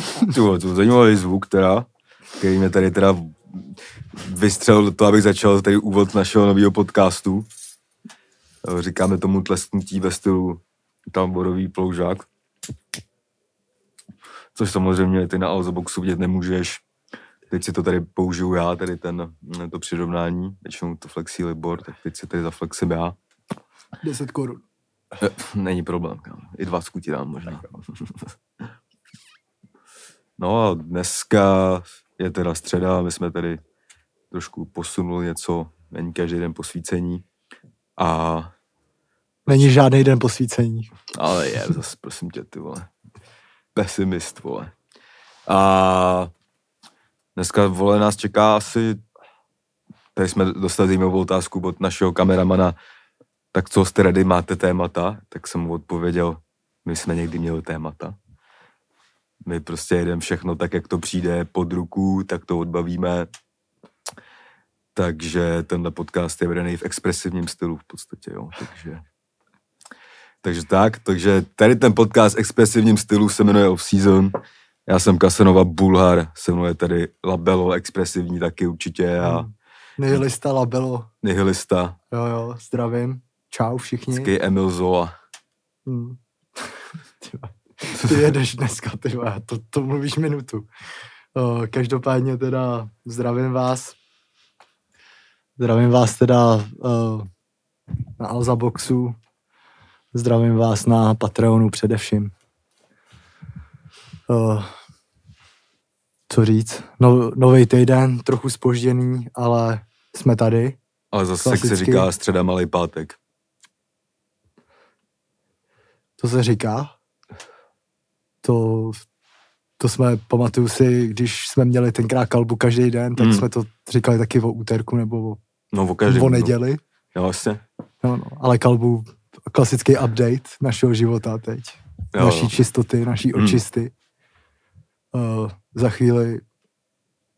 to to zajímavý zvuk teda, který mě tady teda vystřelil do toho, abych začal tady úvod našeho nového podcastu. Eh, Říkáme tomu tlesknutí ve stylu tamborový ploužák. Což samozřejmě ty na Alzoboxu vidět nemůžeš. Teď si to tady použiju já, tady ten, to přirovnání, většinou to flexí Libor, tak teď si tady zaflexím já. 10 korun. Eh, Není problém, kámo. I dva ti dám možná. No a dneska je teda středa, my jsme tady trošku posunuli něco, není každý den posvícení. A, Není žádný den posvícení. ale je, zase prosím tě, ty vole. Pesimist, vole. A dneska, vole, nás čeká asi, tady jsme dostali zajímavou otázku od našeho kameramana, tak co jste rady, máte témata? Tak jsem mu odpověděl, my jsme někdy měli témata. My prostě jedeme všechno tak, jak to přijde pod ruku, tak to odbavíme. Takže tenhle podcast je vedený v expresivním stylu v podstatě, jo. Takže, takže tak, takže tady ten podcast v expresivním stylu se jmenuje Off Season. Já jsem Kasanova Bulhar, se mnou je tady Labelo, expresivní taky určitě a Hmm. Nihilista labelo. nihilista, Jo, jo, zdravím. Čau všichni. ský Emil Zola. Hmm. Ty jedeš dneska, ty to, to mluvíš minutu. O, každopádně teda zdravím vás. Zdravím vás teda uh, na Alza Boxu. Zdravím vás na Patreonu především. Uh, co říct? No, nový týden, trochu spožděný, ale jsme tady. Ale zase, jak se Klasicky. říká, středa malý pátek. To se říká. To, to jsme, pamatuju si, když jsme měli tenkrát kalbu každý den, tak Hmm. jsme to říkali taky o úterku nebo o, No, o každém. o neděli. No, vlastně. No, no, ale kalbu, klasický update našeho života teď. Jo, naší jo. čistoty, naší Hmm. očisty. Uh, za chvíli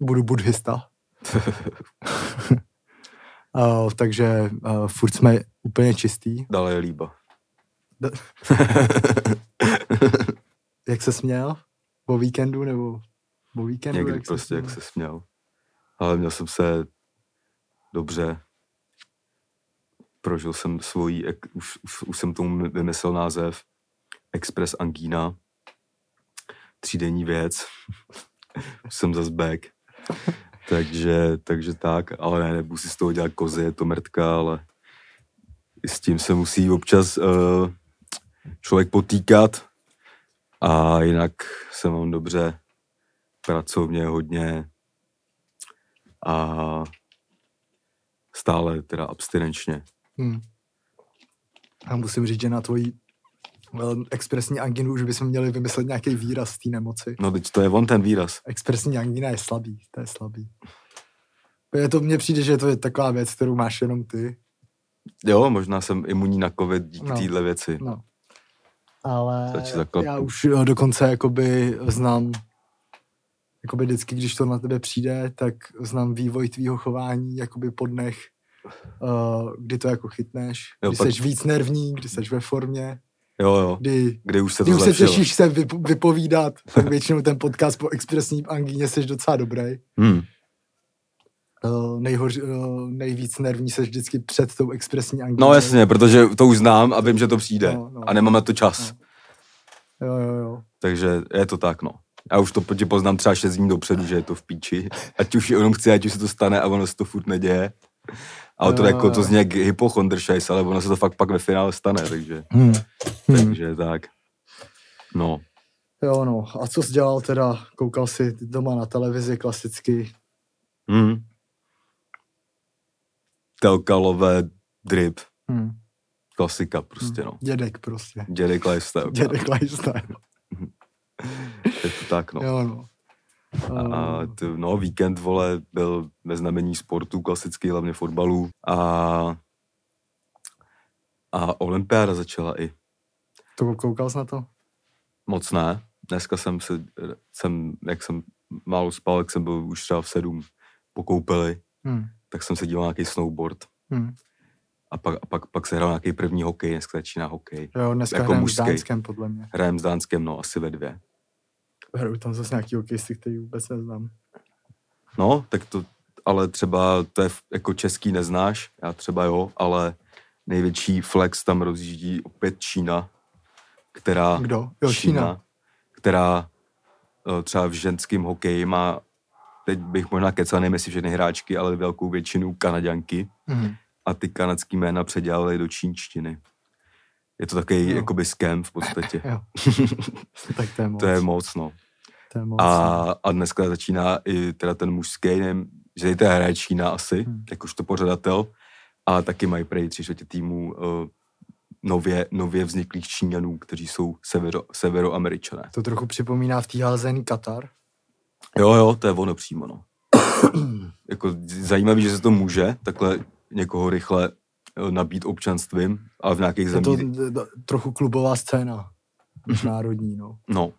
budu buddhista. uh, takže uh, furt jsme úplně čistý. Dále je líba. Jak se směl? O víkendu nebo o víkendu? Někdy jak se prostě, jak směl? se směl. Ale měl jsem se dobře. Prožil jsem svojí, už, už, už jsem tomu vymyslel název, Express Angina. Třídenní věc. už jsem zase back. takže, takže tak, ale ne, nebudu si z toho dělat kozy, je to mrtka, ale s tím se musí občas uh, člověk potýkat a jinak se mám dobře pracovně hodně a stále teda abstinenčně. Hmm. A musím říct, že na tvojí eh, expresní anginu už bychom měli vymyslet nějaký výraz té nemoci. No teď to je on ten výraz. Expresní angina je slabý, to je slabý. Je to, mně přijde, že to je taková věc, kterou máš jenom ty. Jo, možná jsem imunní na covid díky no. téhle věci. No. Ale já už eh, dokonce jakoby znám, jakoby vždycky, když to na tebe přijde, tak znám vývoj tvýho chování jakoby po dnech, uh, kdy to jako chytneš, Jo, kdy pak- jsi víc nervní, kdy jsi ve formě, Jo, jo. kdy, Kdy už se kdy to už se těšíš se vyp- vypovídat, tak většinou ten podcast po expresní angíně jsi docela dobrý. Hmm. Uh, nejhoř, uh, nejvíc nervní seš vždycky před tou expresní angínou. No jasně, protože to už znám a vím, že to přijde. No, no. a nemám na to čas. No. Jo, jo, jo. Takže je to tak, no. Já už to tě poznám třeba 6 dní dopředu, že je to v píči. Ať už jenom chci, ať už se to stane a ono se to furt neděje. Ale to, jako, to zní jak hypochondršajs, ale ono se to fakt pak ve finále stane, takže, Hmm. Hmm. takže tak. No, Jo, no. A co jsi dělal teda? Koukal jsi doma na televizi klasicky? hmm. Telkalové drip, Hmm. klasika prostě, no. Dědek prostě. Dědek lifestyle. Dědek lifestyle. Je to tak, no. Jo, no. A Uh, t, no, víkend, vole, byl ve znamení sportu, klasický, hlavně fotbalu. A, a olympiáda začala i. to koukal jsi na to? Moc ne. Dneska jsem se, jsem, jak jsem málo spal, jak jsem byl už třeba v sedm pokoupili, Hmm. Tak jsem se díval na nějaký snowboard. Hmm. A pak, a pak, pak se hrál nějaký první hokej, dneska začíná hokej. Jo, dneska Jako hrajeme s. Dánskem, podle mě. Hrajem s Dánskem, no, asi ve dvě. Hrajou tam zase nějaký hokejisty, který vůbec neznám. No, tak to, ale třeba to je jako český neznáš, já třeba jo, ale největší flex tam rozjíždí opět Čína, která... Kdo? Jo, Čína. která eh, třeba v ženském hokeji má, teď bych možná kecal, nevím jestli všechny hráčky, ale velkou většinu Kanaďanky Mhm. a ty kanadský jména předělali do čínštiny. Je to takový Jo. jakoby scam v podstatě. Tak to je moc. to je moc, no. to je moc. A, a dneska začíná i teda ten mužský, nevím, že to hraje Čína asi, Hmm. hmm. jakožto pořadatel, a taky mají prej tři čtvrtě týmů uh, nově, nově vzniklých Číňanů, kteří jsou severo, severoameričané. To trochu připomíná v té házený Katar. Jo, jo, to je ono přímo, no. jako zajímavý, že se to může takhle někoho rychle eh, nabít občanstvím, ale v nějakých Je to zemích... d- d- trochu klubová scéna. Než národní, no. No.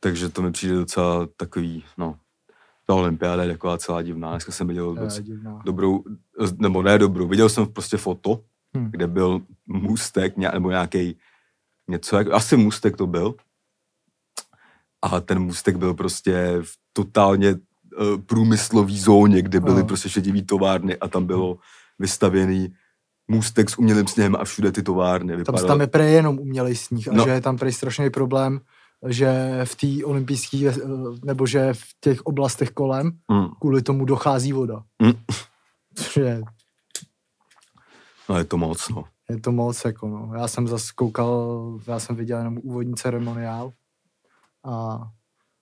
Takže to mi přijde docela takový, no. Ta olympiáda je taková celá divná. Dneska jsem viděl To je divná. dobrou, nebo ne dobrou, viděl jsem prostě foto, Hm. kde byl můstek, nebo nějaký něco, jak, asi můstek to byl. A ten můstek byl prostě v totálně uh, průmyslový zóně, kde byly Aha. prostě šedivý továrny a tam bylo vystavěný můstek s umělým sněhem a všude ty továrny. Tam, Vypadalo, tam je prej jenom umělej sníh a No. že je tam prej strašný problém, že v té olympijské, nebo že v těch oblastech kolem mm, kvůli tomu dochází voda. Mm. Je, no je to moc, no. je to moc, jako no. Já jsem zase koukal, já jsem viděl jenom úvodní ceremoniál a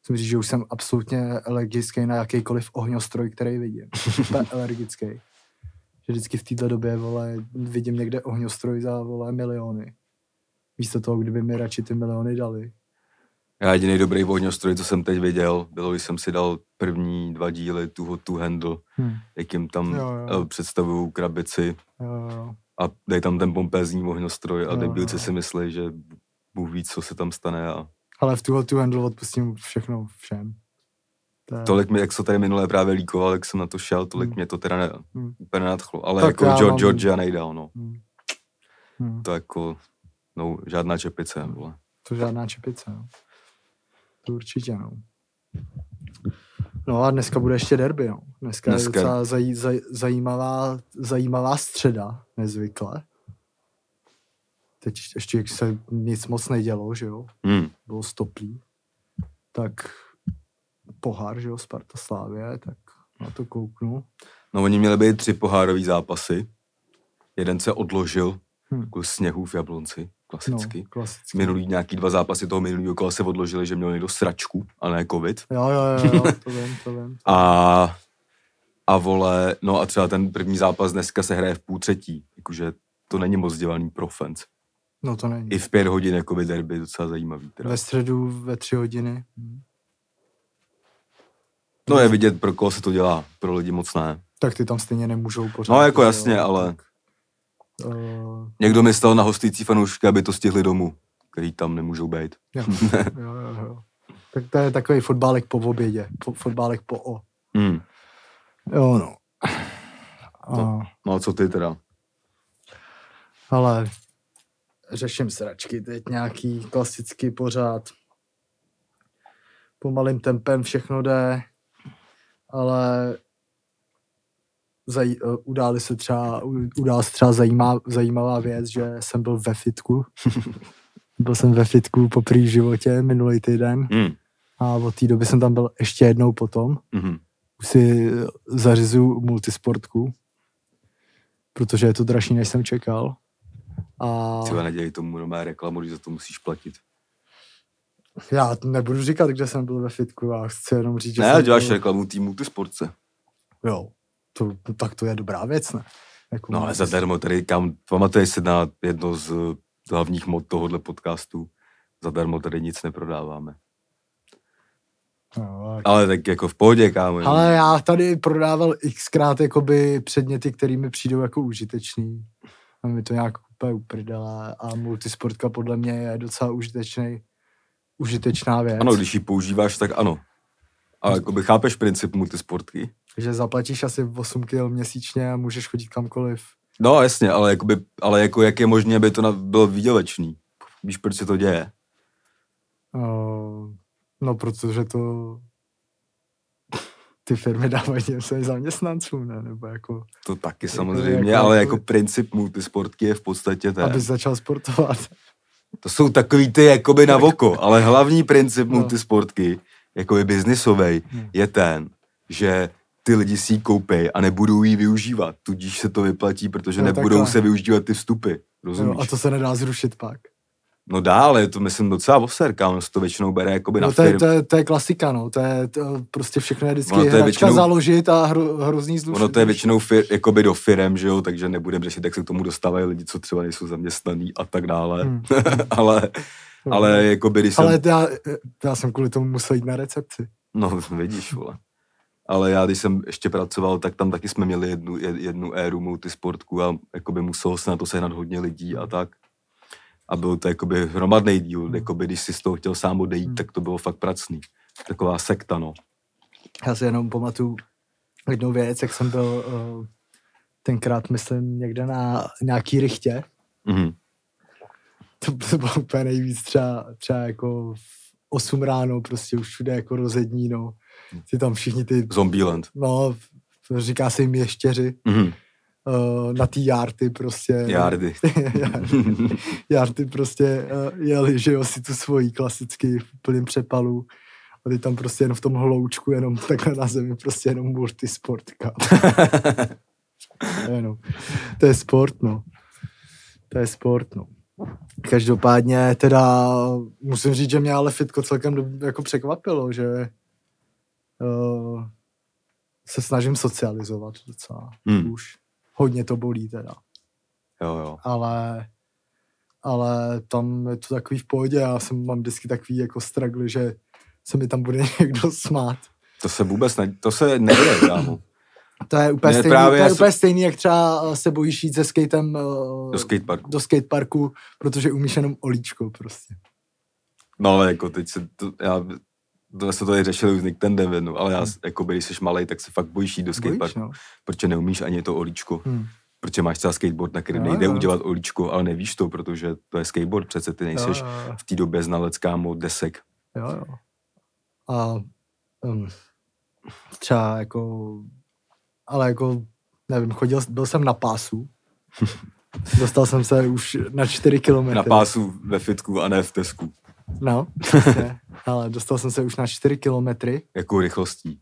musím říct, že už jsem absolutně alergický na jakýkoliv ohňostroj, který vidím. Úplně alergický. Že vždycky v této době, vole, vidím někde ohňostroj za, vole, miliony. Místo toho, kdyby mi radši ty miliony dali. Já jediný dobrý ohňostroj, co jsem teď viděl, bylo, když jsem si dal první dva díly Too Hot to Handle, Hm. jak jim tam Jo, jo. představují krabici Jo, jo. a dají tam ten pompézní ohňostroj a Jo, debilci jo. si myslí, že Bůh ví, co se tam stane a Ale v tuhle tu handle odpustím všechno všem. To je, tolik mi, jak se tady minule právě líkoval, jak jsem na to šel, tolik Hmm. mě to teda ne, Hmm. úplně nenadchlo. Ale Tak jako George, mám- Georgia nejdál, no. Hm. Hm. To jako, no, žádná čepice, vole. To žádná čepice, no. To určitě, no. No a dneska bude ještě derby, no. Dneska, dneska. Dneska- je docela zaj, zaj, zajímavá, zajímavá středa, nezvykle. Teď ještě se nic moc nedělo, že jo. Hmm. Bylo stoplý. Tak pohár, že jo, Sparta Slávě, tak na to kouknu. No, oni měli být tři pohárové zápasy. Jeden se odložil Hm. kvůli sněhu v Jablonci, klasicky. No, klasicky. minulý nějaký dva zápasy toho minulého kola se odložili, že měl někdo sračku, a ne covid. Jo, jo, jo, jo, to vím, to vím. A, a vole, no a třeba ten první zápas dneska se hraje v půl třetí, jakože to není moc dělaný pro fans. No to není. I v pět hodin jako by derby, docela zajímavý. Teda. Ve středu ve tři hodiny. Hm. No je vidět, pro koho se to dělá, pro lidi moc ne. Tak ty tam stejně nemůžou pořád. No jako jo, jasně, ale tak, Uh, někdo myslel na hostující fanoušky, aby to stihli domů, který tam nemůžou být. jo, jo, jo, jo. Tak to je takový fotbálek po obědě. Po, fotbálek po o. Hmm. Jo, no. A, No. No a co ty teda? ale řeším sračky teď nějaký klasický pořád. Pomalým tempem všechno jde, ale zaj, uh, událi se třeba, u- udála se třeba zajímá, zajímavá věc, že jsem byl ve fitku. byl jsem ve fitku po v životě minulý týden Hmm. a od té doby jsem tam byl ještě jednou potom. Mhm. Už si zařizuju multisportku, protože je to dražší, než jsem čekal. A Třeba nedělej tomu normální reklamu, když za to musíš platit. já nebudu říkat, kde jsem byl ve fitku, já chci jenom říct, že Ne, jsem děláš byl, reklamu týmu ty sportce. Jo, to, tak to je dobrá věc, ne? Jako No ale zadarmo, tady kam, pamatuješ si na jedno z hlavních mod tohohle podcastu, zadarmo tady nic neprodáváme. No, tak- Ale tak jako v pohodě, kámo. Ale já tady prodával xkrát jakoby předměty, které mi přijdou jako užitečný. A mi to nějak úplně uprdele. A multisportka podle mě je docela užitečný, užitečná věc. Ano, když ji používáš, tak ano. Ale jakoby chápeš princip multisportky? Že zaplatíš asi 8 kg měsíčně a můžeš chodit kamkoliv. No jasně, ale, jakoby, ale jako jak je možné, aby to na, bylo výdělečný? Víš, proč se to děje? Uh, No, protože to ty firmy dávají těm svým zaměstnancům, ne? Nebo jako, To taky Jako- samozřejmě, jako- ale jako princip multisportky je v podstatě ten. aby začal sportovat. To jsou takový ty jakoby na oko, ale hlavní princip No. multisportky, jakoby biznisovej, Hmm. je ten, že ty lidi si ji koupej a nebudou ji využívat, tudíž se to vyplatí, protože Jo, nebudou takhle. se využívat ty vstupy, rozumíš? Jo, a to se nedá zrušit pak. No dále, to myslím docela oser, kámo, se to většinou bere jakoby na No, to, je, to, je, to je klasika, no. To je to prostě všechno je vždycky Ono to je většinou- založit a hro, hrozný zlušit. Ono to je většinou fir, jakoby do firem, že jo, takže nebudeme řešit, jak se k tomu dostávají lidi, co třeba nejsou zaměstnaný a tak dále. Hmm. ale, ale jakoby, když jsem... Ale já, já jsem kvůli tomu musel jít na recepci. No, vidíš, vole. Ale já, když jsem ještě pracoval, tak tam taky jsme měli jednu, jed- jednu éru multisportku a jakoby muselo se na to sehnat hodně lidí a tak. A byl to jakoby hromadný díl, jakoby když si z toho chtěl sám odejít, Hmm. tak to bylo fakt pracný. Taková sekta, no. Já si jenom pamatuju jednu věc, jak jsem byl uh, tenkrát, myslím, někde na nějaký rychtě. Mhm. To, to bylo úplně nejvíc třeba, třeba jako v 8 ráno, prostě už všude jako rozední, no. Ty tam všichni ty, Zombieland. no, říká se jim ještěři, Mhm. Uh, na ty jarty prostě. Jardy. Jarty prostě uh, jeli, že jo, si tu svojí klasicky v plném přepalu. A ty tam prostě jenom v tom hloučku, jenom takhle na zemi, prostě jenom multisport. jenom. To je sport, no. To je sport, no. Každopádně teda musím říct, že mě ale fitko celkem do- jako překvapilo, že uh, se snažím socializovat docela Hmm. už. Hodně to bolí teda Jo, jo. ale, ale tam je to takový v pohodě. Já jsem, mám vždycky takový jako struggle, že se mi tam bude někdo smát. To se vůbec ne, to se nejde, kámo. To je úplně, Ne, stejný, právě to je jsem- úplně stejný, jak třeba se bojíš jít se skatem eh, Do skateparku. do skateparku, protože umíš jenom olíčko prostě. No ale jako teď se, to, já, to se tady řešili už s Nick Tandem jednou, ale já, Hmm. jako když jsi malej, tak se fakt bojíš jít do skateparku, no. protože neumíš ani to olíčko. Hm. Protože máš třeba skateboard, na kterém nejde jo. udělat olíčko, ale nevíš to, protože to je skateboard, přece ty nejseš Jo, jo, v té době znalec kámo desek. jo, jo. A um, třeba jako, ale jako, nevím, chodil, byl jsem na pásu, dostal jsem se už na 4 kilometry. Na pásu ve fitku a ne v tesku. No, ale dostal jsem se už na 4 kilometry. Jakou rychlostí.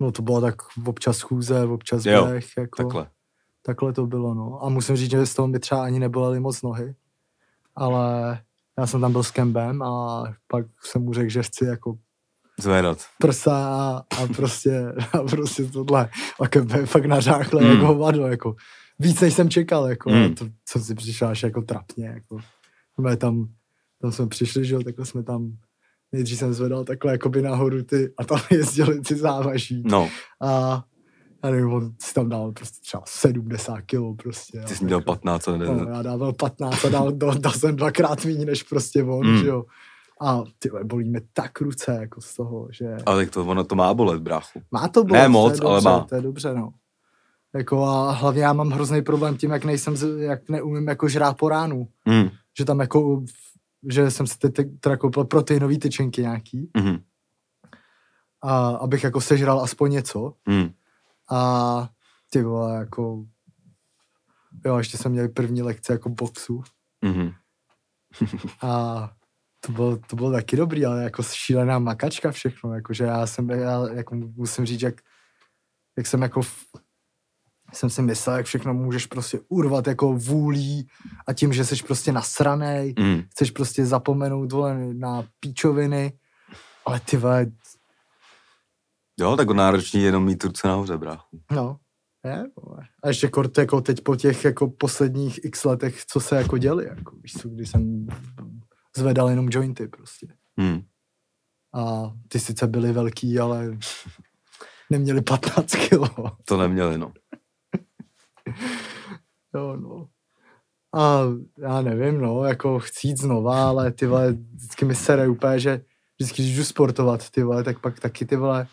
No to bylo tak občas chůze, občas Jo, běh, jako Takhle. takhle to bylo, no. A musím říct, že z toho mi třeba ani nebolely moc nohy, ale já jsem tam byl s Kembem a pak jsem mu řekl, že chci jako Zvedat. prsa a, a prostě, a prostě tohle. A Kembe je fakt nařáchle Mm. jako hovado, jako víc než jsem čekal, jako Mm. to jsem si přišel až jako trapně, jako. Jsme tam, tam jsme přišli, že jo, takhle jsme tam, nejdřív jsem zvedal takhle jakoby nahoru ty, a tam jezdili ty závaží. No, A já nevím, on si tam dal prostě třeba 70 kilo prostě. ty jsi měl jako- 15 a ne, No, já dával 15 a dal, dal, dal jsem dvakrát méně než prostě on, Mm. že jo. A ty bolí mě tak ruce jako z toho, že ale tak to, ono to má bolet, bráchu. má to bolet, Ne to je moc, ale dobře, má. To je dobře, no. Jako a hlavně já mám hrozný problém tím, jak nejsem, jak neumím jako žrát po ránu. Mm. Že tam jako, že jsem si teď teda koupil proteinový tyčinky nějaký, Mm. a abych jako sežral aspoň něco. Mm. A ty vole, jako jo, ještě jsme měli první lekce jako boxu Mm. a to bylo, to bylo taky dobrý, ale jako šílená makačka všechno, jakože já jsem, já jako musím říct, jak, jak jsem jako jsem si myslel, jak všechno můžeš prostě urvat jako vůlí a tím, že jsi prostě nasranej, Mm. chceš prostě zapomenout vole, na píčoviny, ale ty vole, Jo, tak náročný je jenom mít ruce nahoře, bráchu. No, je, vole. A ještě kort, jako teď po těch jako posledních x letech, co se jako děli, jako víš co, kdy jsem zvedal jenom jointy prostě. Mm. A ty sice byly velký, ale neměli 15 kilo. To neměli, no. Jo, no. A já nevím, no, jako chci jít znova, ale ty vole, vždycky mi sere úplně, že vždycky, když jdu sportovat, ty vole, tak pak taky ty vole,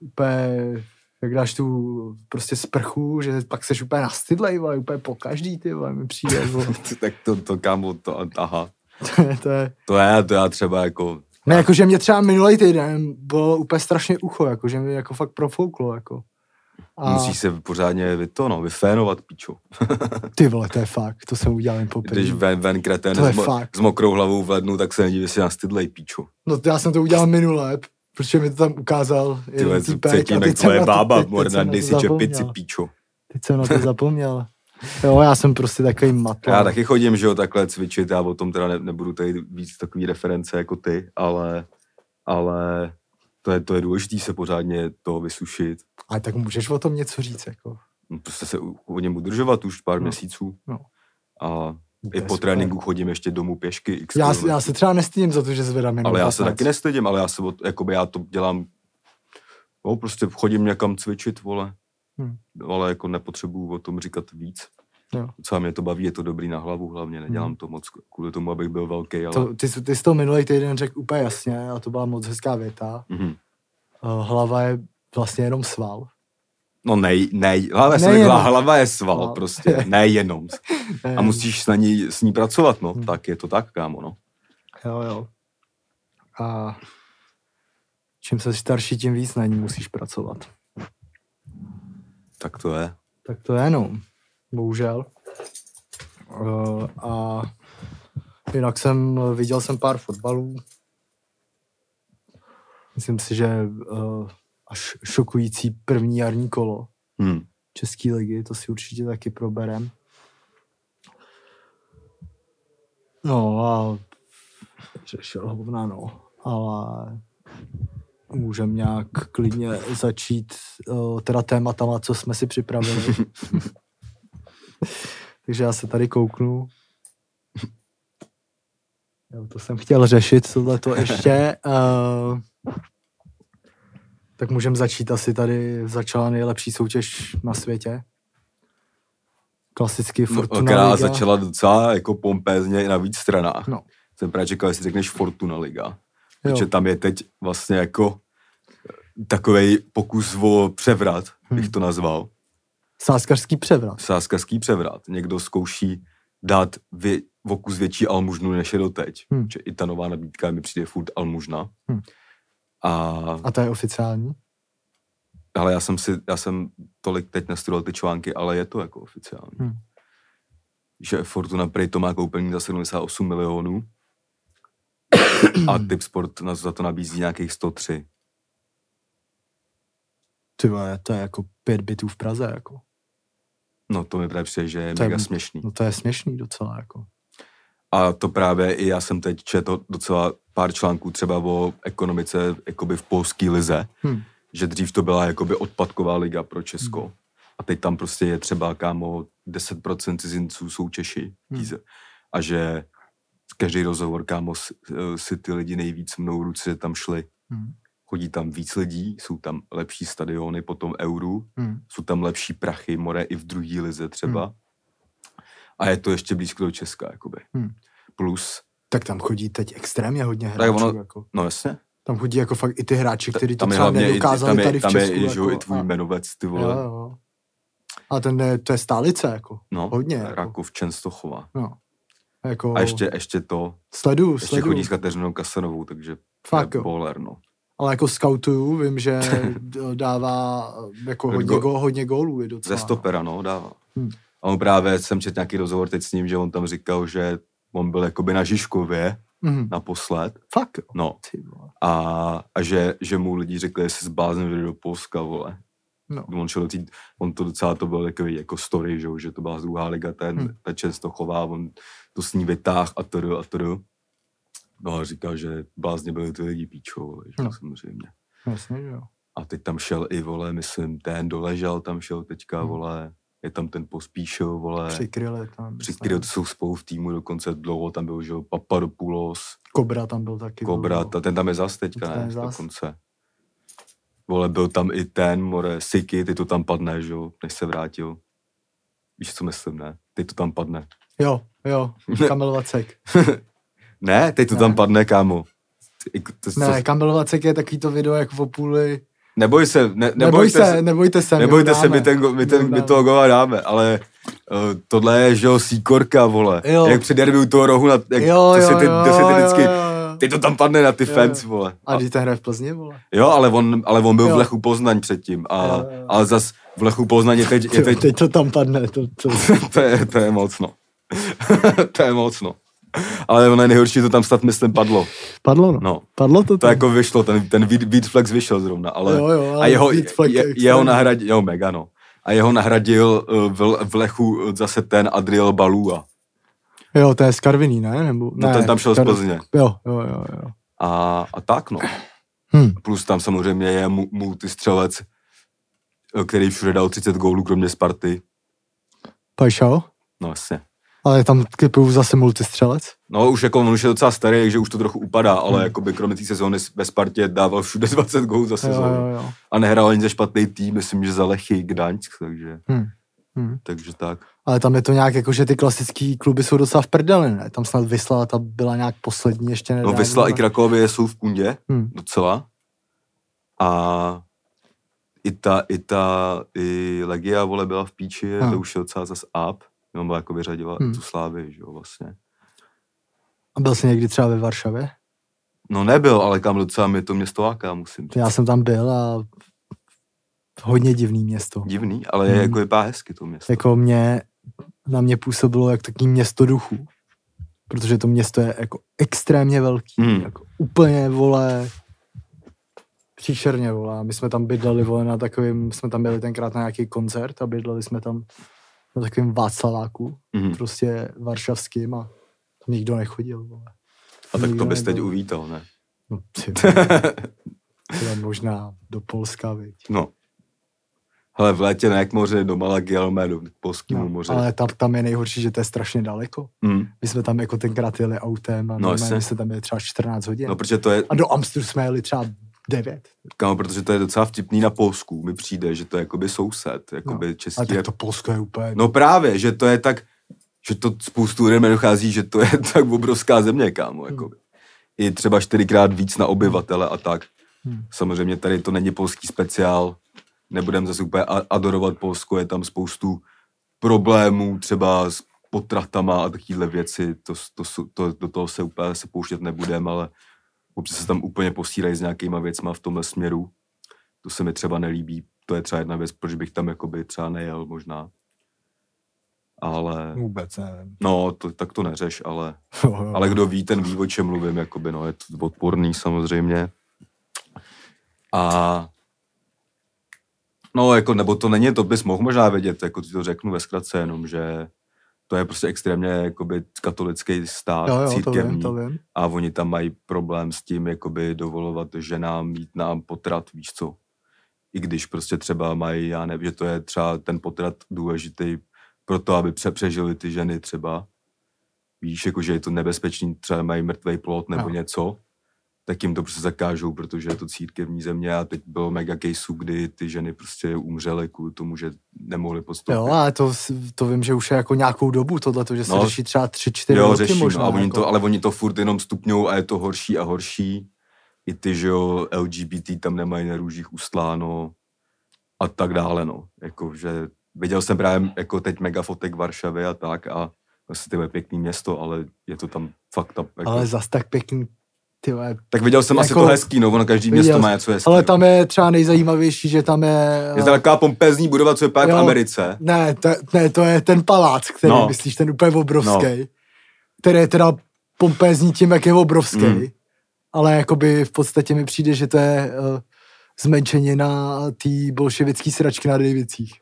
úplně, jak dáš tu prostě sprchu, že pak seš úplně nastydlej, vole, úplně po každý, ty vole, mi přijde, vole. tak to, to kámo, to, aha. to, je, to je, To je, to já třeba jako, Ne, jakože mě třeba minulý týden bylo úplně strašně ucho, jakože mi jako fakt profouklo, jako. A... Musíš se pořádně vy to, no, vyfénovat, píčo. Ty vole, to je fakt, to jsem udělal jen poprvé. Když ven, ven kreten s, mo- s, mokrou hlavou v lednu, tak se nedívej si na stydlej, píčo. No já jsem to udělal minule, protože mi to tam ukázal jeden týpek. Cítím, jak tvoje bába, morda, dej si čepici, píčo. Teď jsem na to zapomněl. Jo, já jsem prostě takový matl. Já taky chodím, že jo, takhle cvičit, já o tom teda ne, nebudu tady víc takový reference jako ty, ale, ale to je, to je důležité se pořádně to vysušit. A tak můžeš o tom něco říct, jako. No, prostě se o něm udržovat už pár no. měsíců. No. A i po tréninku chodím ještě domů pěšky. X já, já se třeba nestydím za to, že zvedám jenom Ale já se taky nestydím, ale já se, jakoby já to dělám, no prostě chodím někam cvičit, vole. Hmm. Ale jako nepotřebuju o tom říkat víc. Jo. Co mě to baví, je to dobrý na hlavu hlavně, nedělám hmm. to moc kvůli tomu, abych byl velký. Ale... To, ty, ty jsi to minulý týden řekl úplně jasně a to byla moc hezká věta. Hmm. Hlava je vlastně jenom sval. No nej, nej, hlava, ne, řekla, hlava je sval no. prostě, ne jenom. a musíš na ní, s ní pracovat, no, hmm. tak je to tak, kámo, no. Jo, jo. A čím se starší, tím víc na ní musíš pracovat. Tak to je. Tak to je, no. Bohužel. Uh, a jinak jsem, viděl jsem pár fotbalů. Myslím si, že uh, až šokující první jarní kolo hmm. České ligy, to si určitě taky proberem. No a řešil hovna, no. Ale můžeme nějak klidně začít uh, teda tématama, co jsme si připravili. Takže já se tady kouknu. Jo, to jsem chtěl řešit, tohle to ještě. Uh, tak můžeme začít asi tady, začala nejlepší soutěž na světě. Klasicky no, Fortuna no, která Liga. začala docela jako pompézně na víc stranách. No. Jsem právě čekal, jestli řekneš Fortuna Liga. Protože tam je teď vlastně jako takový pokus o převrat, hmm. bych to nazval. Sáskařský převrat. Sáskařský převrat. Někdo zkouší dát vě, vokus větší almužnu, než je doteď. Hmm. Že i ta nová nabídka mi přijde furt almužna. Hmm. A, a to je oficiální? Ale já jsem si, já jsem tolik teď nestudoval ty články, ale je to jako oficiální. Hmm. Že Fortuna Prey to má koupení za 78 milionů a Tip Sport nás za to nabízí nějakých 103. Ty vole, to je jako pět bytů v Praze, jako. No to mi právě přijde, že je to mega je, směšný. No to je směšný docela, jako. A to právě i já jsem teď četl docela pár článků třeba o ekonomice jakoby v polské lize, hmm. že dřív to byla jakoby odpadková liga pro Česko. Hmm. A teď tam prostě je třeba, kámo, 10% cizinců jsou Češi. Hmm. A že každý rozhovor, kámo, si ty lidi nejvíc mnou ruce tam šli. Hmm chodí tam víc lidí, jsou tam lepší stadiony po tom euru, hmm. jsou tam lepší prachy, more i v druhé lize třeba. Hmm. A je to ještě blízko do Česka, jakoby. Hmm. Plus... Tak tam chodí teď extrémně hodně hráčů. ono, jako. No jasně. Tam chodí jako fakt i ty hráči, kteří to třeba nedokázali tam je, tady v tam Česku. Tam je jako, i tvůj a... jmenovec, ty vole. Jo, jo. A ten je, to je stálice, jako. No, hodně. Rakov, jako. Čenstochova. No. Jako... A ještě, ještě to. Sledu, ještě sledu. chodí s Kateřinou Kasanovou, takže Fakt, je boler, no ale jako scoutuju, vím, že dává jako hodně, go, hodně gólů. Je docela. Ze stopera, no, dává. Hmm. A on právě, jsem četl nějaký rozhovor teď s ním, že on tam říkal, že on byl jakoby na Žižkově mm. naposled. Fakt? No. A, a že, že mu lidi řekli, že se zbláznil, že do Polska, vole. No. On, šel tý, on to docela to byl takový jako story, že, že to byla druhá liga, ten, hmm. ta často chová, on to s ní vytáh a to a to. No a říkal, že blázně byli ty lidi píčo, že no. samozřejmě. Jasně, že jo. A teď tam šel i, vole, myslím, ten doležel, tam šel teďka, hmm. vole, je tam ten pospíšil, vole. Přikryli tam. Přikryli, to jsou spolu v týmu dokonce dlouho, tam byl, že jo, Papadopoulos. Kobra tam byl taky. Kobra, ta, ten tam je zas teďka, ten ne, zas. dokonce. Vole, byl tam i ten, more, Siky, ty to tam padne, že jo, než se vrátil. Víš, co myslím, ne? Ty to tam padne. Jo, jo, Kamil Vacek. Ne, teď to ne. tam padne, kámo. To, to, ne, Kamil Vacek je takový to video jak v půli. Neboj se, ne, nebojte, neboj se, nebojte se. Nebojte se, my, ten, my, ten, my toho gola dáme, ale uh, tohle je, že jo, síkorka, vole. Jo. Jak při derby u toho rohu, na, jak, jo, to si ty, jo, to si ty vždycky, jo, Ty to tam padne na ty Jo, fans, jo. vole. A když ten hraje v Plzni, vole. Jo, ale on, ale on byl Jo. v Lechu Poznaň předtím. A, Jo, jo. ale zas v Lechu Poznaň je teď, je teď teď to tam padne, to, to, to, je, to je moc, no. to je moc, no. Ale ono je nejhorší, to tam snad myslím padlo. padlo, no. No. Padlo to To tam. jako vyšlo, ten, ten beat, beat flex vyšel zrovna, ale, Jo, jo, a ale jeho, Beat Flex je je, jeho nahradil, jo, mega, no. A jeho nahradil uh, v, v Lechu uh, zase ten Adriel Balua. Jo, to je z Karviní, ne? Nebo, No ne, ten tam šel z Kar- Plzně. Jo, jo, jo, jo. A, a tak, no. Hm. Plus tam samozřejmě je mu- multistřelec, eh, který všude dal 30 gólů, kromě Sparty. Pajšao? No jasně. Ale je tam typu zase multistřelec. No už jako on už je docela starý, takže už to trochu upadá, ale Hmm. jakoby kromě té sezóny ve Spartě dával všude 20 gólů za Jo, sezónu. jo, jo. A nehrál ani za špatný tým, myslím, že za Lechy Gdaňsk, takže, Hm. Hm. takže tak. Ale tam je to nějak jako, že ty klasický kluby jsou docela v prdeli, ne? Tam snad Vysla, ta byla nějak poslední ještě No nedávno. Vysla i? Krakově jsou v kundě Hm. docela. A i ta, i ta, i Legia, vole, byla v píči, Hm. to už je docela zas up. No, byla jako vyřadila Hm. tu slávy, že jo, vlastně. A byl jsi někdy třeba ve Varšavě? No nebyl, ale kam docela mi to město láká, musím říct. Já jsem tam byl a hodně divný město. Divný, ale je Hmm. jako vypadá hezky to město. Jako mě, na mě působilo jak takový město duchů. Protože to město je jako extrémně velký. Hmm. Jako úplně, vole, příšerně, vole. A My jsme tam bydleli, vole, na takovým, jsme tam byli tenkrát na nějaký koncert a bydleli jsme tam na takovým Václaváku, Mhm. prostě varšavským a tam nikdo nechodil, vole. A tak to bys teď nebyl. uvítal, ne? No, ty, teda možná do Polska, viď. No. Hele, v létě ne k moře, do Malagy, ale mé do polskému No, moře. ale tam, tam je nejhorší, že to je strašně daleko. Mm. My jsme tam jako tenkrát jeli autem a No, jsme tam jeli třeba 14 hodin. No, protože to je, A do Amstru jsme jeli třeba 9. kámo, protože to je docela vtipný na Polsku. Mi přijde, že to je jakoby soused, jakoby No, český. Ale tak to Polsko je úplně... No právě, že to je tak, že to spoustu lidem nedochází, že to je tak obrovská země, kámo, Hmm. jakoby. I třeba čtyřikrát víc na obyvatele a tak. Hmm. Samozřejmě tady to není polský speciál, nebudem zase úplně adorovat Polsko, je tam spoustu problémů třeba s potratama a takovéhle věci, to, to, to, do toho se úplně se pouštět nebudem, ale občas se tam úplně posílají s nějakýma věcma v tomhle směru. To se mi třeba nelíbí, to je třeba jedna věc, proč bych tam jakoby třeba nejel možná. Ale, Vůbec nevím. no, to, tak to neřeš, ale ale kdo ví, ten ví, o čem mluvím, jakoby, no, je to odporný samozřejmě. A no, jako, nebo to není, to bys mohl možná vědět, jako ti to řeknu ve zkratce, jenom, že to je prostě extrémně jakoby, katolický stát, jo, jo, to církevní vím, to vím. a oni tam mají problém s tím, jakoby dovolovat ženám mít nám potrat, víš co. I když prostě třeba mají, já nevím, že to je třeba ten potrat důležitý pro to, aby pře- přežili ty ženy třeba. Víš, jako že je to nebezpečný, třeba mají mrtvý plot nebo No. něco, tak jim to prostě zakážou, protože je to církevní země a teď bylo mega caseů, kdy ty ženy prostě umřely kvůli tomu, že nemohly podstoupit. Jo, ale to, to vím, že už je jako nějakou dobu tohle, že se No. řeší třeba 3-4 jo, roky řeší, možná. no, a oni jako. to, ale oni to furt jenom stupňou a je to horší a horší. I ty, že jo, LGBT tam nemají na růžích ustláno a tak dále, no. Jako, že viděl jsem právě jako teď mega fotek Varšavy a tak a vlastně to je pěkný město, ale je to tam fakt up. Jako. Ale zas tak pěkný, ty vole. tak viděl jsem asi jako- to hezký, no, ono každý Viděl město má něco hezký. Ale tam je třeba nejzajímavější, že tam je... je to taková pompézní budova, co je právě v. Americe. Ne, to, ne, to je ten palác, který No. no. myslíš, ten úplně obrovský, no. který je teda pompézní tím, jak je obrovský, Mm. ale jakoby v podstatě mi přijde, že to je uh, zmenšenina té bolševické sračky na Davicích.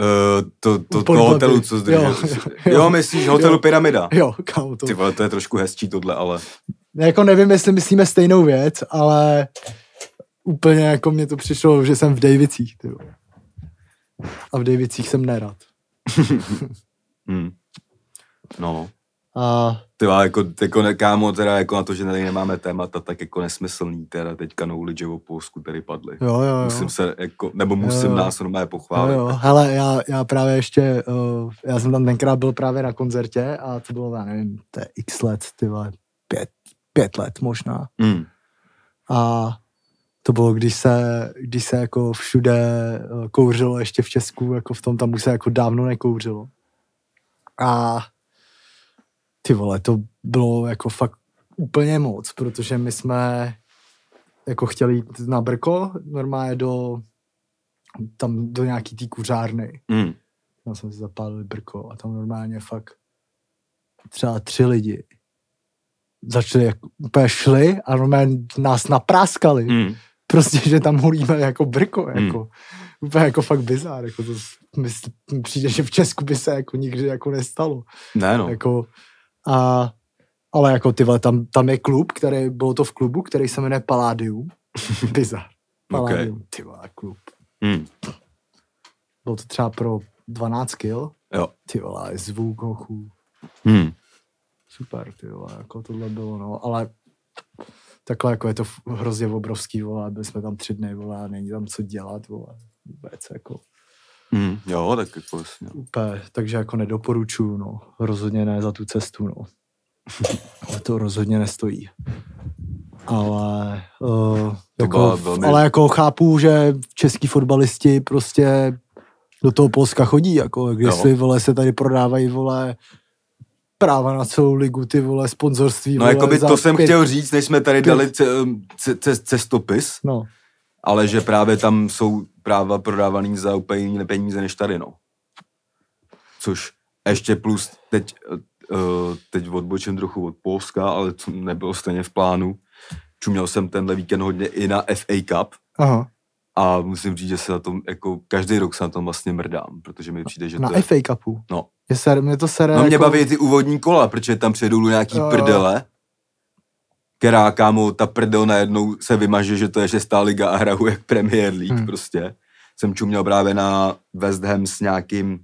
Uh, to, to, to hotelu, co zdržel. Jo, Jo, jo. myslíš hotelu Jo. Pyramida. Jo, kámo, to... Ty vole, to je trošku hezčí tohle, ale Jako nevím, jestli myslíme stejnou věc, ale úplně jako mně to přišlo, že jsem v Davicích, ty vole. A v Davicích jsem nerad. Hmm. No, A ty vole, jako, jako ne, kámo, teda jako na to, že tady nemáme témata, tak jako nesmyslný, teda teďka knowledge o Polsku tady padly. jo, jo, jo. Musím se, jako, nebo musím Jo. nás normálně Jo, pochválit. jo, hele, já, já právě ještě, uh, já jsem tam tenkrát byl právě na koncertě a to bylo, já nevím, to je x let, ty vole, pět, pět let možná. Hmm. A to bylo, když se, když se jako všude eh, kouřilo ještě v Česku, jako v tom tam už se jako dávno nekouřilo. A ty vole, to bylo jako fakt úplně moc, protože my jsme jako chtěli jít na Brko, normálně do tam do nějaký té kuřárny. Mm. Tam jsme si zapálili Brko a tam normálně fakt třeba tři lidi začali, jako, úplně šli a normálně nás napráskali. Mm. Prostě, že tam hulíme jako Brko, Hmm. jako. Úplně jako fakt bizár, jako to mi přijde, že v Česku by se jako nikdy jako nestalo. Ne, no. Jako, a, ale jako ty vole, tam, tam je klub, který, bylo to v klubu, který se jmenuje Palladium. Bizar. Palladium, ty vole, klub. Mm. Bylo to třeba pro 12 kil. Jo. Ty vole, zvuk hochů. Mm. Super, ty vole, jako tohle bylo, no, ale takhle jako je to hrozně obrovský, vole, byli jsme tam tři dny, vole, a není tam co dělat, vole, vůbec, jako, Mm. Jo, tak jako jasně. úplně, takže jako nedoporučuju, no, rozhodně ne za tu cestu, no. Ale to rozhodně nestojí. Ale, uh, jako, velmi- ale jako chápu, že český fotbalisti prostě do toho Polska chodí, jako, jestli, vole, se tady prodávají, vole, práva na celou ligu, ty vole, sponzorství, No, vole, jako by to jsem pět- chtěl říct, než jsme tady pět- dali ce, ce, ce, cestopis, No, ale že právě tam jsou práva prodávaný za úplně jiné peníze než tady, no. Což ještě plus teď, uh, teď odbočím trochu od Polska, ale to nebylo stejně v plánu. Čuměl jsem tenhle víkend hodně i na FA Cup aha, a musím říct, že se na tom, jako každý rok se na tom vlastně mrdám, protože mi přijde, že na to je... FA Cupu. No. Mě, se, mě to sere, No mě jako, baví ty úvodní kola, protože tam přijedou nějaký Jo, jo. prdele, která, kámo, ta prdel najednou se vymaže, že to je šestá liga a hraju jak Premier League Hmm. prostě. Jsem čuměl právě na West Ham s nějakým,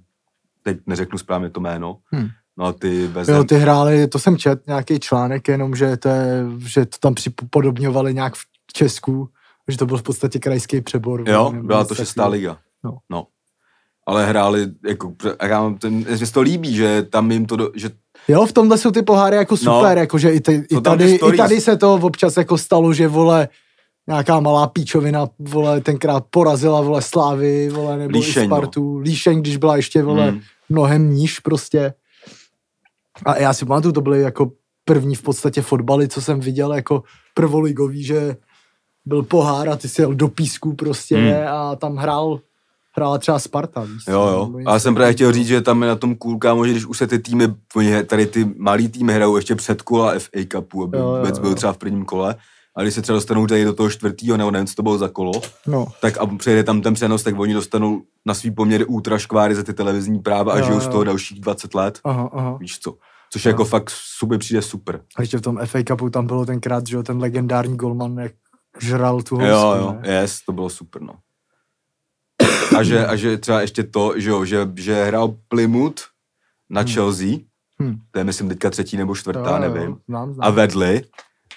teď neřeknu správně to jméno, Hmm. no a ty West Jo, Ham, ty hráli, to jsem čet, nějaký článek, jenom, že to, je, že to tam připodobňovali nějak v Česku, že to byl v podstatě krajský přebor. jo, nebo byla to šestá liga. No. no. Ale hráli, jako, já mám ten, mně se to líbí, že tam jim to, do, že Jo, v tomhle jsou ty poháry jako super, jako že i, ty, i, tady, i tady se to občas jako stalo, že vole, nějaká malá píčovina, vole, tenkrát porazila, vole, Slávy, vole, nebo Líšeň, i no. Spartu. Líšeň, když byla ještě, vole, Hmm. mnohem níž prostě. A já si pamatuju, to byly jako první v podstatě fotbaly, co jsem viděl jako prvoligový, že byl pohár a ty si jel do písku prostě Hmm. a tam hrál, hrála třeba Sparta, víš Jo, jo. něco Ale jsem právě chtěl takového. říct, že tam je na tom cool, kámo, že když už se ty týmy, tady ty malý týmy hrajou ještě před kola FA Cupu, aby Jo, jo, vůbec byl jo. třeba v prvním kole. A když se třeba dostanou tady do toho čtvrtého, nebo nevím, co to bylo za kolo, No, tak a přejde tam ten přenos, tak oni dostanou na svý poměry ultra škváry za ty televizní práva a Jo, žijou z jo. toho dalších 20 let. aha, aha. Víš co? Což jako fakt sobě přijde super. A ještě v tom FA Cupu tam bylo tenkrát, že jo, ten legendární golman, jak žral tu Jo, housku, jo, ne? yes, to bylo super, no. A že, a že třeba ještě to, že jo, že, že hrál Plymouth na Hmm. Chelsea, Hm. to je myslím teďka třetí nebo čtvrtá, Jo, jo, nevím. Znám, znám. a vedli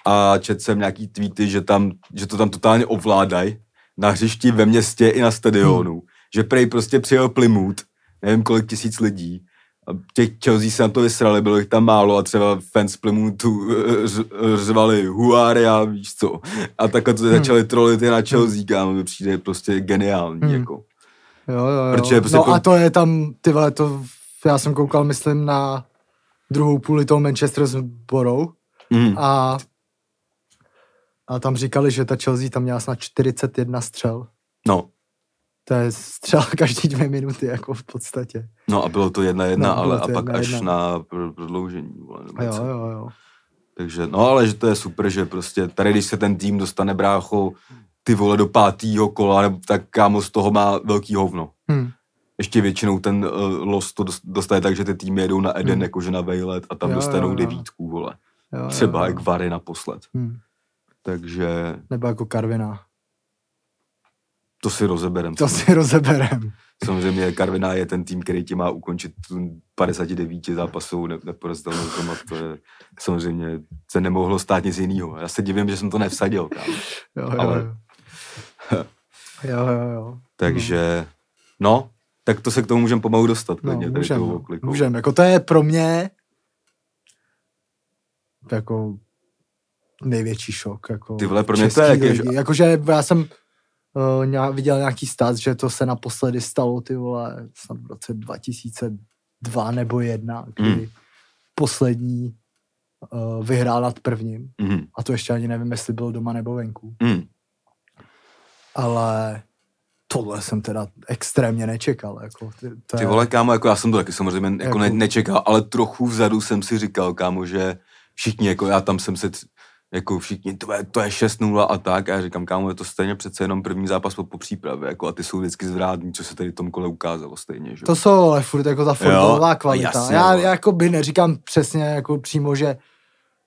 a četl jsem nějaký tweety, že, tam, že to tam totálně ovládají na hřišti, ve městě i na stadionu. Hmm. Že prej prostě přijel Plymouth, nevím kolik tisíc lidí, těch Chelsea se na to vysrali, bylo jich tam málo a třeba fans Plymouthu eh, ř- řvali huária, víš co. A takhle to Hmm. začali trolit i na Chelsea, kámo, mi přijde prostě geniální, Hmm. jako. Jo, jo, jo. Protože prostě no jako- a to je tam, ty vole, to, já jsem koukal, myslím, na druhou půli toho Manchester s Borou Mm. a, a tam říkali, že ta Chelsea tam měla snad 41 střel. No, To je střel každý dvě minuty, jako v podstatě. no a bylo to jedna jedna, No, ale a pak jedna až jedna. na pr- prodloužení. Vole, jo, co. jo, jo. Takže, no ale že to je super, že prostě tady, když se ten tým dostane brácho ty vole do pátého kola, tak kámo z toho má velký hovno. Hm. Ještě většinou ten uh, los to dost- dostane tak, že ty týmy jedou na Eden, Hmm. jakože na vejlet a tam Jo, dostanou jo, jo. devítku, vole. Jo, Třeba jo, jo. jak Vary naposled. Hm. Takže Nebo jako Karvina. To si rozeberem. To si rozeberem. Samozřejmě Karviná je ten tým, který ti má ukončit tu 59 zápasovou ne- neporazitelnou tom a to je samozřejmě se nemohlo stát nic jiného. Já se divím, že jsem to nevsadil. Kámo. Jo, jo, Ale- jo. jo, jo, jo. Takže, no, tak to se k tomu můžeme pomalu dostat. No, klidně, tady můžem, tou no, můžem. Jako to je pro mě jako největší šok. Jako Ty vole, pro mě to je jak je, lidi. Jakože já jsem uh, viděl nějaký stát, že to se naposledy stalo, ty vole, snad v roce 2002 nebo 1, kdy Hmm. poslední uh, vyhrál nad prvním. Mhm. A to ještě ani nevím, jestli byl doma nebo venku. Mhm. Ale tohle jsem teda extrémně nečekal. Jako, ty, to Ty je- vole, kámo, jako já jsem to taky samozřejmě jako ne, Jako- nečekal, ale trochu vzadu jsem si říkal, kámo, že všichni, jako já tam jsem se, jako všichni, to je, to je 6-0 a tak, a já říkám, kámo, je to stejně přece jenom první zápas po, po přípravě, jako a ty jsou vždycky zvrádní, co se tady v tom kole ukázalo stejně, že? To jsou ale furt jako ta fotbalová kvalita. jasně, já, já jako by neříkám přesně jako přímo, že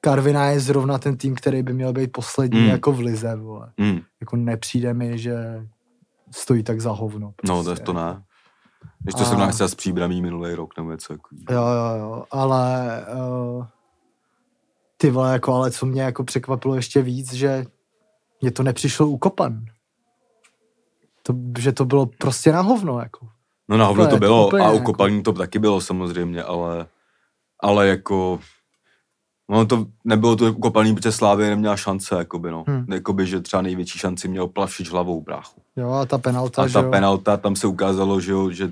Karvina je zrovna ten tým, který by měl být poslední Mm. jako v lize. Vole. Mm, Jako nepřijde mi, že stojí tak za hovno. no, to, prostě. to ne. Když to A- jsem třeba s příbramí minulý rok nebo něco. Jako. Jo, jo, jo, ale uh, ty vole, jako, ale co mě jako překvapilo ještě víc, že mě to nepřišlo ukopan. To, že to bylo prostě na hovno, jako. No na hovno to bylo úplně a jako- ukopání to taky bylo samozřejmě, ale, ale jako No to nebylo to ukopalný, protože Slávě neměla šance, jakoby, no. Hmm. Jakoby, že třeba největší šanci měl Plavšič hlavou, bráchu. Jo, a ta penalta, A že ta jo? penalta, tam se ukázalo, že, jo, že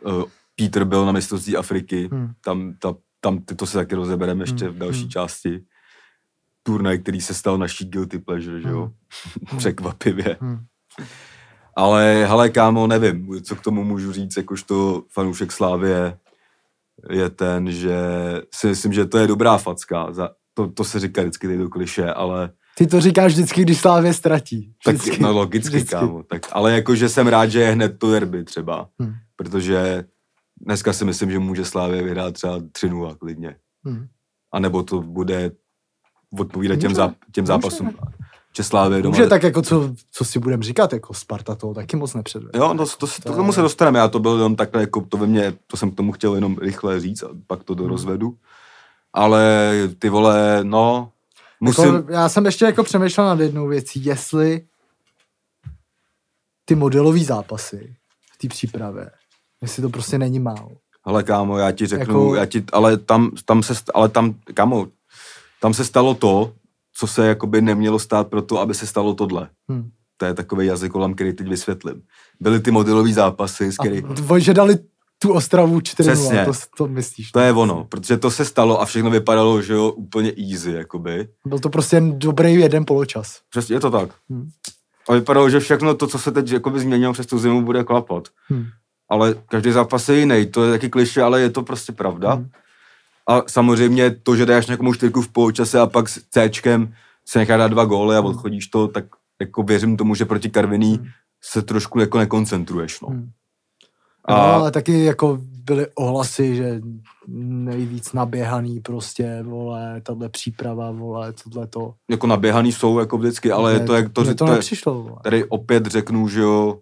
uh, Peter byl na mistrovství Afriky, hmm. tam, ta, tam to se taky rozebereme ještě Hmm, v další hmm. části. Turnaj, který se stal naší guilty pleasure, že jo? Překvapivě. Hmm. Ale hele, kámo, nevím, co k tomu můžu říct, jakožto fanoušek Slávě, je ten, že si myslím, že to je dobrá facka. Za, to, to se říká vždycky tady do kliše, ale Ty to říkáš vždycky, když Slávě ztratí. tak, Vždycky. no logicky, Vždycky. kámo. Tak, ale jakože jsem rád, že je hned to derby třeba, Hmm. protože dneska si myslím, že může Slávě vyhrát třeba 3-0 klidně. Hmm. A nebo to bude odpovídat těm, Může, záp, těm může. zápasům. Že Slávě doma... Může tak jako co, co si budem říkat, jako Sparta toho taky moc nepředvedl. Jo, no, to, to, to, tomu se dostaneme, já to byl jenom takhle, jako to ve mně, to jsem k tomu chtěl jenom rychle říct a pak to Hmm. dorozvedu. Ale ty vole, no, musím, Jako, já jsem ještě jako přemýšlel nad jednou věcí, jestli ty modelové zápasy v té přípravě, jestli to prostě není málo. hele kámo, já ti řeknu, Jako- já ti, ale tam, tam se, ale tam, kámo, tam se stalo to, co se jakoby nemělo stát pro to, aby se stalo tohle. Hm. To je takový jazyk kolem, který teď vysvětlím. Byly ty modelové zápasy, z který... A že dali tu Ostravu 4 Přesně. to, to myslíš. To je ono, protože to se stalo a všechno vypadalo, že jo, úplně easy, jakoby. Byl to prostě jen dobrý jeden poločas. Přesně, je to tak. Hm. A vypadalo, že všechno to, co se teď jakoby změnilo přes tu zimu, bude klapat. Hm. Ale každý zápas je jiný, to je taky kliše, ale je to prostě pravda. Hm. A samozřejmě to, že dáš někomu čtyřku v poločase a pak s Cčkem se nechá dát dva góly a Hm. odchodíš to, tak jako věřím tomu, že proti Karviní Hm. se trošku jako nekoncentruješ. No. Hm. A- No, ale taky jako byly ohlasy, že nejvíc naběhaný prostě, vole, tahle příprava, vole, tohle to. Jako naběhaný jsou jako vždycky, ale je to, jak to, to to je, nepřišlo. Tady opět řeknu, že jo,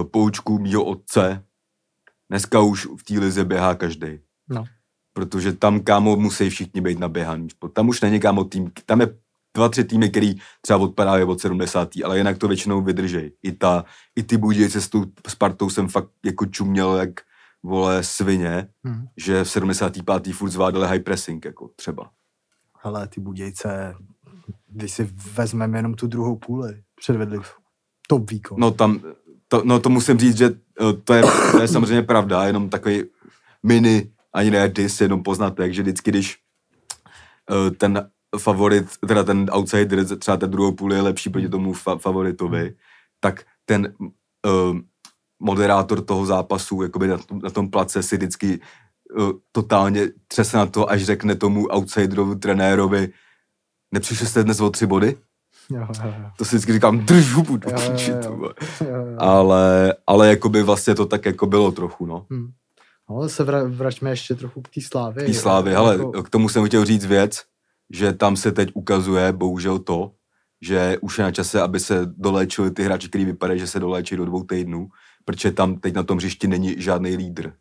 eh, poučku mýho otce, dneska už v té lize běhá každý. No. Protože tam, kámo, musí všichni být naběhaný. Tam už není, kámo, tým, tam je dva, tři týmy, který třeba odpadávají od 70. ale jinak to většinou vydržej. I, ta, i ty Budějce s tou Spartou jsem fakt jako čuměl jak vole svině, Hm. že v 75. furt zvládali high pressing, jako třeba. Hele, ty Budějce, když si vezmeme jenom tu druhou půli, předvedli top výkon. No tam, to, no to musím říct, že eh, to je, to je samozřejmě pravda, jenom takový mini, ani ne dis, jenom poznatek, že vždycky, když eh, ten favorit, teda ten outsider, třeba ten druhou půli je lepší proti tomu fa- favoritovi, tak ten uh, moderátor toho zápasu, jakoby na, tom- na tom place si vždycky uh, totálně třese na to, až řekne tomu outsiderovi, trenérovi, nepřišli jste dnes o tři body? Jo, jo, jo. To si vždycky říkám, drž hubu, do píči, ale, ale jakoby vlastně to tak jako bylo trochu, no. Hm. No, ale se vra- vraťme ještě trochu k té slávě. Tý slávy, hele, Jako, k tomu jsem chtěl říct věc, že tam se teď ukazuje, bohužel to, že už je na čase, aby se doléčili ty hráči, který vypadají, že se doléčí do dvou týdnů, protože tam teď na tom hřišti není žádný lídr.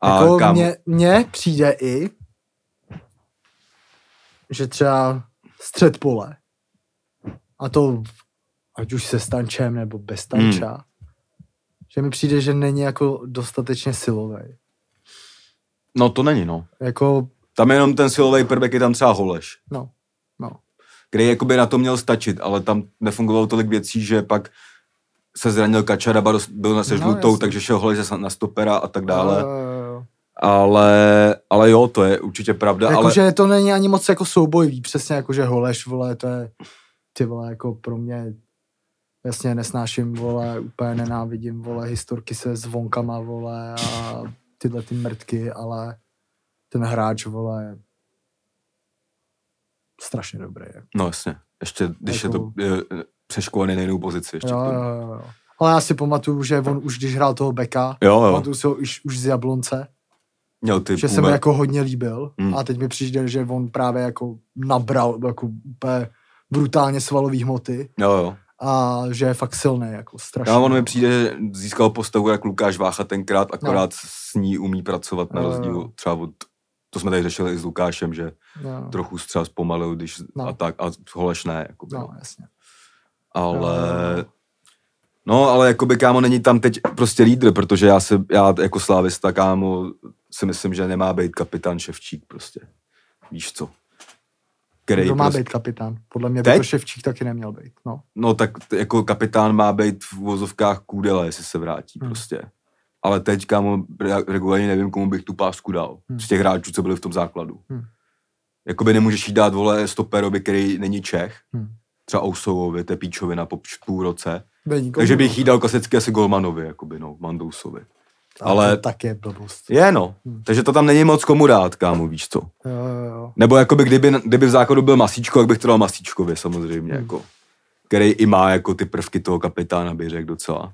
A jako kam, mně, mně přijde i, že třeba střed pole, a to ať už se stančem nebo bez stanča, Hmm. že mi přijde, že není jako dostatečně silový. no to není, no. Jako, Tam je jenom ten silový prvek, je tam třeba Holeš, no, no. který jakoby na to měl stačit, ale tam nefungovalo tolik věcí, že pak se zranil Kačaraba, byl na se No, takže šel Holeš na stopera a tak dále. Jo, jo, jo. Ale, ale jo, to je určitě pravda, ale... Jakože to není ani moc jako soubojový, přesně jako, že Holeš, vole, to je, ty vole, jako pro mě, jasně nesnáším, vole, úplně nenávidím, vole, historky se zvonkama, vole, a tyhle ty mrtky, ale ten hráč, vole, je strašně dobrý. Jako. No jasně, ještě když Jako- je to je, přeškolený na jinou pozici. Ještě Jo, jo, jo, jo. Ale já si pamatuju, že on už když hrál toho beka, jo, jo. pamatuju si ho už, už z Jablonce, Měl ty že se mi jako hodně líbil Hmm. a teď mi přijde, že on právě jako nabral jako úplně brutálně svalový hmoty Jo, jo. a že je fakt silný, jako strašně. Já on mi přijde, že získal postavu jak Lukáš Vácha tenkrát, akorát No. s ní umí pracovat na rozdíl třeba od, to jsme tady řešili i s Lukášem, že No, trochu třeba zpomalil, když No. a tak, a Holeš ne, jakoby, no, no. jasně. ale... Jo. No, ale jakoby kámo není tam teď prostě lídr, protože já se, já jako slávista kámo si myslím, že nemá být kapitán Ševčík prostě. Víš co? Který Kdo má prostě, být kapitán? Podle mě by Teď? to Ševčík taky neměl být. No. No tak jako kapitán má být v vozovkách Kůdele, jestli se vrátí Hmm. prostě. Ale teď, kámo, re- regulárně nevím, komu bych tu pásku dal. Hmm. Z těch hráčů, co byli v tom základu. Hmm. Jakoby nemůžeš jí dát, vole, stoperovi, který není Čech. Hmm. Třeba Ousouvovi, to je píčovina po půl roce. Není Takže bych no. jí dal klasicky asi Golmanovi, jakoby, no, Mandousovi. Ale- To tak je blbost. Je, no. Hmm. Takže to tam není moc komu dát, kámo, víš co. Jo, jo, jo. Nebo jakoby, kdyby, kdyby v základu byl Masíčko, tak bych to dal Masíčkovi samozřejmě, Hmm. jako. Který i má jako ty prvky toho kapitána, bych řekl docela.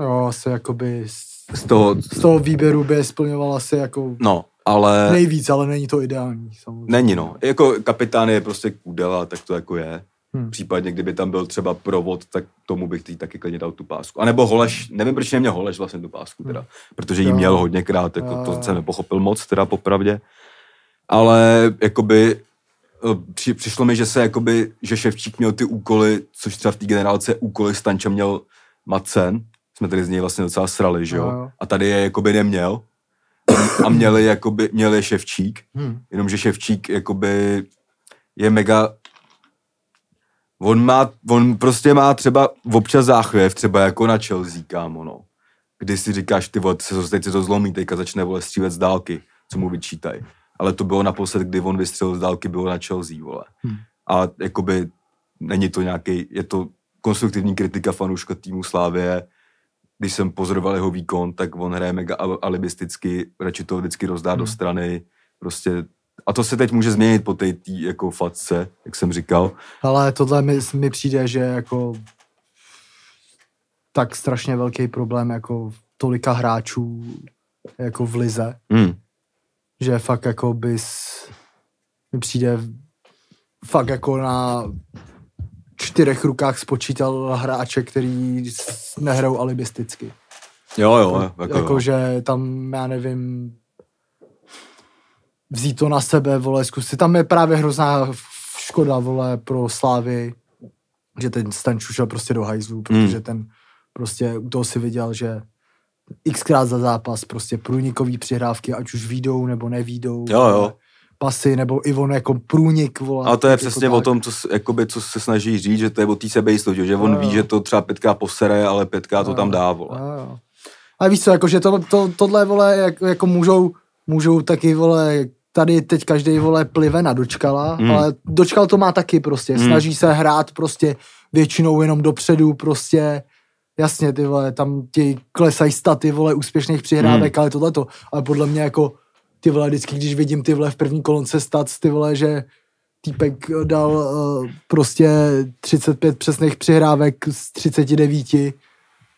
Jo, asi jakoby z, Z toho, z toho výběru by splňoval asi jako no, ale nejvíc, ale není to ideální. Samozřejmě. není no. Jako kapitán je prostě kůdela, tak to jako je. Hmm. Případně, kdyby tam byl třeba provod, tak tomu bych tý taky klidně dal tu pásku. A nebo Holeš, nevím, proč neměl Holeš vlastně tu pásku teda, protože jí Jo. měl hodněkrát, jako to jsem nepochopil moc teda popravdě. Ale jakoby eh, při, přišlo mi, že se jakoby, že Ševčík měl ty úkoly, což třeba v té generálce úkoly Stanča měl Macen, jsme tady z něj vlastně docela srali, že jo. A tady je jakoby neměl. A měli jakoby, měli Ševčík, Hmm. jenomže Ševčík jakoby je mega On má, on prostě má třeba občas záchvěv, třeba jako na Chelsea, kámo, no. Kdy si říkáš, ty vole, se to, teď se to zlomí, teďka začne vole střílet z dálky, co mu vyčítají. Ale to bylo naposled, kdy on vystřelil z dálky, bylo na Chelsea, vole. Hmm. A jakoby není to nějaký, je to konstruktivní kritika fanouška týmu Slávě. Když jsem pozoroval jeho výkon, tak on hraje mega al- alibisticky, radši to vždycky rozdá do Hmm. strany, prostě a to se teď může změnit po té jako facce, jak jsem říkal. Ale tohle mi, mi přijde, že jako tak strašně velký problém jako tolika hráčů jako v lize, Hmm. že fakt jako bys mi přijde fakt jako na čtyřech rukách spočítal hráče, který nehrajou alibisticky. Jo, jo, jako, jako, jako jo. že tam, já nevím, vzít to na sebe, vole, zkusit. Tam je právě hrozná škoda, vole, pro Slávy, že ten Stanč šel prostě do hajzlu, protože Hmm. ten prostě u toho si viděl, že xkrát za zápas prostě průnikový přihrávky, ať už výjdou nebo nevídou. Jo, jo. Pasy, nebo i on jako průnik, vole. Ale to je jako přesně tak. o tom, co, jakoby, co se snaží říct, že to je o té sebejistotě, že on Jo, ví, že to třeba pětka posere, ale pětka to tam dá, vole. Jo, jo. Ale víš co, jako, že to, to, tohle, vole, jak, jako můžou, můžou taky, vole, tady teď každý vole plive na dočkala, Mm. ale dočkal to má taky prostě, Mm. snaží se hrát prostě většinou jenom dopředu prostě, jasně ty vole, tam ti klesají staty vole úspěšných přihrávek, Mm. ale tohleto, ale podle mě jako ty vole, vždycky, když vidím ty vole v první kolonce stat, ty vole, že týpek dal uh, prostě 35 přesných přihrávek z 39,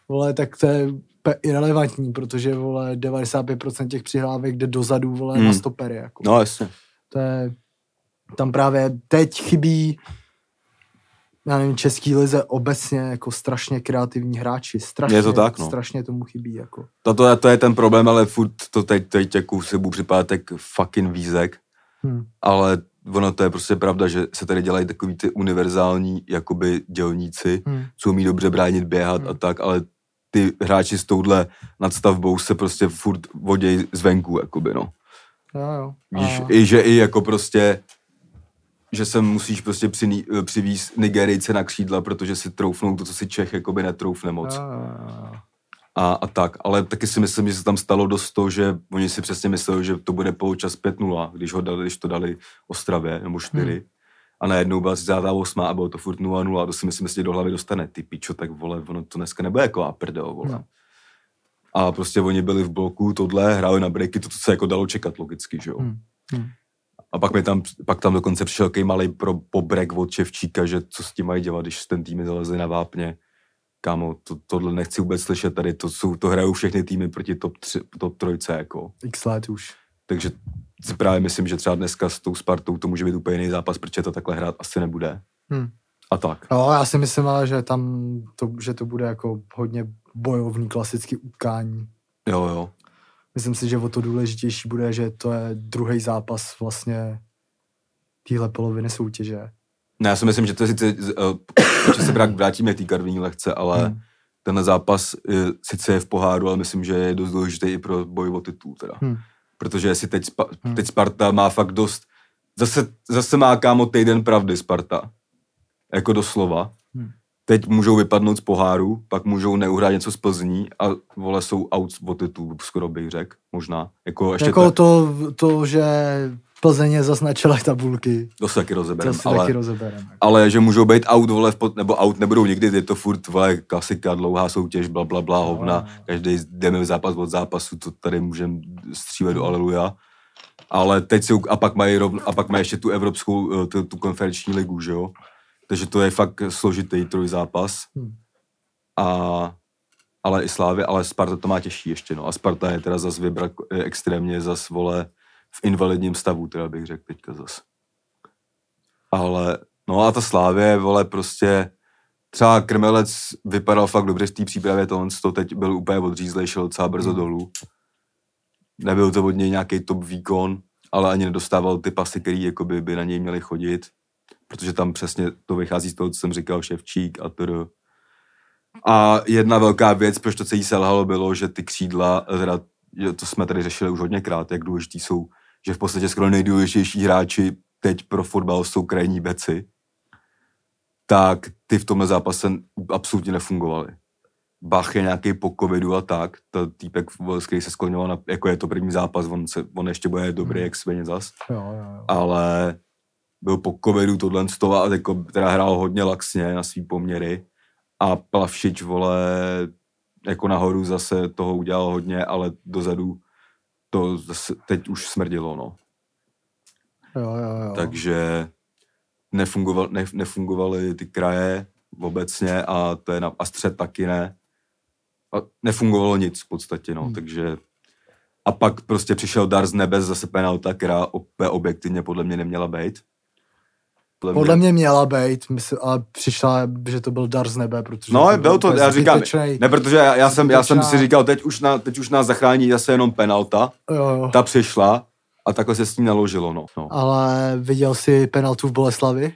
vole, tak to je pe- irrelevantní, protože, vole, 95% těch přihrávek jde dozadu, vole, Hmm. na stopery, jako. No jasně. To je, tam právě teď chybí, já nevím, český lize obecně jako strašně kreativní hráči, strašně, Je to tak, no. strašně tomu chybí, jako. To, to, je, to je ten problém, ale furt to teď, teď jako se budu připadat jak fucking vízek, Hm. ale ono to je prostě pravda, že se tady dělají takový ty univerzální jakoby dělníci, Hm. co umí dobře bránit, běhat Hmm. a tak, ale ty hráči s touhle nadstavbou se prostě furt vodějí zvenku, jakoby, no. Jo, jo. Víš, i že i jako prostě, že se musíš prostě přiní, přivízt Nigerijce na křídla, protože si troufnou to, co si Čech jakoby netroufne moc. Jo, jo, jo. a, a tak. Ale taky si myslím, že se tam stalo dost to, že oni si přesně mysleli, že to bude poločas 5-0, když, ho dali, když to dali Ostravě, nebo 4. Hmm. A najednou byla 38 a bylo to furt 0-0 a to si myslím, že do hlavy dostane. Ty pičo, tak vole, ono to dneska nebude jako aprdel, vole. No. A prostě oni byli v bloku, tohle, hráli na breaky, to, to se jako dalo čekat logicky, že jo. Hmm. Hmm. A pak, mi tam, pak tam dokonce přišel takový malý pro, pobrek od Ševčíka, že co s tím mají dělat, když ten tým zalezli na vápně. Kámo, to, tohle nechci vůbec slyšet tady, to, jsou, to hrajou všechny týmy proti top, tři, top trojce, jako. X let už. Takže si právě myslím, že třeba dneska s tou Spartou to může být úplně jiný zápas, protože to takhle hrát asi nebude. Hmm. A tak. No, já si myslím ale, že tam to, že to bude jako hodně bojovný klasický utkání. Jo, jo. Myslím si, že o to důležitější bude, že to je druhý zápas vlastně téhle poloviny soutěže. Ne, já si myslím, že to je sice, uh, se vrátíme k té karviní lehce, ale hmm. ten zápas je, sice je v poháru, ale myslím, že je dost důležitý i pro boj o titul teda. Hmm. Protože jestli teď, hmm. teď Sparta má fakt dost, zase, zase má kámo týden pravdy Sparta. Jako doslova. Hmm teď můžou vypadnout z poháru, pak můžou neuhrát něco z Plzní a vole jsou out o titul, skoro bych řekl, možná. Jako, ještě jako to, to, že Plzeň zaznačila tabulky. To se taky rozebereme. ale, taky rozeberem. ale že můžou být out, vole, nebo out nebudou nikdy, je to furt, vole, klasika, dlouhá soutěž, bla, bla, bla, hovna. No. Každý jdeme v zápas od zápasu, to tady můžeme střílet do aleluja. Ale teď jsou, a pak mají, rovn, a pak mají ještě tu evropskou, eh, tu, tu konferenční ligu, že jo? Takže to je fakt složitý trojzápas. Hmm. A, ale i Slávy, ale Sparta to má těžší ještě, no. A Sparta je teda zase vybrat extrémně zas, vole, v invalidním stavu, teda bych řekl teďka zas. Ale, no a ta Slávě, vole, prostě třeba Krmelec vypadal fakt dobře v té přípravě, to on to teď byl úplně odřízlej, šel docela brzo hmm. dolů. Nebyl to od něj nějaký top výkon, ale ani nedostával ty pasy, který by na něj měli chodit protože tam přesně to vychází z toho, co jsem říkal, Ševčík a tr. A jedna velká věc, proč to celý selhalo, bylo, že ty křídla, teda, to jsme tady řešili už hodněkrát, jak důležitý jsou, že v podstatě skoro nejdůležitější hráči teď pro fotbal jsou krajní beci, tak ty v tomhle zápase absolutně nefungovaly. Bach je nějaký po covidu a tak, to týpek, který se skloňoval, na, jako je to první zápas, on, se, on ještě bude dobrý, hmm. jak svině zas. Jo, jo, jo. Ale byl po covidu tohle z toho a jako, teda hrál hodně laxně na svý poměry a Plavšič, vole, jako nahoru zase toho udělal hodně, ale dozadu to zase teď už smrdilo, no. Jo, jo, jo. Takže nefungoval, ne, nefungovaly ty kraje obecně a, to je na, a střed taky ne. A nefungovalo nic v podstatě, no, hmm. takže a pak prostě přišel dar z nebe, zase penalta, která objektivně podle mě neměla být. Podle, Podle mě. mě měla být, mysl, ale přišla, že to byl dar z nebe, protože... No, to byl to, já říkám, zbytečnej, ne, protože já, já, jsem, já jsem si říkal, teď už, na, teď už nás zachrání zase jenom penalta, jo, jo. ta přišla a takhle se s ní naložilo, no. no. Ale viděl jsi penaltu v Boleslavi?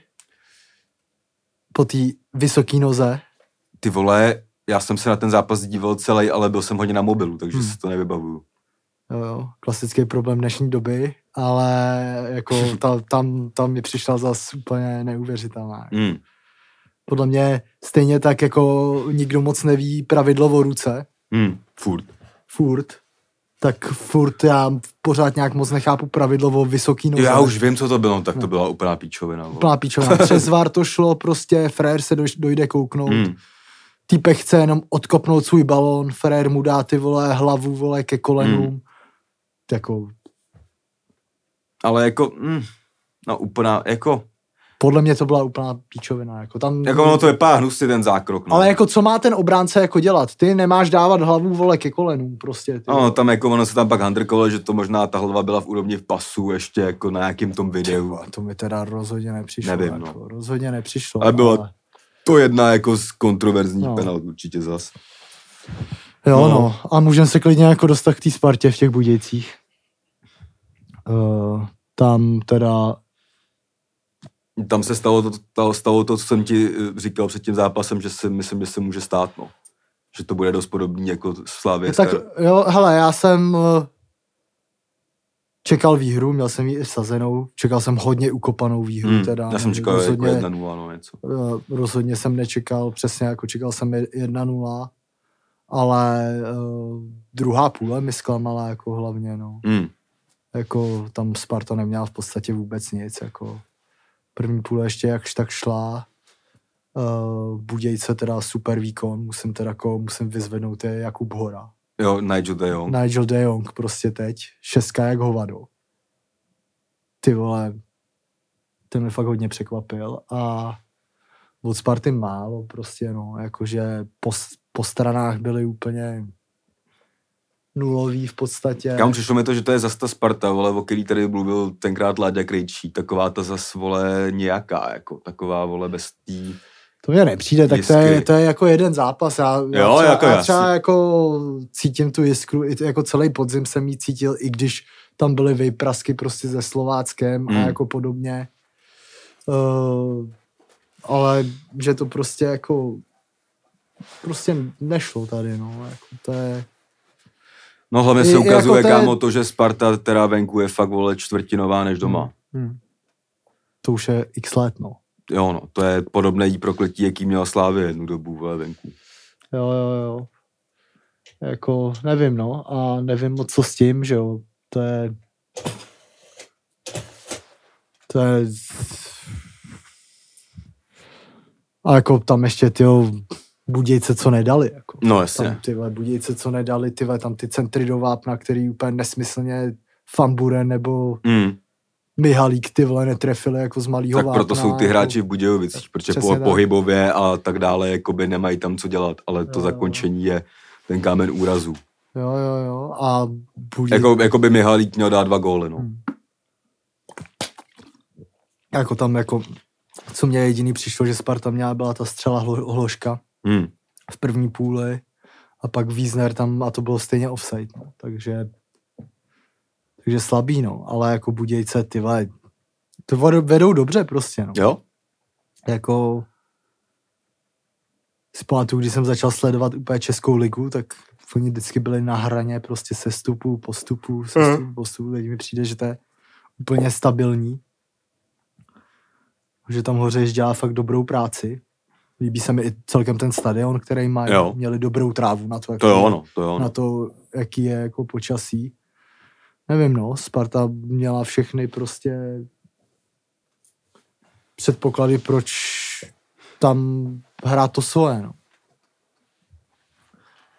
Po té vysoké noze? Ty vole, já jsem se na ten zápas díval celý, ale byl jsem hodně na mobilu, takže hmm. si to nevybavuju. Jo, klasický problém dnešní doby, ale jako ta, tam, tam mi přišla zase úplně neuvěřitelná. Mm. Podle mě stejně tak jako nikdo moc neví pravidlo o ruce. Mm, furt. Furt. Tak furt já pořád nějak moc nechápu pravidlo o vysoký noze. Já už vím, co to bylo, tak to no. byla úplná píčovina. Úplná píčovina. Přes vár to šlo, prostě frér se dojde kouknout. Mm. Týpek chce jenom odkopnout svůj balón, frér mu dá ty vole hlavu vole ke kolenům. Mm jako... Ale jako, mm, no úplná, jako... Podle mě to byla úplná píčovina. Jako, tam, jako ono to vypadá hnusně ten zákrok. No. Ale jako co má ten obránce jako dělat? Ty nemáš dávat hlavu vole ke kolenům prostě. Ty no, tam jako ono se tam pak handrkovalo, že to možná ta hlava byla v úrovni v pasu ještě jako na nějakým tom videu. Tyba, to mi teda rozhodně nepřišlo. Nevím, no. jako, Rozhodně nepřišlo. Ale bylo ale... to jedna jako z kontroverzních no. penalt určitě zas. Jo, no. no. A můžeme se klidně jako dostat k té Spartě v těch Budějcích. Uh, tam teda tam se stalo to, to, stalo to, co jsem ti eh, říkal před tím zápasem, že si myslím, že se může stát, no. Že to bude dost podobný jako Slávě. Tak jo, hele, já jsem eh, čekal výhru, měl jsem ji i sazenou, čekal jsem hodně ukopanou výhru hmm, teda. Já jsem čekal rozhodně, jako 1-0, no něco. Rozhodně jsem nečekal, přesně jako čekal jsem 1-0 ale uh, druhá půle mi zklamala jako hlavně, no. Mm. Jako tam Sparta neměla v podstatě vůbec nic, jako první půle ještě jakž tak šla, uh, Budějce teda super výkon, musím teda jako, musím vyzvednout je Jakub Hora. Jo, Nigel de Jong. Nigel de Jong prostě teď, šestka jak hovado. Ty vole, ten mě fakt hodně překvapil a od Sparty málo prostě, no, jakože po, po stranách byly úplně nulový v podstatě. Kam přišlo mi to, že to je zase ta Sparta, vole, o který tady mluvil tenkrát Láďa Krejčí, taková ta zas, vole, nějaká, jako taková, vole, bez tý... To mě nepřijde, tak to je, to je jako jeden zápas. Já, Jo, já třeba, jako já třeba jako cítím tu jiskru, i jako celý podzim jsem ji cítil, i když tam byly vyprasky prostě se Slováckem Mm. a jako podobně. Uh, ale že to prostě jako prostě nešlo tady, no. Jako to je, No hlavně se ukazuje, jako kámo, to, že Sparta teda venku je fakt, vole, čtvrtinová než doma. hmm. to už je x let, no. Jo, no, to je podobné jí prokletí, jaký měla Slávě jednu dobu, vole, venku. Jo, jo, jo. Jako, nevím, no. A nevím moc, co s tím, že jo. To je... To je... A jako tam ještě ty Budějce, co nedali. Jako. No Tam jasně. ty vole, Budějce, co nedali, ty vole, tam ty centry do vápna, který úplně nesmyslně Famburen nebo Mm, Mihalík ty vole netrefili jako z malýho tak vápna. proto jsou ty jako. hráči v Budějovicích, protože po, tak. pohybově a tak dále, jakoby nemají tam co dělat, ale to Jo, zakončení je ten kámen úrazu. Jo, jo, jo. A Buděj... Jako, jako by Mihalík měl dát dva góly, no. Hmm. Jako tam jako, co mě jediný přišlo, že Sparta měla, byla ta střela hlo, hloška Hmm. v první půli a pak Wiesner tam a to bylo stejně offside, no. takže takže slabý, no, ale jako Budějce, ty vole, to vedou- dobře prostě, no. Jo? Jako pamatuju, když jsem začal sledovat úplně Českou ligu, tak oni vždycky byli na hraně prostě sestupu, postupu, sestupu, postupu. Teď mi přijde, že to je úplně stabilní. Že tam Hořeš dělá fakt dobrou práci. Líbí se mi i celkem ten stadion, který mají. Jo. Měli dobrou trávu na to, jaký To jo, je- no, to jo, na no. to, jaký je jako počasí. Nevím, no, Sparta měla všechny prostě předpoklady, proč tam hrát to svoje, no.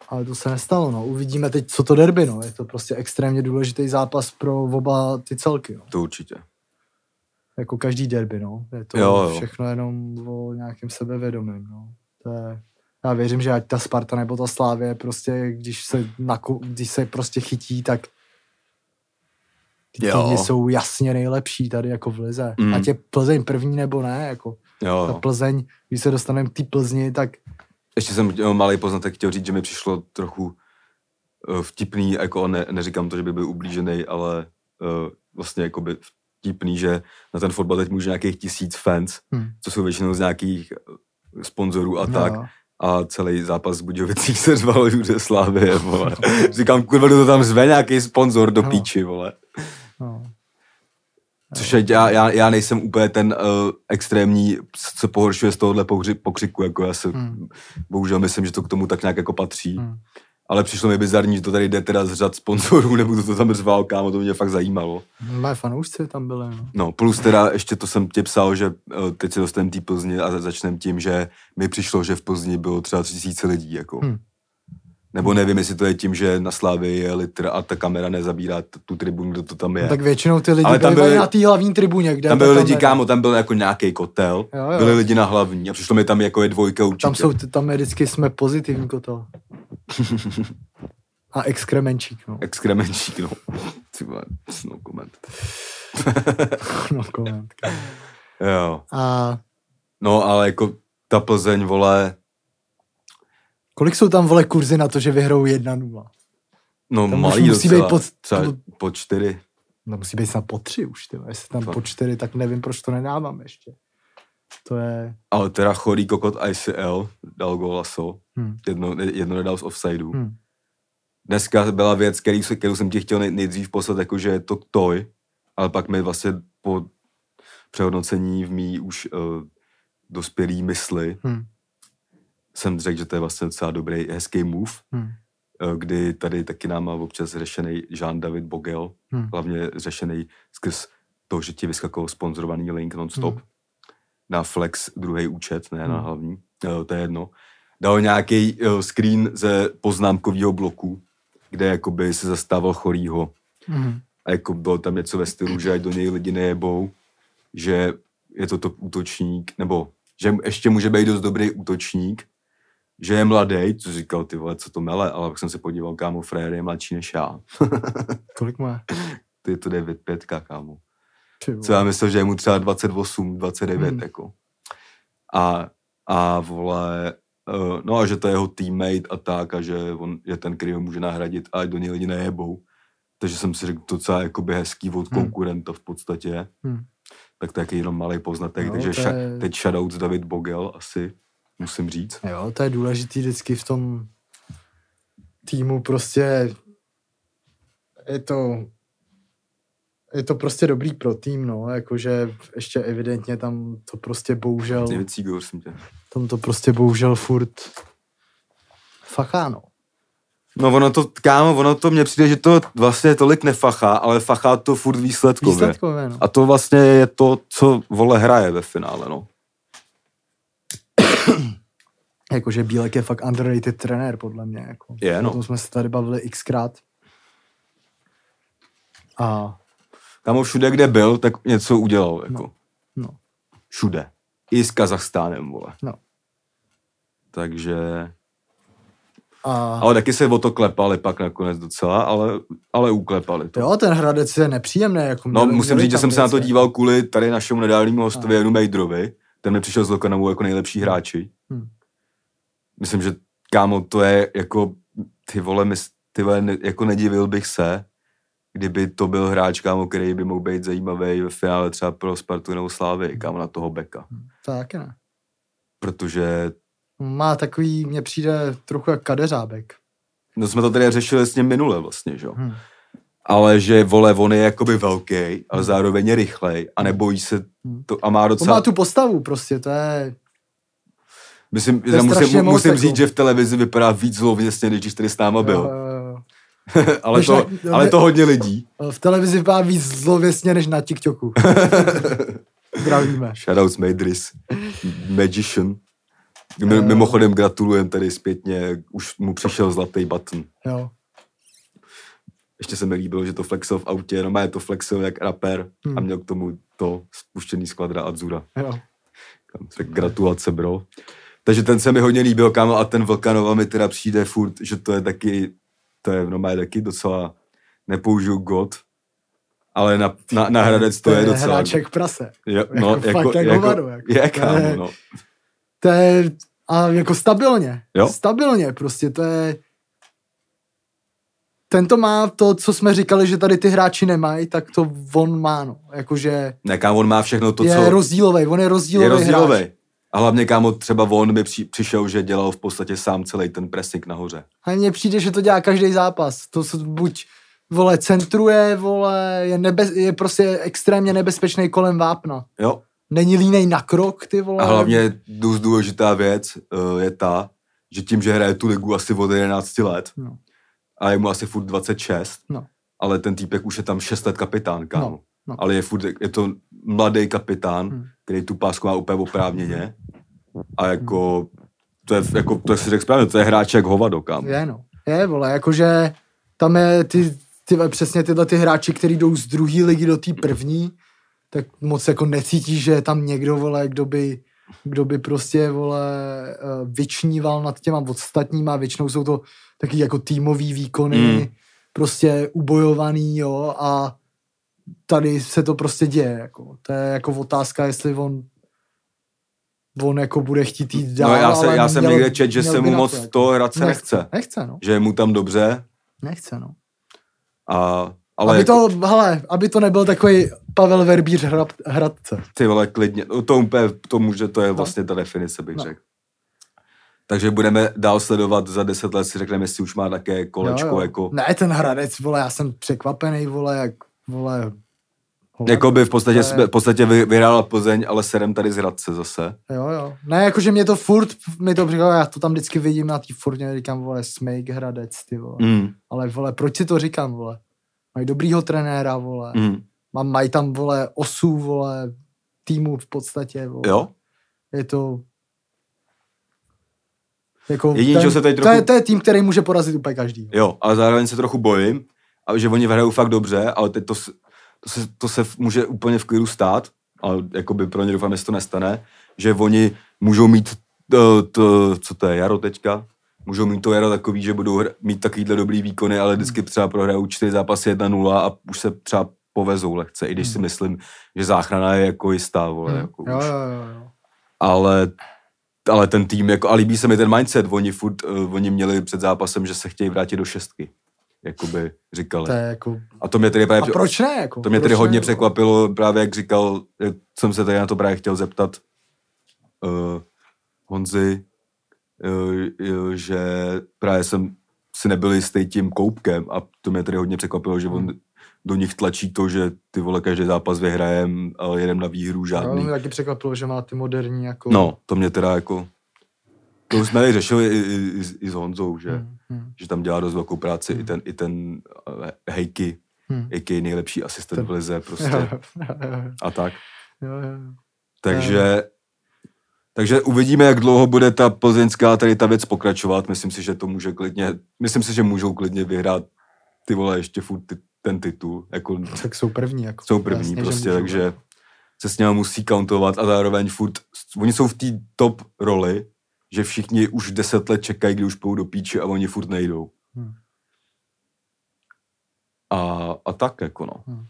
Ale to se nestalo, no. Uvidíme teď, co to derby, no. Je to prostě extrémně důležitý zápas pro oba ty celky, no. To určitě. Jako každý derby, no. Je to Jo, jo. všechno jenom o nějakém sebevědomím, no. To je, já věřím, že ať ta Sparta nebo ta Slávě prostě, když se, nako, když se prostě chytí, tak ty Jo. týmy jsou jasně nejlepší tady jako v lize. Mm. Ať je Plzeň první nebo ne, jako Jo, ta jo. Plzeň, když se dostaneme k té Plzni, tak Ještě jsem měl malý poznatek chtěl říct, že mi přišlo trochu eh, vtipný, jako ne, neříkám to, že by byl ublížený, ale uh, vlastně jako by vtipný, že na ten fotbal teď může nějakých tisíc fans, hm, co jsou většinou z nějakých eh, sponzorů a no, tak. A celý zápas z Budějovicích se řval Jude Slávě, vole. Říkám, kurva, to tam zve nějaký sponzor do No. píči, vole. no. Což je, já, já, já nejsem úplně ten uh, extrémní, co pohoršuje z tohohle pohři, pokřiku, jako já se Hmm. bohužel myslím, že to k tomu tak nějak jako patří. Hmm. Ale přišlo mi bizarní, že to tady jde teda z řad sponzorů, nebo to, to tam řval, kámo, to mě fakt zajímalo. Moje fanoušci tam byli, no. No, plus teda ještě to jsem ti psal, že eh, teď se dostaneme té Plzni a začneme tím, že mi přišlo, že v Plzni bylo třeba 3000 lidí, jako. Hmm. Nebo nevím, jestli to je tím, že na Slávě je litr a ta kamera nezabírá tu tribunu, kdo to tam je. no. Tak většinou ty lidi Ale tam byli byli- na té hlavní tribuně, kde tam ta byli lidi, kamera- kámo, tam byl jako nějaký kotel, Jo, jo. byli lidi na hlavní a přišlo mi tam jako je dvojka určitě. Tam jsou, tam je vždycky jsme pozitivní kotel. A exkremenčík, no. Exkremenčík, no. Ty vole, no koment. no koment. Jo. A No, ale jako ta Plzeň, vole, kolik jsou tam, vole, kurzy na to, že vyhrou 1-0? no Tam malý musí docela, být pod- třeba po čtyři. No musí být snad po tři už, ty. Jestli tam Fakt. po čtyři, tak nevím, proč to nedávám ještě. To je... Ale teda chorý kokot ICL dal gól a so. Hm. Jedno, jedno nedal z offsideu. Hm. Dneska byla věc, který, kterou jsem ti chtěl nej, nejdřív poslat, jako že je to toj, ale pak mi vlastně po přehodnocení v mý už uh, dospělý mysli Hm. jsem řekl, že to je vlastně docela dobrý, hezký move, Hmm. eh, kdy tady taky nám má občas řešený Jean-David Bogel, Hmm. hlavně řešený skrz to, že ti vyskakoval sponzorovaný link non-stop Hmm. na Flex druhý účet, ne na Hmm. hlavní, eh, to je jedno. Dal nějaký eh, screen ze poznámkového bloku, kde jakoby se zastával chorýho Hmm. a jako bylo tam něco ve stylu, že ať do něj lidi nejebou, že je to top útočník, nebo že ještě může být dost dobrý útočník, že je mladý, co říkal, ty vole, co to mele, ale pak jsem se podíval, kámo, Frér je mladší než já. Kolik má? Ty je to 9-5, kámo. Ty vole. Co já myslel, že je mu třeba 28, 29, Hmm. jako. A, a vole, uh, no a že to je jeho teammate a tak, a že, on, že ten, který ho může nahradit, a ať do něj lidi nejebou. Takže jsem si řekl, docela jakoby hezký od Hmm. konkurenta v podstatě. Hmm. Tak to je jenom malý poznatek. Jo, Takže to je- teď shoutout David Bogel asi, musím říct. Jo, to je důležitý vždycky v tom týmu prostě je to je to prostě dobrý pro tým, no, jakože ještě evidentně tam to prostě bohužel, David tě. tam to prostě bohužel furt fachá, no. No ono to, kámo, ono to mně přijde, že to vlastně tolik nefachá, ale fachá to furt výsledkově. Výsledkové, no. A to vlastně je to, co vole hraje ve finále, no. Jakože Bílek je fakt underrated trenér, podle mě. Jako. Je, no. O tom jsme se tady bavili xkrát. A Kámo, všude, kde byl, tak něco udělal, jako. no, Všude. I s Kazachstánem, vole. no. Takže... A Ale taky se o to klepali pak nakonec docela, ale, ale uklepali to. jo, ten Hradec je nepříjemný. Jako No, měli- musím měli říct, že jsem se na to díval kvůli tady našemu nedávnému hostovi Janu Mejdrovi. Ten mi přišel z Lokanamu jako nejlepší hráči. Hmm. Myslím, že kámo, to je jako, ty vole, mys, ty vole, ne, jako nedivil bych se, kdyby to byl hráč, kámo, který by mohl být zajímavý ve finále třeba pro Spartu nebo Slávy, kámo, na toho beka. To taky ne. Protože, Má takový, mně přijde trochu jak kadeřábek. no jsme to tady řešili s ním minule vlastně, že jo. Hm. Ale že, vole, on je jakoby velký, ale zároveň je rychlej a nebojí se Hmm. to a má On docela... má tu postavu prostě, to je... Myslím, je já musím, musím říct, že v televizi vypadá víc zlověsně, než když tady s náma byl. Jo, jo, jo. ale, to, na- ale to hodně lidí. V televizi vypadá víc zlověsně než na TikToku. Zdravíme. Shoutouts Madris, Magician. Jo. Mi- Mimochodem gratulujem tady zpětně, už mu přišel zlatý button. Jo. Ještě se mi líbilo, že to flexil v autě, no má to flexil jak rapper a Hmm. měl k tomu to spuštěný skvadra Azura. Jo. Tak gratulace, bro. Takže ten se mi hodně líbil, kámo, a ten Vlkanova mi teda přijde furt, že to je taky, to je no, má taky docela, nepoužiju God, ale na, na, na Hradec to, je docela. hráček prase. Je, jako no, fakt jako, jak jako, hovado, jako. je, To je- kámo, no. To je, a jako stabilně. Jo. Stabilně, prostě to je... Tento má to, co jsme říkali, že tady ty hráči nemají, tak to on má, no. Jakože Ne, kámo, on má všechno to, je co rozdílový, on je rozdílový, je rozdílový. hráč. A hlavně, kámo, třeba on mi při, přišel, že dělal v podstatě sám celý ten pressing nahoře. A mně přijde, že to dělá každý zápas. To se buď vole centruje, vole, je, nebe, je prostě extrémně nebezpečný kolem vápna. Jo. Není línej na krok, ty vole. A hlavně dost důležitá věc uh, je ta, že tím, že hraje tu ligu asi od 11 let No. a je mu asi furt 26, No. ale ten týpek už je tam 6 let kapitán, kámo. No, no. Ale je, furt, je to mladý kapitán, Hmm. který tu pásku má úplně oprávněně a jako, to je, jako, to si řekl správně, to je hráč jak hovado, kámo. Je, no. Je, vole, jakože tam je ty, ty přesně tyhle ty hráči, kteří jdou z druhé ligy do té první, tak moc jako necítí, že je tam někdo, vole, kdo by, kdo by prostě, vole, eh, vyčníval nad těma ostatníma, většinou jsou to taky jako týmový výkony, mm. prostě ubojovaný, jo, a tady se to prostě děje, jako. To je jako otázka, jestli on on jako bude chtít jít dál, No já, se, já jsem někde čet, že se mu moc to, jako. to Hradce nechce. Nechce, no. Že je mu tam dobře, Nechce, no. a, ale aby, jako, to, hele, aby to nebyl takový Pavel Verbíř hrad, Hradce. ty vole, klidně, no to úplně, to může, to je vlastně ta definice, bych No. řekl. Takže budeme dál sledovat, za deset let si řekneme, jestli už má také kolečko, Jo, jo. jako, Ne, ten Hradec, vole, já jsem překvapený, vole, jak, vole, Vole. Jakoby v podstatě, je- v podstatě vy, vyhrála Plzeň, ale serem tady z Hradce zase. Jo, jo. Ne, jakože mě to furt, mi to připadá, já to tam vždycky vidím na té furtě, říkám, vole, Smejk, Hradec, ty vole. Mm, Ale, vole, proč si to říkám, vole? Mají dobrýho trenéra, vole. mm. Má, mají tam, vole, osu, vole, týmu v podstatě, vole. Jo? Je to... Jako Jediný, ten, se teď to, je, trochu- to je tým, který může porazit úplně každý. Jo, ale zároveň se trochu bojím, a že oni hrajou fakt dobře, ale teď to, to, se, to se může úplně v klidu stát, ale jakoby pro ně doufám, že to nestane, že oni můžou mít to, to, co to je, jaro teďka, můžou mít to jaro takový, že budou mít takovýhle dobrý výkony, ale vždycky třeba prohrajou čtyři zápasy 1-0 a už se třeba povezou lehce, i když si Hmm. myslím, že záchrana je jako jistá, vole, Hmm. jako Jo, už. jo, jo, jo. ale ale ten tým, jako, a líbí se mi ten mindset, oni furt, uh, oni měli před zápasem, že se chtějí vrátit do šestky, jakoby říkali. To je jako... A to mě tedy právě, A proč ne? Jako, to mě tedy ne, hodně vole? překvapilo, právě jak říkal, jak jsem se tady na to právě chtěl zeptat uh, Honzy, uh, že právě jsem si nebyl jistý tím koupkem a to mě tedy hodně překvapilo, že on Hmm. do nich tlačí to, že ty vole každý zápas vyhrajem, ale jedem na výhru žádný. mě taky překvapilo, že má ty moderní jako... No, to mě teda jako... To už jsme tady řešili i, i, i, s- i s Honzou, že, Hmm, hmm, že tam dělá dost velkou práci Hmm. i ten, i ten uh, Hejky, hmm. jaký nejlepší asistent Ten- v lize prostě a tak. jo, jo. Takže, takže uvidíme, jak dlouho bude ta plzeňská tady ta věc pokračovat. Myslím si, že to může klidně, myslím si, že můžou klidně vyhrát ty vole ještě furt ty, ten titul. Jako, Tak jsou první. Jako. jsou první Jasně, prostě, takže se s něma musí countovat a zároveň furt, oni jsou v té top roli, že všichni už deset let čekají, kdy už půjdou do píči a oni furt nejdou. Hmm. A, a tak jako no. Hmm.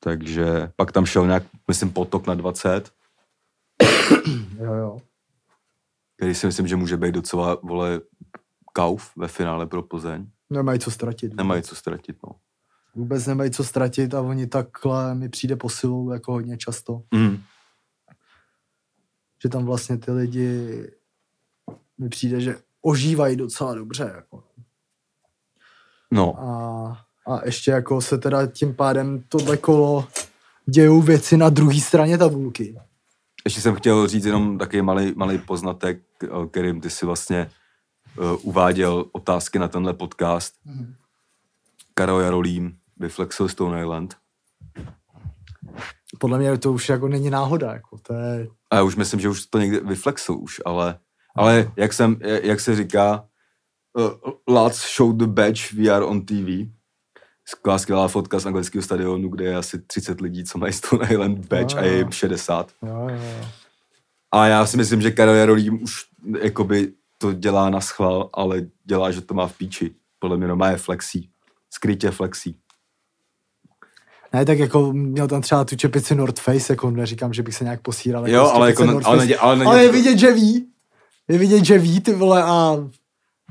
Takže pak tam šel nějak, myslím, potok na 20, Jo, jo. který si myslím, že může být docela, vole, kauf ve finále pro Plzeň. Nemají co ztratit. Nemají co ztratit, no. Vůbec nemají co ztratit a oni takhle mi přijde posilou jako hodně často. Mm. Že tam vlastně ty lidi mi přijde, že ožívají docela dobře. Jako. No, A, a ještě jako se teda tím pádem tohle kolo dějou věci na druhé straně tabulky. ještě jsem chtěl říct jenom takový malý, malý poznatek, o kterým ty si vlastně uh, uváděl otázky na tenhle podcast. Mhm. Karel Jarolím vyflexil Stone Island. Podle mě to už jako není náhoda. Jako. To je, A já už myslím, že už to někde vyflexil už, ale, ale jak, jsem, jak se říká, uh, Lads show the badge VR on TV. Skvělá, skvělá fotka z anglického stadionu, kde je asi 30 lidí, co mají Stone Island badge a je jim 60. jo, jo, jo. A já si myslím, že Karel Jarolím už jakoby to dělá na schvál, ale dělá, že to má v píči. Podle mě no, má je flexí. Skrytě flexí. Ne, tak jako měl tam třeba tu čepici North Face, jako neříkám, že bych se nějak posíral. Jo, z ale jako- ale nedě- ale nedě- ale je vidět, že ví. Je vidět, že ví, ty vole, a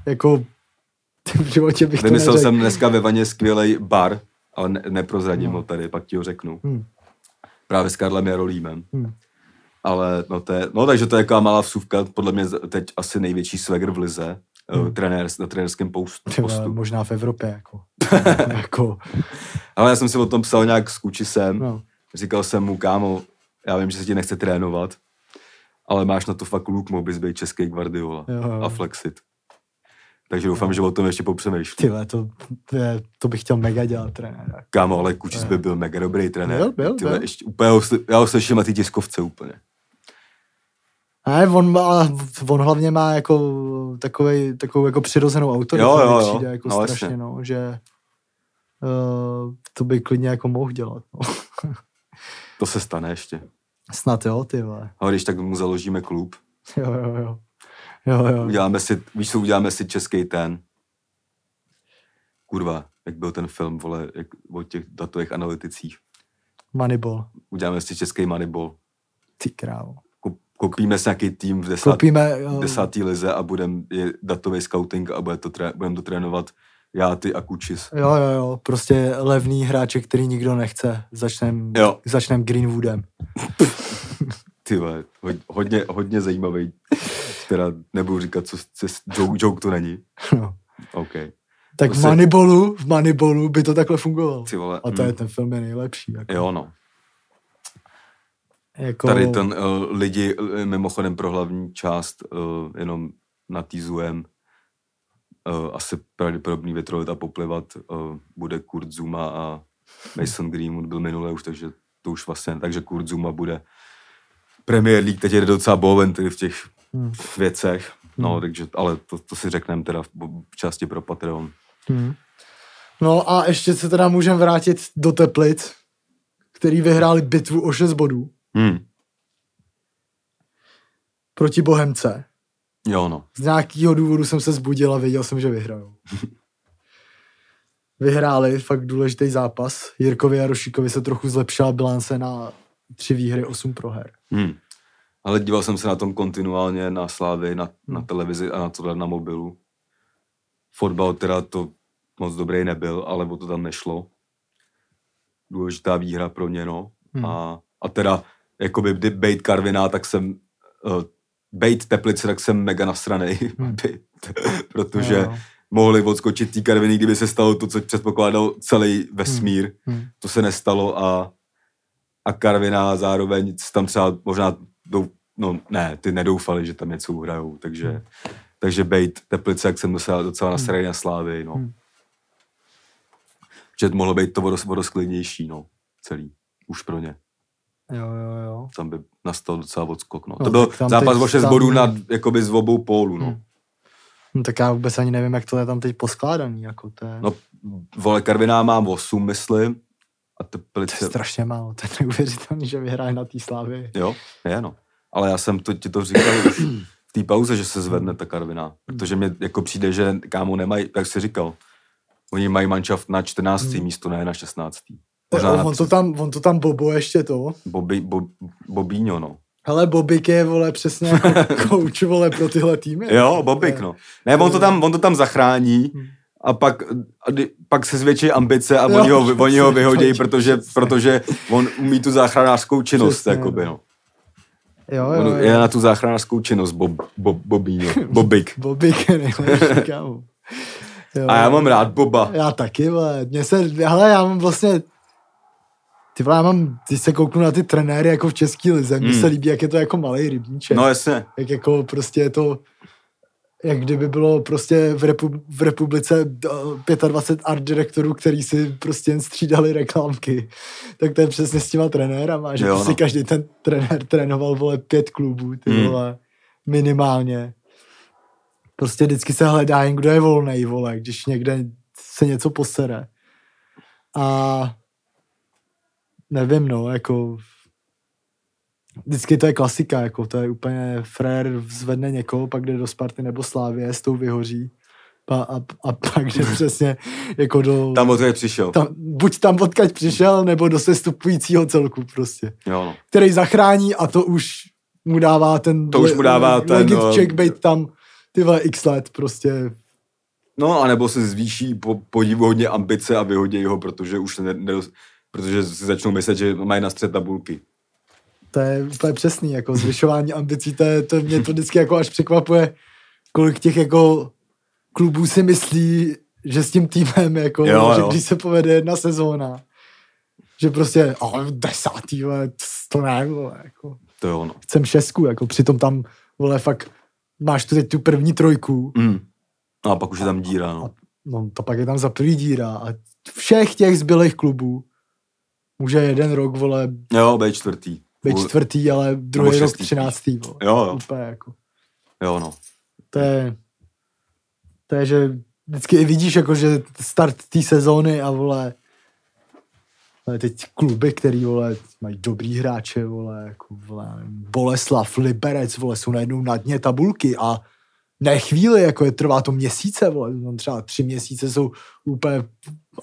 jako v životě bych to Vymyslel neřekl. jsem dneska ve vaně skvělý bar, ale ne, neprozradím No. ho tady, pak ti ho řeknu. Hmm. Právě s Karlem Jarolímem. Hmm. Ale no, to je, no takže to je taková malá vsuvka, podle mě teď asi největší swagger v lize, Hmm. hmm. trenér, na trenérském postu. Ty vole, postu. možná v Evropě, jako. jako Ale já jsem si o tom psal nějak s Kučisem, no. Říkal jsem mu, kámo, já vím, že se ti nechce trénovat, ale máš na to fakt luk, mohl bys být český Guardiola Jo, jo. a flexit. Takže doufám, že o tom ještě popřemýšlím. Ty vole, to, to, je, to bych chtěl mega dělat trenéra. Kámo, ale Kučis by byl mega dobrý trenér. Byl, byl, Ty vole, byl. Ještě, úplně já ho slyším na ty tiskovce úplně. Ne, on, má, on hlavně má jako takovej, takovou jako přirozenou autoritu. Jo, jo, jo. Přijde jako No, strašně, jasně. no, že uh, to by klidně jako mohl dělat. No. To se stane ještě. Snad jo, ty vole. A když tak mu založíme klub. Jo, jo, jo. Jo, jo. Uděláme si, víš co, uděláme si český ten. Kurva, jak byl ten film, vole, jak, o těch datových analyticích. Moneyball. Uděláme si český Moneyball. Ty krávo. Koupíme si nějaký tým v desátý, Koupíme, jo, desátý lize a budem je datový scouting a bude to tré, budeme to trénovat já, ty a Kučis. jo, jo, jo, prostě levný hráče, který nikdo nechce. Začnem, Jo. začnem Greenwoodem. Ty hodně, hodně zajímavý. Teda nebudu říkat, co, co joke, joke to není. No. OK. Tak To v se- Moneyballu, v Moneyballu by to takhle fungovalo. Ty vole. A to je mm, ten film je nejlepší. Jako. Jo, no. Jako, Tady ten uh, lidi, uh, mimochodem pro hlavní část, uh, jenom natýzujem, asi pravděpodobný větrolit a poplivat uh, bude Kurt Zuma a Mason Greenwood byl minule už, takže to už vlastně, takže Kurt Zuma bude Premier League, teď je docela boven v těch Hmm. věcech, no, Hmm. takže, ale to, to si řekneme teda v, v části pro Patreon. Hmm. No a ještě se teda můžeme vrátit do Teplic, který vyhráli bitvu o 6 bodů Hmm. proti Bohemce. Jo, no. Z nějakého důvodu jsem se zbudil a věděl jsem, že vyhrajou. Vyhráli fakt důležitý zápas. Jirkovi a Rošíkovi se trochu zlepšila bilance na tři výhry, osm proher. Hmm. Ale díval jsem se na tom kontinuálně na Slávy, na, na televizi a na tohle na mobilu. Fotbal teda to moc dobrý nebyl, ale o to tam nešlo. Důležitá výhra pro ně, no. Hmm. A, a teda, jakoby kdy bejt Karviná, tak jsem, uh, bejt Teplice, tak jsem mega nasranej, Hmm. protože Jo, mohli odskočit tý Karviny, kdyby se stalo to, co předpokládal celý vesmír. Hmm. To se nestalo a, a Karviná zároveň tam třeba možná, dou, no ne, ty nedoufali, že tam něco uhrajou, takže, Hmm. takže bejt Teplice, jak jsem docela, docela nasranej na Slávy, no. Hmm. Že mohlo být to vodos, vodosklidnější, no, celý, už pro ně. Jo, jo, jo. Tam by nastal docela odskok, no. No, to byl zápas o 6 tam- bodů nad, jakoby z obou pólů, no. Hmm. No, tak já vůbec ani nevím, jak to je tam teď poskládaný. Jako to, je, No, vole, Karviná mám 8, myslím, a to je Teplice, strašně málo. To je neuvěřitelný, že vyhraje na té slávě. Jo, je no. Ale já jsem to, ti to říkal už v té pauze, že se zvedne ta Karviná. Protože mi jako přijde, že kámo nemají, jak jsi říkal, oni mají manšaft na 14. Hmm. místo, ne na 16. Jo, Možná on, to tam, on to tam Bobo ještě to. Bobby, Bob, Bobíňo, no. Hele, Bobik je, vole, přesně jako coach, vole, pro tyhle týmy. Jo, Bobik, no. Ne, on to tam, on to tam zachrání a pak, a kdy- pak se zvětší ambice a Jo, oni ho, oni ho přesně. protože, protože on umí tu záchranářskou činnost, Přesně, jakoby, no. no. Jo, On jo, je jo. na tu záchranářskou činnost, Bob, Bob, Bobíňo, Bobik. Bobik je nejlepší, kámo. Jo. A já mám rád Boba. Já taky, vole. Mně se, hele, já mám vlastně, ty vole, já mám, když se kouknu na ty trenéry jako v České lize, mně Hmm. se líbí, jak je to jako malý rybníček. No jasně. jak jako prostě je to, jak kdyby bylo prostě v, repu, v republice eh, 25 art direktorů, který si prostě jen střídali reklamky. Tak to je přesně s těma trenérama, že Jo, prostě no. každý ten trenér trénoval, vole, pět klubů, ty Hmm. vole, minimálně. Prostě vždycky se hledá jen, kdo je volnej, vole, když někde se něco posere. A nevím, no, jako vždycky to je klasika, jako to je úplně frér zvedne někoho, pak jde do Sparty nebo Slávě, s tou vyhoří a, a, a pak jde přesně jako do... Tam odkud přišel. tam, buď tam odkaď přišel, nebo do sestupujícího celku prostě, Jo, no. který zachrání a to už mu dává ten... To už mu dává ten, Legit no, check být tam ty vole x let prostě. no, anebo se zvýší po, podivuhodně ambice a vyhodí ho, protože už ne, ne, protože si začnou myslet, že mají na střed tabulky. To je úplně přesný, jako zvyšování ambicí, to, je, to mě to vždycky jako až překvapuje, kolik těch jako klubů si myslí, že s tím týmem, jako, Jo, že jo. když se povede jedna sezóna, že prostě, oh, desátý, vole, to ne, vole, jako, To jo, no. chcem šestku, jako přitom tam, vole, fakt, máš tu teď tu první trojku, Mm. No a pak už je tam díra, no. no to pak je tam za první díra a všech těch zbylých klubů může jeden rok, vole, Jo, bej čtvrtý. být čtvrtý, ale druhý rok třináctý, vole. Jo, jo, Úplně jako. jo, no. To je, to je, že vždycky vidíš, jako, že start té sezóny a vole, ale teď kluby, který, vole, mají dobrý hráče, vole, jako, vole, Boleslav, Liberec, vole, jsou najednou na dně tabulky a ne chvíli, jako je, trvá to měsíce, vole, no, třeba tři měsíce jsou úplně,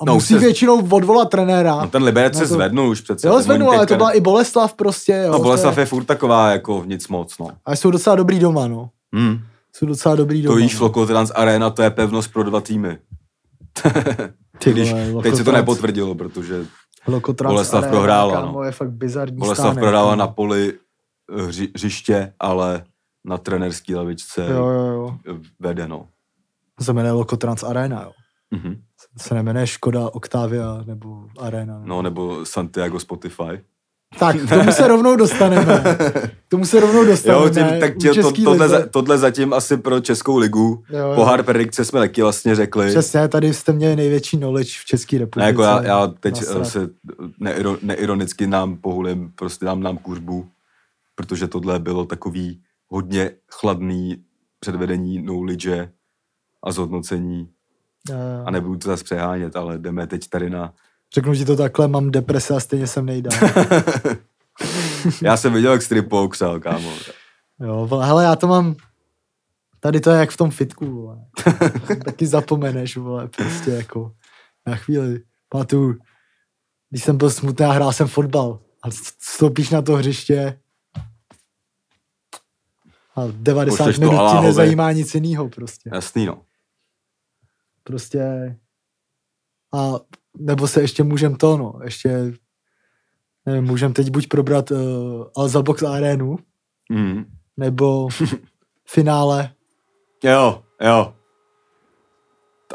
a No, no, musí se- většinou odvolat trenéra. No ten Liberec Na se to- zvednul už přece. jo, Oni zvednu, ale to byla i Boleslav prostě, jo. No to Boleslav je furt taková jako nic moc, no. A jsou docela dobrý doma, no. Hmm. Jsou docela dobrý To doma. víš, no. Flokotrans Arena, to je pevnost pro dva týmy. Ty Když, vole, teď se to Lokotrans- nepotvrdilo, protože Lokotrans Boleslav Arena, prohrála, kámo, no. je fakt bizarní Boleslav stánek, prodává no. na poli eh, hři, hřiště, ale na trenerský lavičce Jo, jo, jo. vede, no. To jmenuje Lokotrans Arena, jo. Mhm. Se nejmenuje Škoda Octavia nebo Arena. No, nebo Santiago Spotify. Tak, k tomu se rovnou dostaneme. K tomu se rovnou dostaneme. Jo, tím, tak tě, to, tohle, lize. za, tohle zatím asi pro Českou ligu. Jo, jo. Pohár predikce jsme taky vlastně řekli. Přesně, tady jste měli největší knowledge v České Ne, republice. jako já, já teď Nasrat. eh, se neiro, neironicky nám pohulím, prostě dám nám kuřbu, protože tohle bylo takový hodně chladný předvedení knowledge a zhodnocení. Jo, A nebudu to zase přehánět, ale jdeme teď tady na... Řeknu ti to takhle, mám deprese a stejně jsem nejdál. Já jsem viděl, jak Strip poukřel, kámo. Jo, hele, já to mám, tady to je jak v tom fitku, vole. Taky zapomeneš, vole, prostě jako na chvíli. Pamatuju, když jsem byl smutný a hrál jsem fotbal a vstoupíš na to hřiště a 90 Pošleš to minut ti nezajímá nic jiného prostě. Jasný, no. Prostě a nebo se ještě můžem to, no, ještě nevím, můžem teď buď probrat uh, Alza Box Arenu, Mm. nebo finále Jo, jo.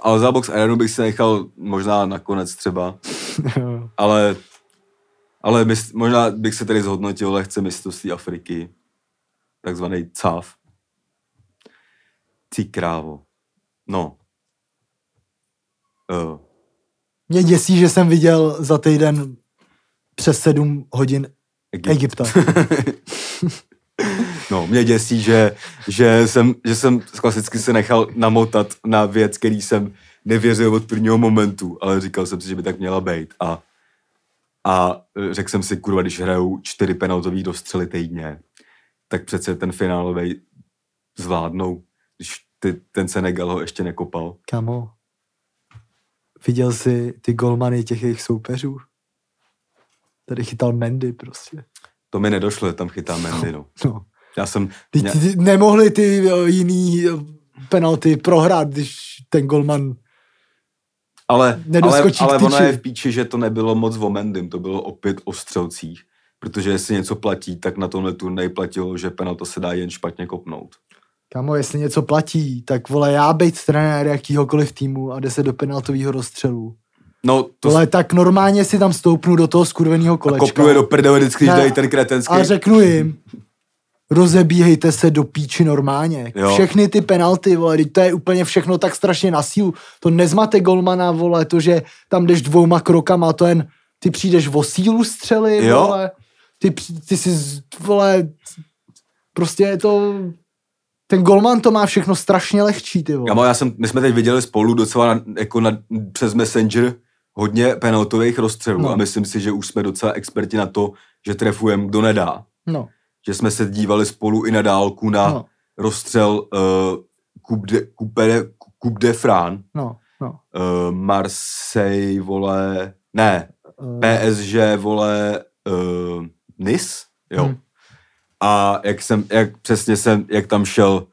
Ale za box Arenu bych si nechal možná nakonec třeba, ale, ale mys, možná bych se tady zhodnotil lehce mistrovství Afriky, takzvaný CAF. Ty krávo. No. Uh, Mě děsí, že jsem viděl za týden přes sedm hodin Egypt. Egypta. No, mě děsí, že, že, jsem, že jsem klasicky se nechal namotat na věc, který jsem nevěřil od prvního momentu, ale říkal jsem si, že by tak měla být. A, a řekl jsem si, kurva, když hrajou čtyři penaltový dostřely týdně, tak přece ten finálový zvládnou, když ty, ten Senegal ho ještě nekopal. Kamo, viděl jsi ty golmany těch jejich soupeřů? Tady chytal Mendy prostě. To mi nedošlo, že tam chytá Mendy, no. No. Já jsem... Ty, mě- ty, nemohli ty o, jiný o, penalty prohrát, když ten golman... Ale, ale, ale tyči. je v píči, že to nebylo moc o Mendym, to bylo opět o střelcích. Protože jestli něco platí, tak na tomhle turnej platilo, že penalta se dá jen špatně kopnout. Kamo, jestli něco platí, tak vole, já být trenér jakýhokoliv týmu a jde se do penaltového rozstřelu. No, to Vole, tak normálně si tam stoupnu do toho skurveného kolečka. kopnu je do prdele vždycky, když dají ten kretenský. A řeknu jim, rozebíhejte se do píči normálně. Jo. Všechny ty penalty, vole, to je úplně všechno tak strašně na sílu. To nezmate golmana, vole, to, že tam jdeš dvouma krokama, to jen, ty přijdeš o sílu střely, Jo. vole, ty, ty si, vole, prostě je to, ten golman to má všechno strašně lehčí, ty vole. Kamo, já jsem, my jsme teď viděli spolu docela na, jako na, přes Messenger hodně penaltových rozstřelů No. a myslím si, že už jsme docela experti na to, že trefujeme, kdo nedá. No, Že jsme se dívali spolu i na dálku na no, rozstřel uh, Coupe de, Coupe de, Coupe de Fran, no, no. uh, Marseille, vole, ne, Uh, PSG, vole, uh, Nice, jo. Hmm. A jak jsem, jak přesně jsem, jak tam šel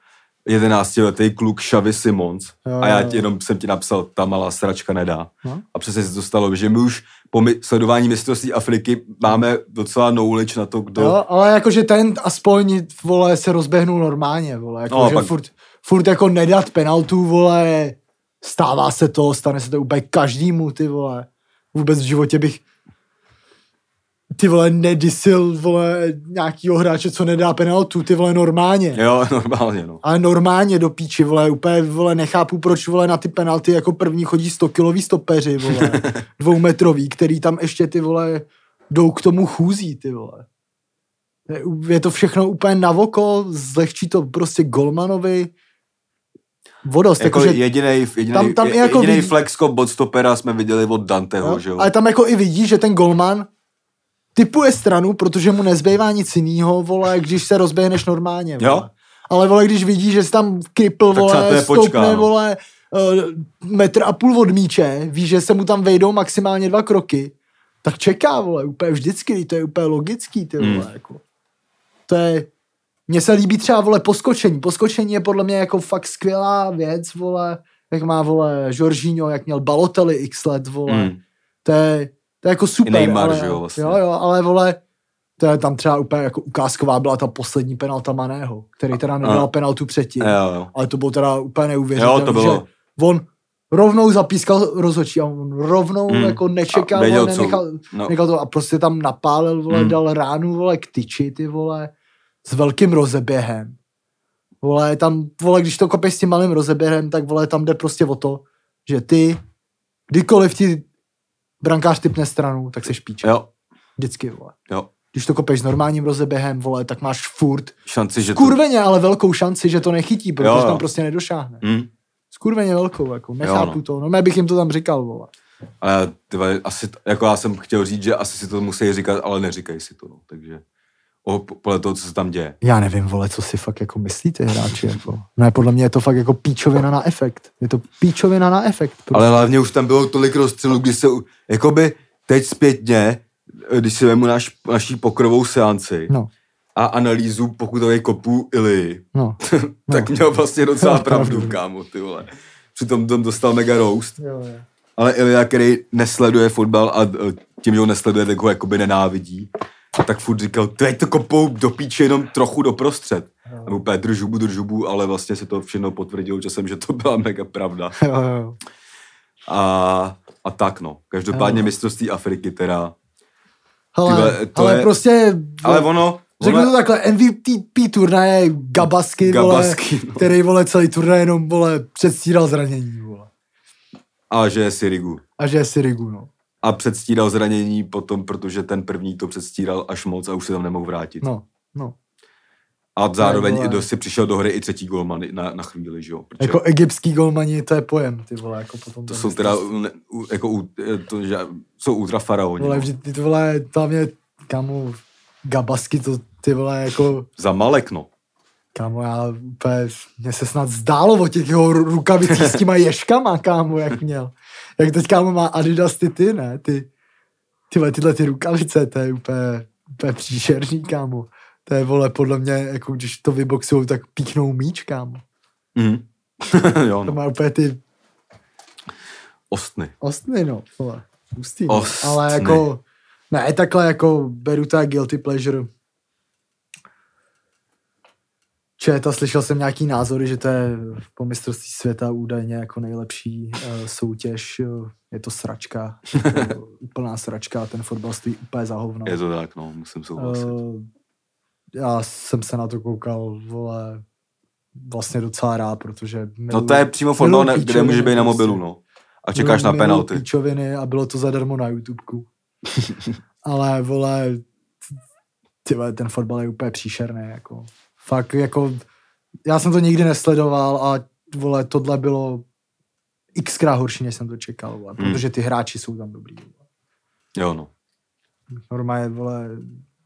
11-letý kluk Xavi Simons Jo, a já jo, ti jo. jenom jsem ti napsal, ta malá sračka nedá. No. A přesně se to stalo, že my už po sledování mistrovství Afriky máme docela knowledge na to, kdo... Jo, ale jakože ten aspoň, vole, se rozběhnul normálně, vole, jako, No, no, že pak- furt, furt jako nedat penaltu, vole, stává se to, stane se to úplně každému, ty vole. Vůbec v životě bych ty vole nedisil, vole, nějakýho hráče, co nedá penaltu, ty vole normálně. Jo, normálně, no. Ale normálně do píči, vole, úplně, vole, nechápu, proč, vole, na ty penalty jako první chodí 100 kilový stopeři, vole, dvoumetrový, který tam ještě, ty vole, jdou k tomu chůzí, ty vole. Je, to všechno úplně na oko, zlehčí to prostě Golmanovi vodost, Jako jakože, jedinej, jedinej, tam- tam je- jako jedinej vidí- flexko bod stopera jsme viděli od Danteho, jo, že jo? ale tam jako i vidí, že ten Golman typuje stranu, protože mu nezbývá nic jiného, vole, když se rozběhneš normálně, vole. Jo. Ale vole, když vidí, že jsi tam kripl, vole, stoupne, no. vole, eh, metr a půl od míče, ví, že se mu tam vejdou maximálně dva kroky, tak čeká, vole, úplně vždycky, to je úplně logický, ty vole, Hmm. jako. To je, mně se líbí třeba, vole, poskočení. Poskočení je podle mě jako fakt skvělá věc, vole, jak má, vole, Jorginho, jak měl Balotelli x let, vole. Mm. To je, to je jako super. Neymar, ale, že jo, vlastně. Jo, jo, ale vole, to je tam třeba úplně jako ukázková byla ta poslední penalta Maného, který teda nedal A- penaltu předtím. Jo, jo. Ale to bylo teda úplně neuvěřitelné. Jo, to bylo- Že on rovnou zapískal rozhodčí a on rovnou Hmm. jako nečekal, A věděl, vole, nenechal, No, nechal to a prostě tam napálil, vole, Hmm. dal ránu, vole, k tyči, ty vole, s velkým rozeběhem. Vole, tam, vole, když to kopeš s tím malým rozeběhem, tak vole, tam jde prostě o to, že ty, kdykoliv ti brankář typne stranu, tak se špíč. jo, Vždycky, vole. jo. Když to kopeš s normálním rozeběhem, vole, tak máš furt Šanci, že to... skurveně, ale velkou šanci, že to nechytí, protože Jo, jo. tam prostě nedošáhne. Hm? Skurveně velkou, jako, nechápu no. to. No, já bych jim to tam říkal, vole. Ale ty vole, asi, jako já jsem chtěl říct, že asi si to musí říkat, ale neříkají si to, no. takže o, po- podle toho, co se tam děje. Já nevím, vole, co si fakt jako myslíte, hráči, jako. Ne, podle mě je to fakt jako píčovina na efekt. Je to píčovina na efekt. Prostě. Ale hlavně už tam bylo tolik rozstřelů, když se, jakoby teď zpětně, když si vemu naš, naší pokrovou seanci No, a analýzu pokutových kopů Ili, no. tak měl vlastně docela No, pravdu, pravdu. kámo, ty vole. Přitom tam dostal mega roast, Jo, jo. ale Ilia, který nesleduje fotbal a eh, tím, že ho nesleduje, tak ho jakoby nenávidí, tak furt říkal, teď to kopou do píče jenom trochu doprostřed. A mu úplně držubu, držubu, ale vlastně se to všechno potvrdilo časem, že to byla mega pravda. Jo, jo. A, a tak no. Každopádně Jo. mistrovství Afriky teda. Hele, Tyhle, to ale je- prostě, Ale ono, řeknu to takhle, MVP turnaje Gabasky, Gabasky, vole, no. který, vole, celý turnaj jenom, vole, předstíral zranění, vole. a že je Sirigu. A že je Sirigu, no. A předstíral zranění potom, protože ten první to předstíral až moc a už se tam nemohl vrátit. No, no. A zároveň i do, si přišel do hry i třetí golman na, na chvíli, že jo? Protože Jako egyptský golmani, to je pojem, ty vole, jako potom. to jsou teda, ne- u- jako, u- to, že, jsou ultra faraoni. Vole, No. vždy, ty vole, tam je, kámo, Gabasky, to ty vole, jako, Za Malek, no. Kámo, já úplně, mě se snad zdálo o těch jeho ru- rukavicích s těma ješkama, kámo, jak měl. Jak teď, kámo, má Adidas ty ty, ne, ty, ty vole, tyhle ty rukavice, to je úplně, úplně příšerný, kámo. To je, vole, podle mě, jako když to vyboxujou, tak píchnou míč, kámo. Mm. jo, To no. má úplně ty Ostny. Ostny, no, vole. Hustý, no. Ostny. Ale jako, ne, takhle jako beru to guilty pleasure. Četa, slyšel jsem nějaký názory, že to je po mistrovství světa údajně jako nejlepší uh, soutěž. Je to sračka, uh, úplná sračka, a ten fotbal stojí úplně za hovno. Je to tak, no, musím souhlasit. Uh, já jsem se na to koukal, vole, vlastně docela rád, protože... No to je přímo fotbal, ne, kde může být na mobilu, no. A čekáš na penalty. Píčoviny a bylo to zadarmo na YouTubeku. Ale vole, ty vole, ten fotbal je úplně příšerný, jako. Fakt, jako, já jsem to nikdy nesledoval a vole, tohle bylo xkrát horší, než jsem to čekal, vole, Hmm. protože ty hráči jsou tam dobrý. Vole. Jo, no. Normálně, vole,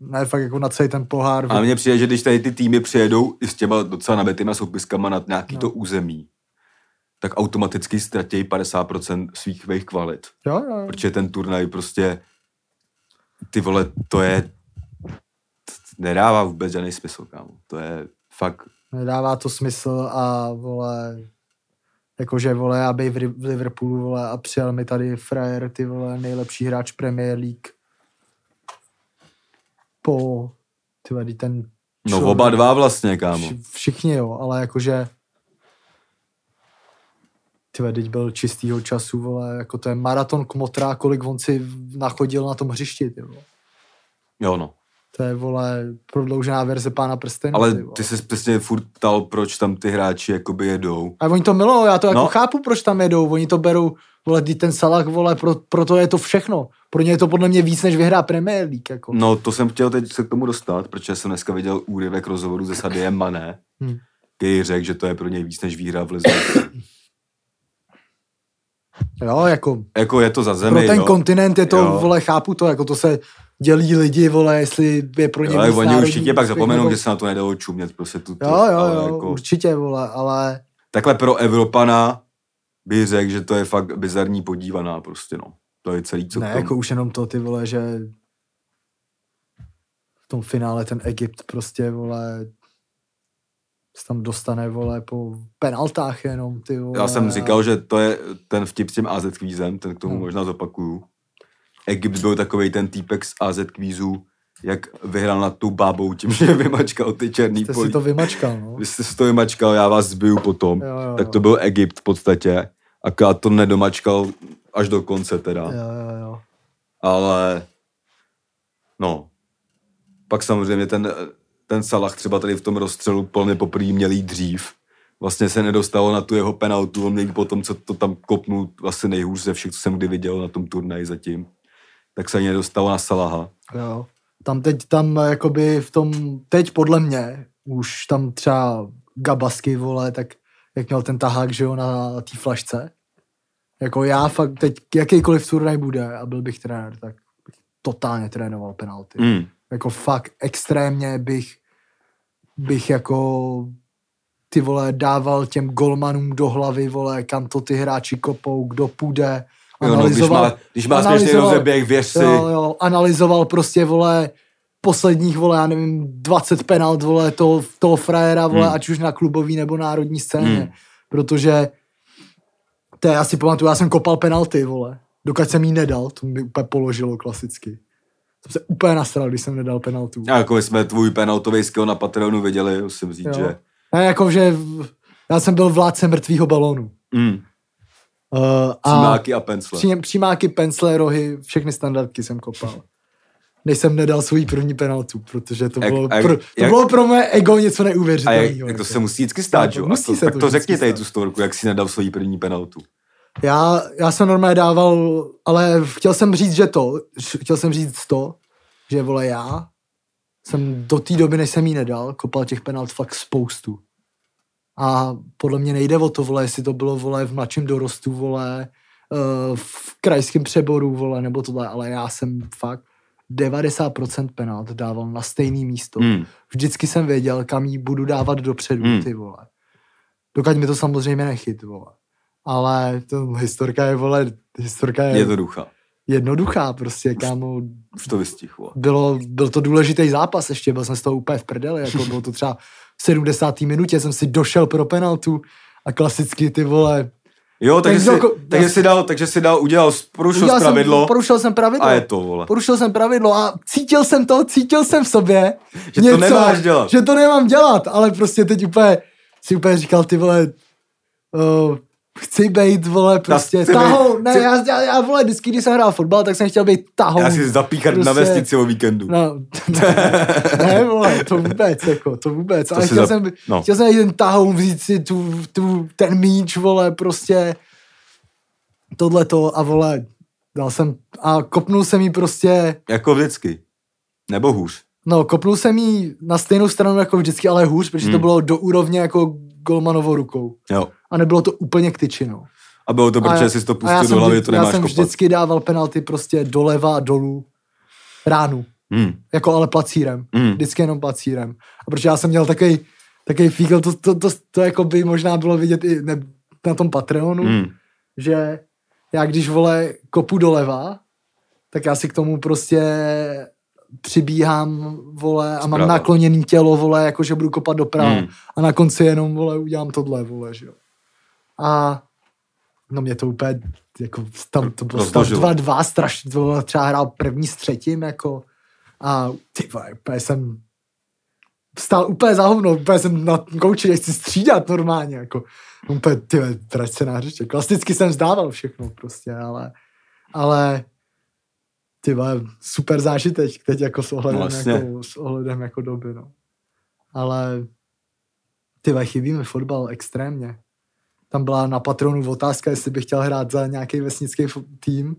ne, fakt jako na celý ten pohár. A mně přijde, že když tady ty týmy přijedou i s těma docela nabitýma soupiskama na nějaký No. to území, tak automaticky ztratí 50% svých svých kvalit. Jo, jo. Protože ten turnaj prostě, ty vole, to je, nedává vůbec žádný smysl, kámo. To je fakt, Nedává to smysl a vole, jakože vole, aby v, Ri- v Liverpoolu vole a přijel mi tady frajer, ty vole, nejlepší hráč Premier League po, ty vole, ten no člověk- oba dva vlastně, kámo. Vši, všichni jo, ale jakože ty vole, teď byl čistýho času, vole, jako to je maraton kmotra, kolik on si nachodil na tom hřišti, ty vole. Jo, no. To je, vole, prodloužená verze pána prstenů. Ale ty, ty se přesně furt ptal, proč tam ty hráči jakoby jedou. A oni to milují, já to jako No. chápu, proč tam jedou. Oni to berou, vole, ten Salah, vole, pro, pro to je to všechno. Pro ně je to podle mě víc, než vyhrá Premier League. Jako. No, to jsem chtěl teď se k tomu dostat, protože jsem dneska viděl úryvek rozhovoru ze Sadie Mané, Hmm. který řekl, že to je pro něj víc než výhra v lize. Jo, jako jako je to za zemi, pro ten jo. kontinent je to, Jo. vole, chápu to, jako to se dělí lidi, vole, jestli je pro ně Ale oni všichni pak zapomenou, nebo- že se na to nedalo čumět, prostě tu, tu Jo, jo, jo, jako, určitě, vole, ale Takhle pro Evropana bych řekl, že to je fakt bizarní podívaná prostě, no. To je celý, co ne, jako už jenom to, ty vole, že v tom finále ten Egypt prostě, vole, se tam dostane, vole, po penaltách jenom, ty vole. Já jsem říkal, že to je ten vtip s tím AZ kvízem, ten k tomu No. možná zopakuju. Egypt byl takový ten týpek z AZ kvízu, jak vyhrál nad tou bábou tím, že vymačkal ty černý Jste si polí. to vymačkal, no. Vy jste si to vymačkal, já vás zbiju potom. Jo, jo, Tak to byl Egypt v podstatě. Akorát to nedomačkal až do konce teda. Jo, jo, jo. Ale no, pak samozřejmě ten, ten Salah třeba tady v tom rozstřelu plně poprvé měl jít dřív. Vlastně se nedostalo na tu jeho penaltu, on měl po tom, co to tam kopnul vlastně nejhůř ze všech, co jsem kdy viděl na tom turnaji zatím. Tak se ani nedostalo na Salaha. Jo. Tam teď, tam jakoby v tom, teď podle mě, už tam třeba Gabasky, vole, tak jak měl ten tahák, že jo, na té flašce. Jako já fakt teď, jakýkoliv turnaj bude a byl bych trenér, tak bych totálně trénoval penalty. Mm. Jako fakt extrémně bych, bych jako ty vole dával těm golmanům do hlavy, vole, kam to ty hráči kopou, kdo půjde. Jo, no, když má, když má směšný rozeběh, věř si. Jo, jo, analyzoval prostě, vole, posledních, vole, já nevím, 20 penalt, vole, toho, toho frajera, vole, Hmm. ať už na klubový nebo národní scéně. Hmm. Protože to já si pamatuju, já jsem kopal penalty, vole. Dokud jsem jí nedal, to mi úplně položilo klasicky. Jsem se úplně nasral, když jsem nedal penaltu. A jako jsme tvůj penaltový skill na Patreonu viděli, musím říct, Jo. že... Ne, jako, že já jsem byl vládce mrtvýho balónu. Mm. Uh, a Přímáky a pencle. pří, přímáky, pencle, rohy, všechny standardky jsem kopal. Než jsem nedal svůj první penaltu, protože to, Jak- bylo, jak- pro, to jak- bylo pro moje ego něco neuvěřitelného. jak, jak to jako. se musí vždycky stát, No, jo? Musí to, se tak to to řekni tady tu storku, jak jsi nedal svoji první penaltu. Já, já jsem normálně dával, ale chtěl jsem říct, že to, chtěl jsem říct to, že vole já jsem do té doby, než jsem jí nedal, kopal těch penalt fakt spoustu. A podle mě nejde o to, vole, jestli to bylo, vole, v mladším dorostu, vole, eh, v krajském přeboru, vole, nebo tohle, ale já jsem fakt 90% penalt dával na stejný místo. Mm. Vždycky jsem věděl, kam jí budu dávat dopředu, Hmm. ty vole. Dokud mi to samozřejmě nechyt, vole. Ale to historka je, vole, historka je, Je to ducha. jednoduchá, prostě, kámo. Už to vystichlo. Bylo, byl to důležitý zápas ještě, byl jsem z toho úplně v prdeli, jako bylo to třeba 70. minutě, jsem si došel pro penaltu a klasicky ty vole. Jo, takže, Ten si, kdo- takže, já- si dal, takže si dal, udělal, porušil Udělal pravidlo Jsem, porušil jsem pravidlo. a je to, vole. Porušil jsem pravidlo a cítil jsem to, cítil jsem v sobě. Že to nemáš dělat. Že to nemám dělat, ale prostě teď úplně si úplně říkal, ty vole, uh, chci být, vole, prostě chci tahou. být- Ne, chci- já, já, já, vole, vždycky, když jsem hrál fotbal, tak jsem chtěl být tahou. Já si zapíchat na Prostě- vesnici o víkendu. No, ne, ne, vole, to vůbec, jako, to vůbec. To ale chtěl, zap- jsem, no. chtěl jsem jít ten tahoun, vzít si tu, tu, ten míč, vole, prostě tohleto a vole, dal jsem, a kopnul jsem jí prostě, Jako vždycky. Nebo hůř. no, kopnul jsem jí na stejnou stranu jako vždycky, ale hůř, protože to Hmm. bylo do úrovně jako golmanovou rukou. Jo. A nebylo to úplně k tyčinou. A bylo to, protože já- jsi to já pustil do hlavy, vždy- to Já nemáš jsem kopat. vždycky dával penalty prostě doleva a dolů ránu. Hmm. jako ale placírem. Mm. Vždycky jenom placírem. A protože já jsem měl takový takový fígl, to, to, to, to, jako by možná bylo vidět i ne, na tom Patreonu, Hmm. že já když vole kopu doleva, tak já si k tomu prostě přibíhám, vole, a mám Zprava. nakloněný tělo, vole, jako že budu kopat doprava. Hmm. A na konci jenom, vole, udělám tohle, vole, že jo. A no mě to úplně, jako tam to bylo stav Rozložilo. 2-2, strašně, to bylo třeba hrál první s třetím, jako a ty vole, úplně jsem stál úplně za hovno, úplně jsem na kouči, nechci střídat normálně, jako úplně, ty vole, trať se na hřiště. Klasicky jsem zdával všechno prostě, ale, ale ty vole, super zážitek teď jako s ohledem, jasně. jako, s ohledem jako doby, no. Ale ty vole, chybí mi fotbal extrémně. Tam byla na patronu otázka, jestli bych chtěl hrát za nějaký vesnický tým.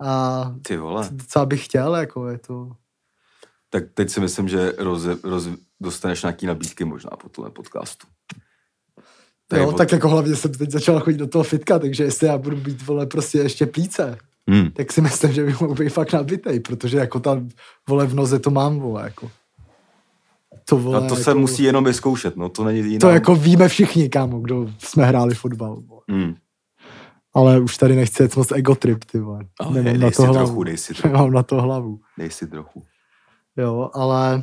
A Ty vole. co bych chtěl, jako je to... Tak teď si myslím, že roze, roz, dostaneš nějaký nabídky možná po tomhle podcastu. Je Jo, od- tak jako hlavně jsem teď začal chodit do toho fitka, takže jestli já budu být, vole, prostě ještě plíce, Hmm. tak si myslím, že bych mohl být fakt nabitej, protože jako tam, vole, v noze to mám, vole, jako. To, vole, A to jako, se musí jenom vyzkoušet, no to není jiná. To jako víme všichni, kámo, kdo jsme hráli fotbal. Vole. Hmm. Ale už tady nechci jet moc egotrip, ty vole. Ale Nemám dej na si to hlavu. trochu, dej si trochu. Nemám na to hlavu. Dej si trochu. Jo, ale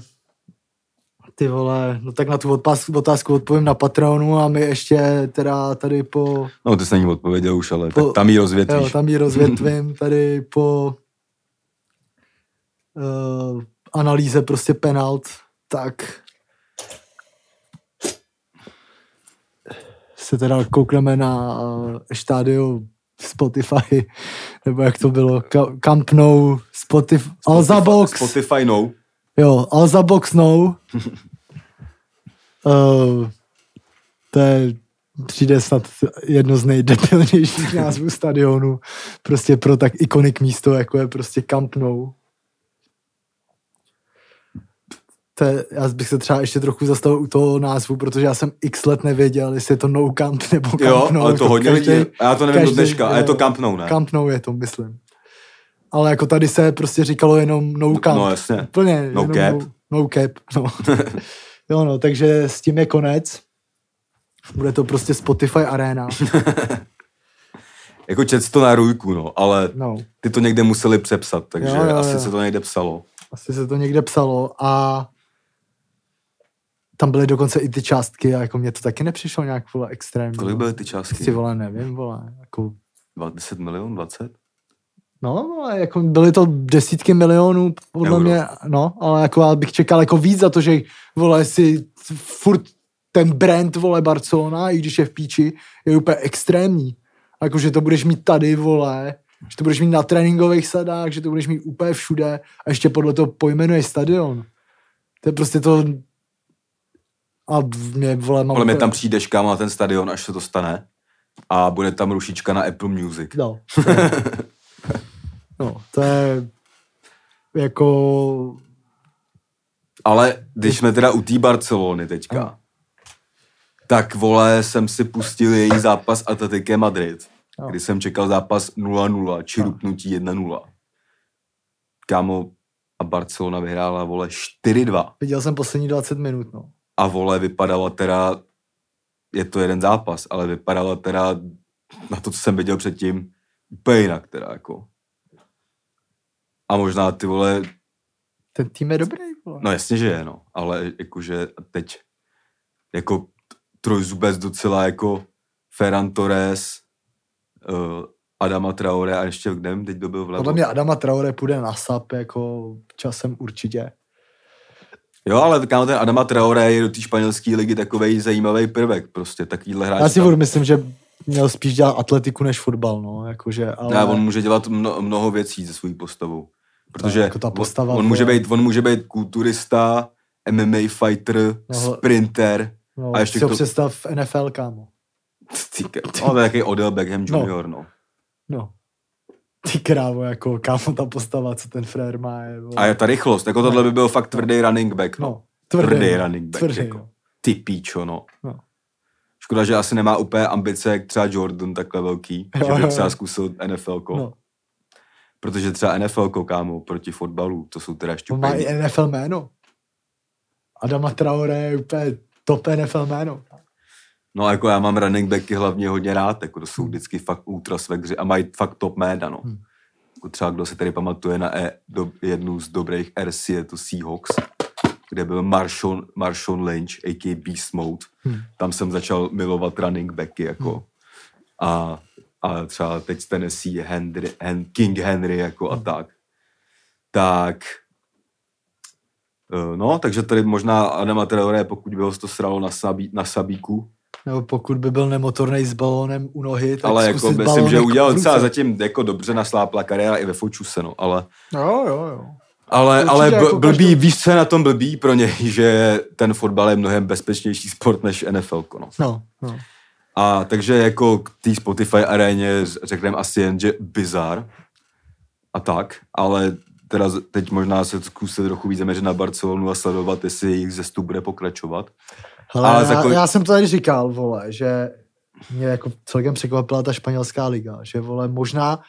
ty vole, no tak na tu otázku, otázku odpovím na Patronu a my ještě teda tady po, No, ty jsi na ní odpověděl už, ale Po- tak tam jí rozvětvíš. jo, tam ji rozvětvím tady po uh, analýze prostě penalt, tak se teda koukneme na uh, štádio Spotify, nebo jak to bylo, Camp Nou, Spotify, Alza Box. Spotify no. Jo, Alza Box No. uh, to je, přijde snad jedno z nejdebilnějších názvů stadionu. Prostě pro tak ikonik místo, jako je prostě Camp Nou. To je, já bych se třeba ještě trochu zastavil u toho názvu, protože já jsem x let nevěděl, jestli je to No Camp nebo Camp Jo, Nou. ale to hodně lidí, a já to nevím do každý- dneška, a je to jo. Camp Nou, ne? Camp Nou je to, myslím. Ale jako tady se prostě říkalo jenom no camp. No jasně. Úplně. No cap. No, no cap, no. jo no, takže s tím je konec. Bude to prostě Spotify Arena. Jako čet to na rujku, no, ale No, ty to někde museli přepsat, takže Jo, jo, asi jo. se to někde psalo. asi se to někde psalo a tam byly dokonce i ty částky a jako mně to taky nepřišlo nějak, vole, extrémně. Kolik byly ty Ty částky? vole, nevím, vole, jako 20 milion, 20? No, ale jako byly to desítky milionů, podle Euro. mě, no, ale jako já bych čekal jako víc za to, že, vole, si furt ten brand, vole, Barcelona, i když je v píči, je úplně extrémní. Jako, že to budeš mít tady, vole, že to budeš mít na tréninkových sadách, že to budeš mít úplně všude a ještě podle toho pojmenuje stadion. To je prostě to... A mě, vole, mám... Ale mě tam přijdeš kámo na ten stadion, až se to stane. A bude tam rušička na Apple Music. No. no, to je jako Ale když jsme teda u té Barcelony teďka, Ano. tak vole, jsem si pustil její zápas Atletiké Madrid, Jo. kdy jsem čekal zápas 0-0, či Jo. rupnutí 1-0. Kámo, a Barcelona vyhrála, vole, 4-2. Viděl jsem poslední 20 minut, no. A vole, vypadala teda, je to jeden zápas, ale vypadala teda na to, co jsem viděl předtím, úplně jinak teda, jako. A možná ty vole, Ten tým je dobrý, vole. No jasně, že je, no. Ale jakože teď jako trojzubec docela jako Ferran Torres, uh, Adama Traore a ještě nevím, teď kdo byl vlevo. Podle mě Adama Traore půjde na sap, jako časem určitě. Jo, ale kámo, ten Adama Traore je do té španělské ligy takový zajímavý prvek, prostě takovýhle hráč. Já si tam- myslím, že měl spíš dělat atletiku než fotbal, no, jakože, ale... Ne, on může dělat mno, mnoho věcí se svojí postavou. Protože jako ta postava, on, on, může být, on může být kulturista, MMA fighter, No, sprinter, no, a ještě si ho to- představ v NFL, kámo. ty, no, to je takový Odell Beckham No. Junior, no. No. Ty krávo, jako kámo ta postava, co ten frér má, je, vole. A je ta rychlost, jako tohle by byl fakt tvrdý running back, no. no, tvrdý, tvrdý no. running back, tvrdý, jako. no. Ty píčo, no. No. Škoda, že asi nemá úplně ambice, jak třeba Jordan takhle velký, Jo, že by třeba zkusil NFL, no. protože třeba NFL, kámo, proti fotbalu, to jsou teda On má i NFL jméno. Adama Traore je úplně top NFL jméno. No jako já mám running backy hlavně hodně rád, jako to jsou vždycky fakt ultra svegři a mají fakt top jména, no. Hmm. Jako třeba kdo se tady pamatuje na e, do, jednu z dobrých RC, je to Seahawks, kde byl Marshawn, Marshawn Lynch, a.k.a. Beast Mode. Hmm. Tam jsem začal milovat running backy, jako. Hmm. A, a třeba teď z Tennessee Henry, Hen, King Henry, jako a Hmm. tak. Tak, eh, no, takže tady možná Adama Traore, pokud by ho to sralo na, sabí, na sabíku, Nebo pokud by byl nemotorný s balónem u nohy, tak ale jako myslím, že udělal docela zatím jako dobře naslápla kariéra i ve Fočuse, no, ale, Jo, jo, jo. Ale, ale jako blbý, každou- víš, co je na tom blbý pro něj, že ten fotbal je mnohem bezpečnější sport než NFL, no. No, no. A takže jako k té Spotify aréně řekneme asi jen, že bizar a tak, ale teda teď možná se zkusit trochu víc zaměřit na Barcelonu a sledovat, jestli jejich zestup bude pokračovat. Hele, Ale já, za kolik- já, jsem to tady říkal, vole, že mě jako celkem překvapila ta španělská liga, že vole, možná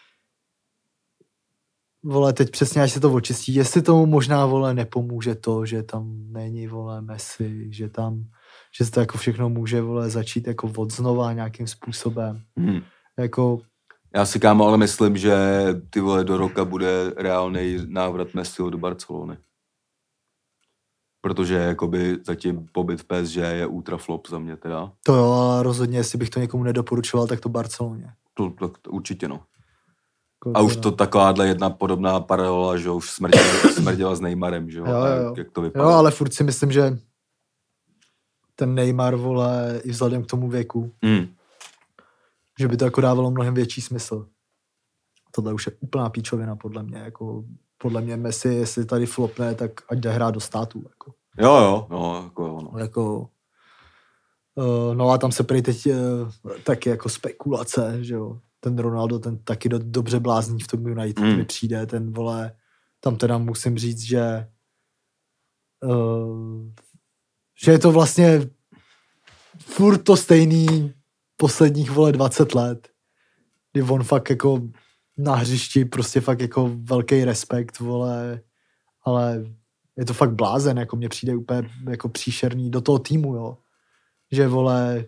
vole, teď přesně, až se to očistí, jestli tomu možná, vole, nepomůže to, že tam není, vole, Messi, že tam, že se to jako všechno může, vole, začít jako od znova nějakým způsobem. Hmm. Jako, Já si kámo, ale myslím, že ty vole do roka bude reálný návrat Messiho do Barcelony. Protože jakoby zatím pobyt v PSG je ultra flop za mě teda. to jo, ale rozhodně, jestli bych to někomu nedoporučoval, tak to Barceloně. To, to, to určitě no. Jako A už to takováhle jedna podobná paralela, že už smrděla, smrděla s Neymarem, že jo, Jo, jo, jo. jak to Jo, vypadalo. ale furt si myslím, že ten Neymar, vole, i vzhledem k tomu věku, Mm. že by to jako dávalo mnohem větší smysl. Tohle už je úplná píčovina, podle mě. Jako, podle mě Messi, jestli tady flopne, tak ať jde hrát do státu. Jako. Jo, jo, no, jako jo, no. jako uh, no a tam se prý teď uh, taky jako spekulace, že jo. Ten Ronaldo, ten taky do, dobře blázní v tom United Mm. mi přijde, ten vole, tam teda musím říct, že uh, že je to vlastně furt to stejný posledních, vole, 20 let, kdy on fakt jako na hřišti prostě fakt jako velký respekt, vole, ale je to fakt blázen, jako mně přijde úplně jako příšerný do toho týmu, jo. Že, vole,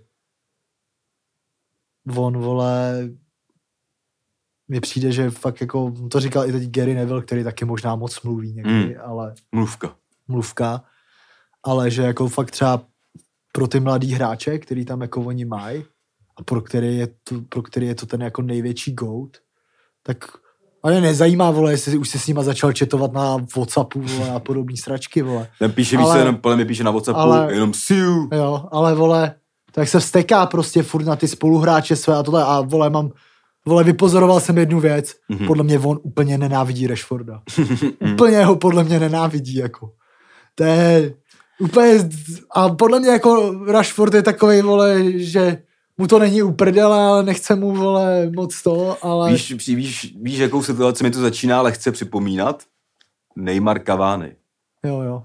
on, vole, mně přijde, že fakt jako, to říkal i teď Gary Neville, který taky možná moc mluví někdy, Mm. ale Mluvka. mluvka, ale že jako fakt třeba pro ty mladý hráče, který tam jako oni mají a pro který je to, pro který je to ten jako největší goat, tak ale nezajímá, vole, jestli už se s nima začal četovat na Whatsappu, vole, a podobný sračky, vole. Ten píše, víš Ale- co, jenom, podle mě píše na Whatsappu, ale- jenom you. Jo, ale vole, tak se vsteká prostě furt na ty spoluhráče své a tohle a vole, mám, vole, vypozoroval jsem jednu věc, Mhm. mm-hmm. podle mě on úplně nenávidí Rashforda. úplně ho podle mě nenávidí, jako. To je úplně, a podle mě jako Rashford je takový, vole, že mu to není uprdele, ale nechce mu, vole, moc to, ale... Víš, víš, víš, víš, jakou situaci mi to začíná lehce připomínat? Neymar Cavani. Jo, jo.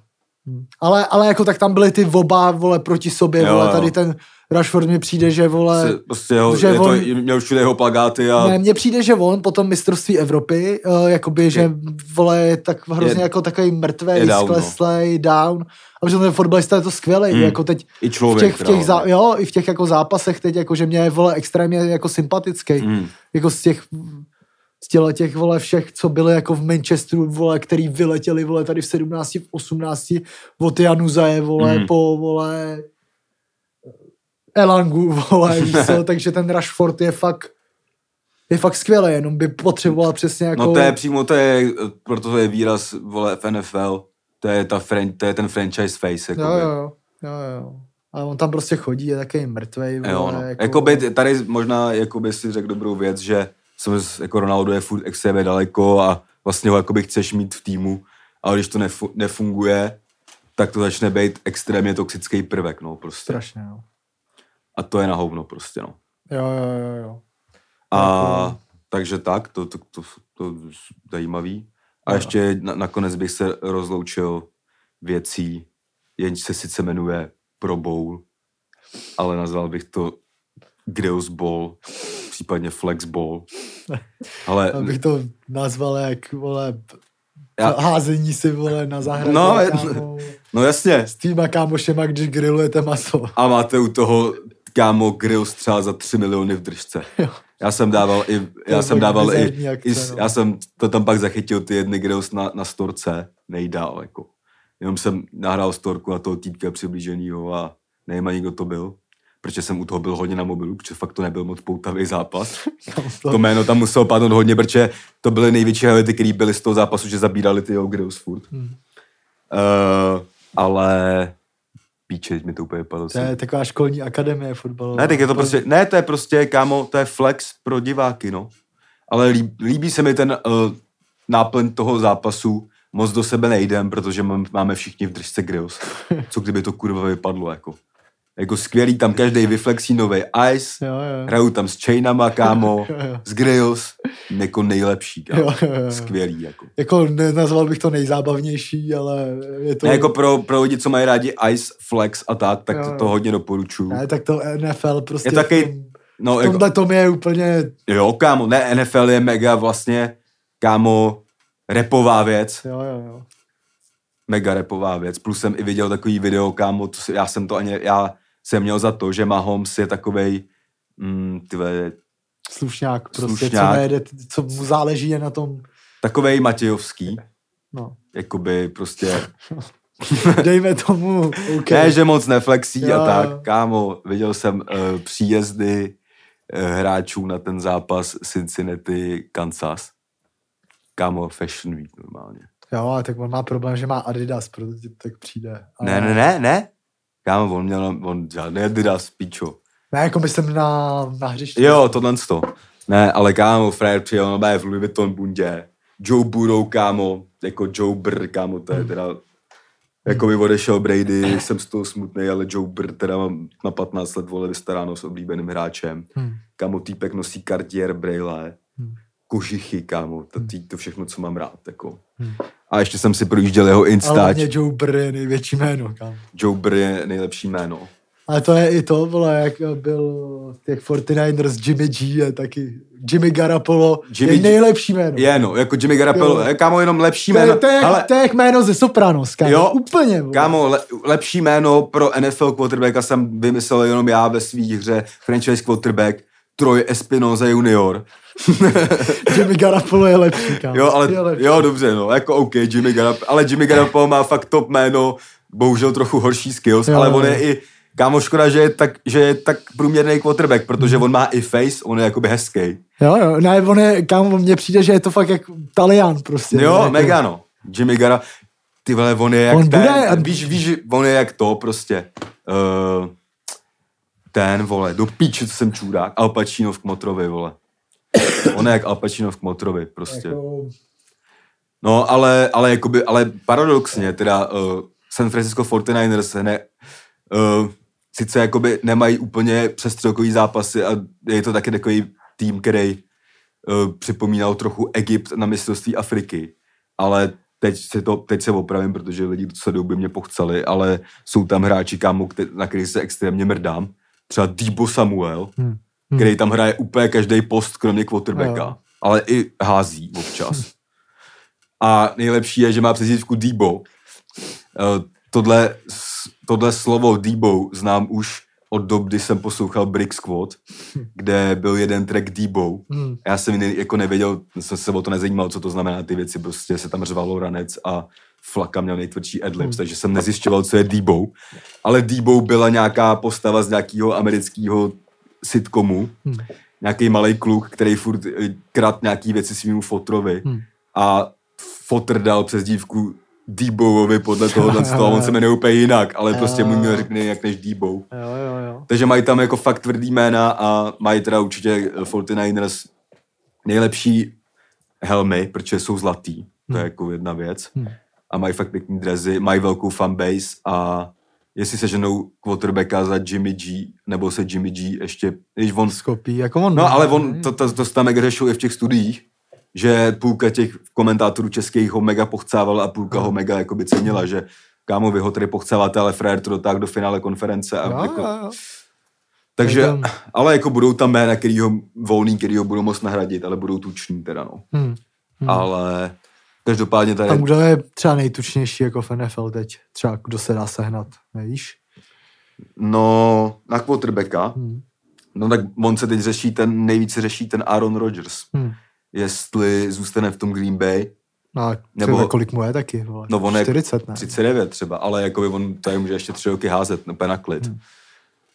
Hm. Ale, ale jako tak tam byly ty oba, vole, proti sobě, Jo, vole, jo. tady ten Rashford mi přijde, že, vole... Se, prostě jeho, že je to, on- měl všude jeho plagáty a Ne, mně přijde, že on potom mistrovství Evropy, uh, jakoby, že vole, je tak hrozně Je- jako takový mrtvý, je down, no. skleslej, down. A protože ten fotbalista je to skvělý, Mm. mm. jako teď i v člověk. těch, v těch, zá, jo, i v těch jako zápasech teď, jako, že mě je, vole, extrémně jako sympatický. Mm. Mm. Jako z těch, z těle těch, vole, všech, co byly jako v Manchesteru, vole, který vyletěli, vole, tady v 17, v 18, od Januzaje, vole, Mm. po, vole, Elangu, vole, víš co, takže ten Rashford je fakt, je fakt skvělý, jenom by potřeboval přesně jako... No to je přímo, to je, proto to je výraz, vole, v NFL, to je, ta fran, to je ten franchise face, jo, jakoby. jo, jo, jo, jo. A on tam prostě chodí, je takový mrtvej, vole, Jo, no. jako... Jakoby tady možná jakoby si řekl dobrou věc, že jsem, jako Ronaldo je furt extrémně daleko a vlastně ho jakoby chceš mít v týmu, ale když to nefu, nefunguje, tak to začne být extrémně toxický prvek, no prostě. Strašně, no. A to je na hovno prostě, no. Jo, jo, jo, jo. A Jako- takže tak, to, to, to, to zajímavý. A Jo. ještě na, nakonec bych se rozloučil věcí, jenž se sice jmenuje Pro Bowl, ale nazval bych to Grills Bowl, případně Flex Bowl. Ale Abych to nazval jak, vole, Já- házení si, vole, na zahradě, No, kámo, no jasně, s týma kámošema, když grillujete maso. a máte u toho kámo Grills třeba za 3 miliony v držce. Jo. Já jsem dával i, já jsem dával i, akce, i, no. já jsem to tam pak zachytil ty jedny Grills na, na storce, nejdál, jako. Jenom jsem nahrál storku na toho týpka přiblíženýho a nevím ani, kdo to byl, protože jsem u toho byl hodně na mobilu, protože fakt to nebyl moc poutavý zápas. To jméno tam muselo padnout hodně, protože to byly největší highlighty, které byly z toho zápasu, že zabírali ty Grills furt. Hmm. Uh, ale píče, mi to úplně vypadlo. To je taková školní akademie fotbalová. Ne, tak je to prostě, ne, to je prostě, kámo, to je flex pro diváky, no. Ale líbí, líbí se mi ten uh, náplň toho zápasu, moc do sebe nejdem, protože mám- máme všichni v držce grills. Co kdyby to kurva vypadlo, jako. Jako skvělý, tam každý vyflexí nový ice, Jo, jo. hrajou tam s chainama, kámo, Jo, jo. s grills, jako nejlepší, kámo. Jo, jo, jo. Skvělý, jako. Jako nenazval bych to nejzábavnější, ale je to... Ne, jako pro, pro lidi, co mají rádi ice, flex a tak, tak Jo, to, jo. to hodně doporučuju. Ne, tak to NFL prostě... Je taky- v tom- No, v jako, tomhle tom je úplně... Jo, kámo, ne, NFL je mega vlastně, kámo, repová věc, Jo, jo, jo. mega repová věc, plus jsem i viděl takový video, kámo, to si, já jsem to ani, já jsem měl za to, že Mahomes je takovej, mm, tyhle, Slušňák prostě, Slušňák. co nejde, co mu záleží je na tom, takovej Matějovský, no. jakoby prostě, Dejme tomu, OK. ne, že moc neflexí Jo, a tak, kámo, viděl jsem uh, příjezdy uh, hráčů na ten zápas Cincinnati, Kansas, kámo, Fashion Week normálně. Jo, ale tak on má problém, že má Adidas, proto ti tak přijde. Ale... Ne, ne, ne, ne. Kámo, on měl, on žádný Adidas, pičo. Ne, jako myslím na, na hřišti. Jo, tohle to. Ne, ale kámo, frajer přijel na v Louis Vuitton bundě. Joe Burrow, kámo, jako Joe Brr, kámo, to je teda jako by odešel Brady, jsem z toho smutný, ale Joe Brr teda mám na 15 let vole vystaráno s oblíbeným hráčem. Hmm. Kámo, týpek nosí Cartier Braille, Hmm. Kožichy, kámo, to, tý, to všechno, co mám rád, jako. Hmm. A ještě jsem si projížděl jeho Ale Instač. hlavně Joe Burr je největší jméno, kam. Joe Brr je nejlepší jméno. Ale to je i to, vole, jak byl těch 49ers Jimmy G je taky Jimmy Garapolo, Jimmy je nejlepší jméno. Je, no, jako Jimmy Garoppolo, Jo. je, kámo, jenom lepší to, je, jméno. to, je, ale, to je jak jméno ze Sopranos, kámo. Jo. Úplně, vole. kámo, le, lepší jméno pro NFL quarterbacka jsem vymyslel jenom já ve svý hře franchise quarterback Troy Espinoza junior. Jimmy Garapolo je lepší, kámo. Jo, ale, je lepší. jo, dobře, no, jako OK, Jimmy Garoppolo, ale Jimmy Garoppolo má fakt top jméno, bohužel trochu horší skills, Jo, ale jo, on je i, kámo, škoda, že je tak, že je tak průměrný quarterback, protože Mhm. on má i face, on je jakoby hezký. Jo, jo, ne, on je, kámo, mně přijde, že je to fakt jak Talian prostě. Jo, jako, mega no. Jimmy Gara, ty vole, on je jak On ten, bude- víš, víš, on je jak to prostě. Uh, ten, vole, do píče, co jsem čurák, Al Pacino v Kmotrovi, vole. On je jak Al Pacino v Kmotrovi, prostě. Jako, No, ale, ale, jakoby, ale paradoxně, teda uh, San Francisco 49ers ne, uh, sice jakoby nemají úplně přestřelkový zápasy a je to taky takový tým, který uh, připomínal trochu Egypt na mistrovství Afriky, ale teď se, to, teď se opravím, protože lidi co by mě pochceli, ale jsou tam hráči, kámo, na který se extrémně mrdám. Třeba Debo Samuel, hm. který tam hraje úplně každý post, kromě quarterbacka. Jo. Ale i hází občas. A nejlepší je, že má přezdívku Debo. Eh, Tohle, tohle slovo Debo znám už od dob, kdy jsem poslouchal Brick Squad, kde byl jeden track Debo. Hm. Já jsem ne, jako nevěděl, jsem se o to nezajímal, co to znamená ty věci, prostě se tam řvalo ranec a Flaka měl nejtvrdší adlibs, takže jsem nezjišťoval, co je Debo. Ale Debo byla nějaká postava z nějakého amerického sitcomu, Hm. nějaký malý kluk, který furt eh, krát nějaký věci svýmu fotrovi Hm. a fotr dal přes dívku Debovovi podle tohohle z toho, on se jmenuje úplně jinak, ale prostě mu měl řekne jinak než Debo. Jo, jo, jo. Takže mají tam jako fakt tvrdý jména a mají teda určitě 49ers nejlepší helmy, protože jsou zlatý. To je Hmm. jako jedna věc. Hmm. A mají fakt pěkný drezy, mají velkou fanbase a jestli se ženou quarterbacka za Jimmy G, nebo se Jimmy G ještě, když on Skopí, jako on. No, ale on, to, to, to se tam mega řešil i v těch studiích, že půlka těch komentátorů českých ho mega pochcávala a půlka ho mega jakoby cenila, že kámo, vy ho tady pochcáváte, ale frajer to dotáhl do finále konference. A Jo, jako, jo, jo. takže, ale jako budou tam jména, který ho volný, který ho budou moct nahradit, ale budou tuční teda, no. Hm. Hm. Ale každopádně tady, Tam kdo je třeba nejtučnější jako v NFL teď? Třeba kdo se dá sehnat, nevíš? no, na quarterbacka, Hm. no tak on se teď řeší ten, nejvíce řeší ten Aaron Rodgers, Hm. jestli zůstane v tom Green Bay, No, Nebo- kolik mu je taky? Vole? No, on je 40, ne? 39 třeba, ale jako by on tady může ještě tři roky házet, úplně na klid. Hmm.